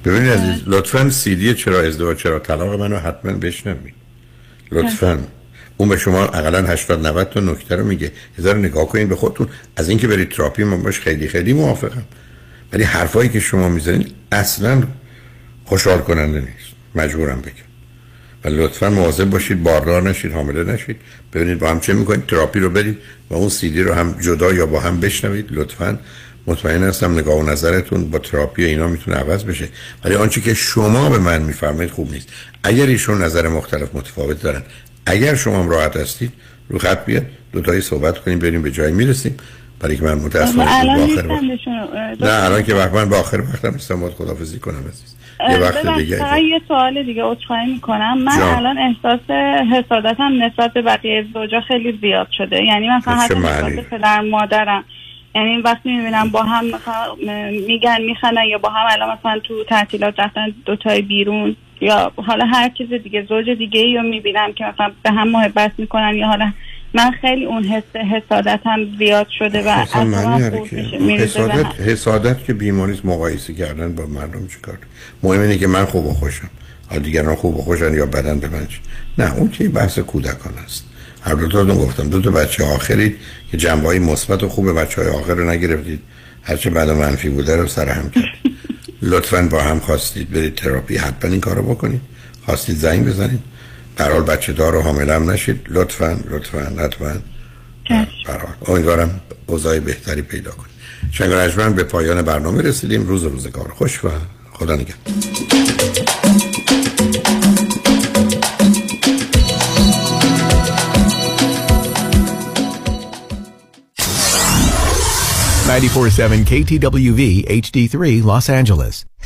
ببینید عزیز لطفا سیدی چرا ازدواج چرا طلاق منو حتما بشنوید. لطفا. اون به شما اقلا 80 90 تا نکته رو میگه. هزار نگاه کنید به خودتون. از اینکه برید تراپی من باش خیلی خیلی موافقم. ولی حرفایی که شما می‌زنید اصلا خوشحال کننده نیست. مجبورم بگم. و لطفا مواظب باشید باردار نشید حامله نشید. ببینید با هم چه می‌کنید تراپی رو برید و اون سیدی رو هم جدا یا با هم بشنوید. لطفا مطمئن هستم نگاه و نظرتون با تراپی اینا می‌تونه عوض بشه. ولی آنچه که شما به من میفرمایید خوب نیست. اگر ایشون نظر مختلف متفاوت دارن اگر شما راحت هستید رو خط بیاد دو تایی صحبت کنیم بریم به جایی می‌رسیم. برای که من متاسفانه الان نه الان که وقت من با آخر وقتم نیستم باید خدافزی کنم عزیز. یه وقت دیگه یه سوال دیگه عذرخواهی می‌کنم. من جان. الان احساس حسادتم نسبت به بقیه زوجا خیلی زیاد شده. یعنی مثلا حتی نسبت پدر مادرم. یعنی وقتی می‌بینم با هم میگن میخنن یا با هم الان مثلا تو تعطیلات رفتن دوتای بیرون یا حالا هر چیز دیگه زوج دیگه یا می‌بینم که مثلا به هم محبت می‌کنن یا حالا من خیلی اون حس حسادت هم زیاد شده و حسادت حسادت که بیماریست مقایسه کردن با مردم چیکار مهم اینه که من خوب و خوشم. حالا دیگران خوب و خوشن یا بدن به من نه اون که بحث کودکان است. هر دو تا گفتم. دو تا بچه آخری که جنبه های مثبت و خوب بچه های آخر رو نگرفتید. هرچه بعد منفی بوده رو سر هم کرد. [laughs] لطفا با هم خواستید برید تراپی. حتما این کارو بکنید. خواستید زنگ بزنید. در حال بچه دار و حامل هم نشید. لطفا لطفا حتما. امیدوارم اوضاع بهتری پیدا کنید شنگ به پایان برنامه رسیدیم. روز روزگار خوش و خدا نگهدار. 947 KTWV HD3 Los Angeles.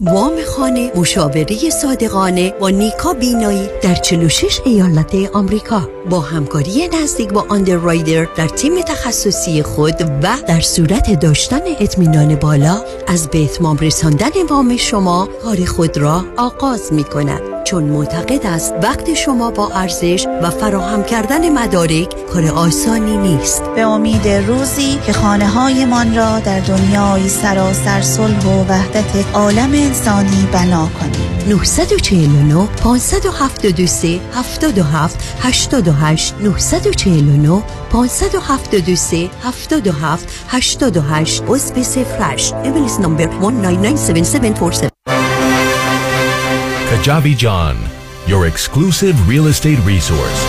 وام خانه مشاوره صادقانه با نیکا بینایی در 46 ایالت آمریکا. با همکاری نزدیک با underwriter در تیم تخصصی خود و در صورت داشتن اطمینان بالا از به اتمام رساندن وام شما کار خود را آغاز می کند چون معتقد است وقت شما با ارزش و فراهم کردن مدارک کار آسانی نیست. به امید روزی که خانه هایمان را در دنیای سراسر صلح و وحدت عالم نخستو چهلو پانصدو هفت دوسته هفتو دو هفت هشتو دو هش اسپیس فراش املاس نمبر 1997747 کجابی جان، یور اکسلس ویل استایت ریسوس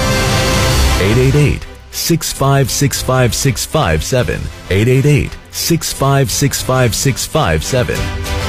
888 6565657 888 6565657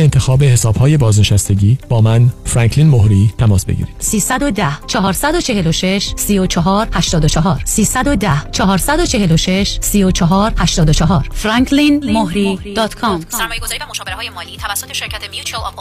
انتخاب حسابهای بازنشستگی با من فرانکلین مهری تماس بگیرید. 310 446 34 84 310 446 34 84 franklinmohri.com سرمایه‌گذاری و مشاوره های مالی توسط شرکت میوچوال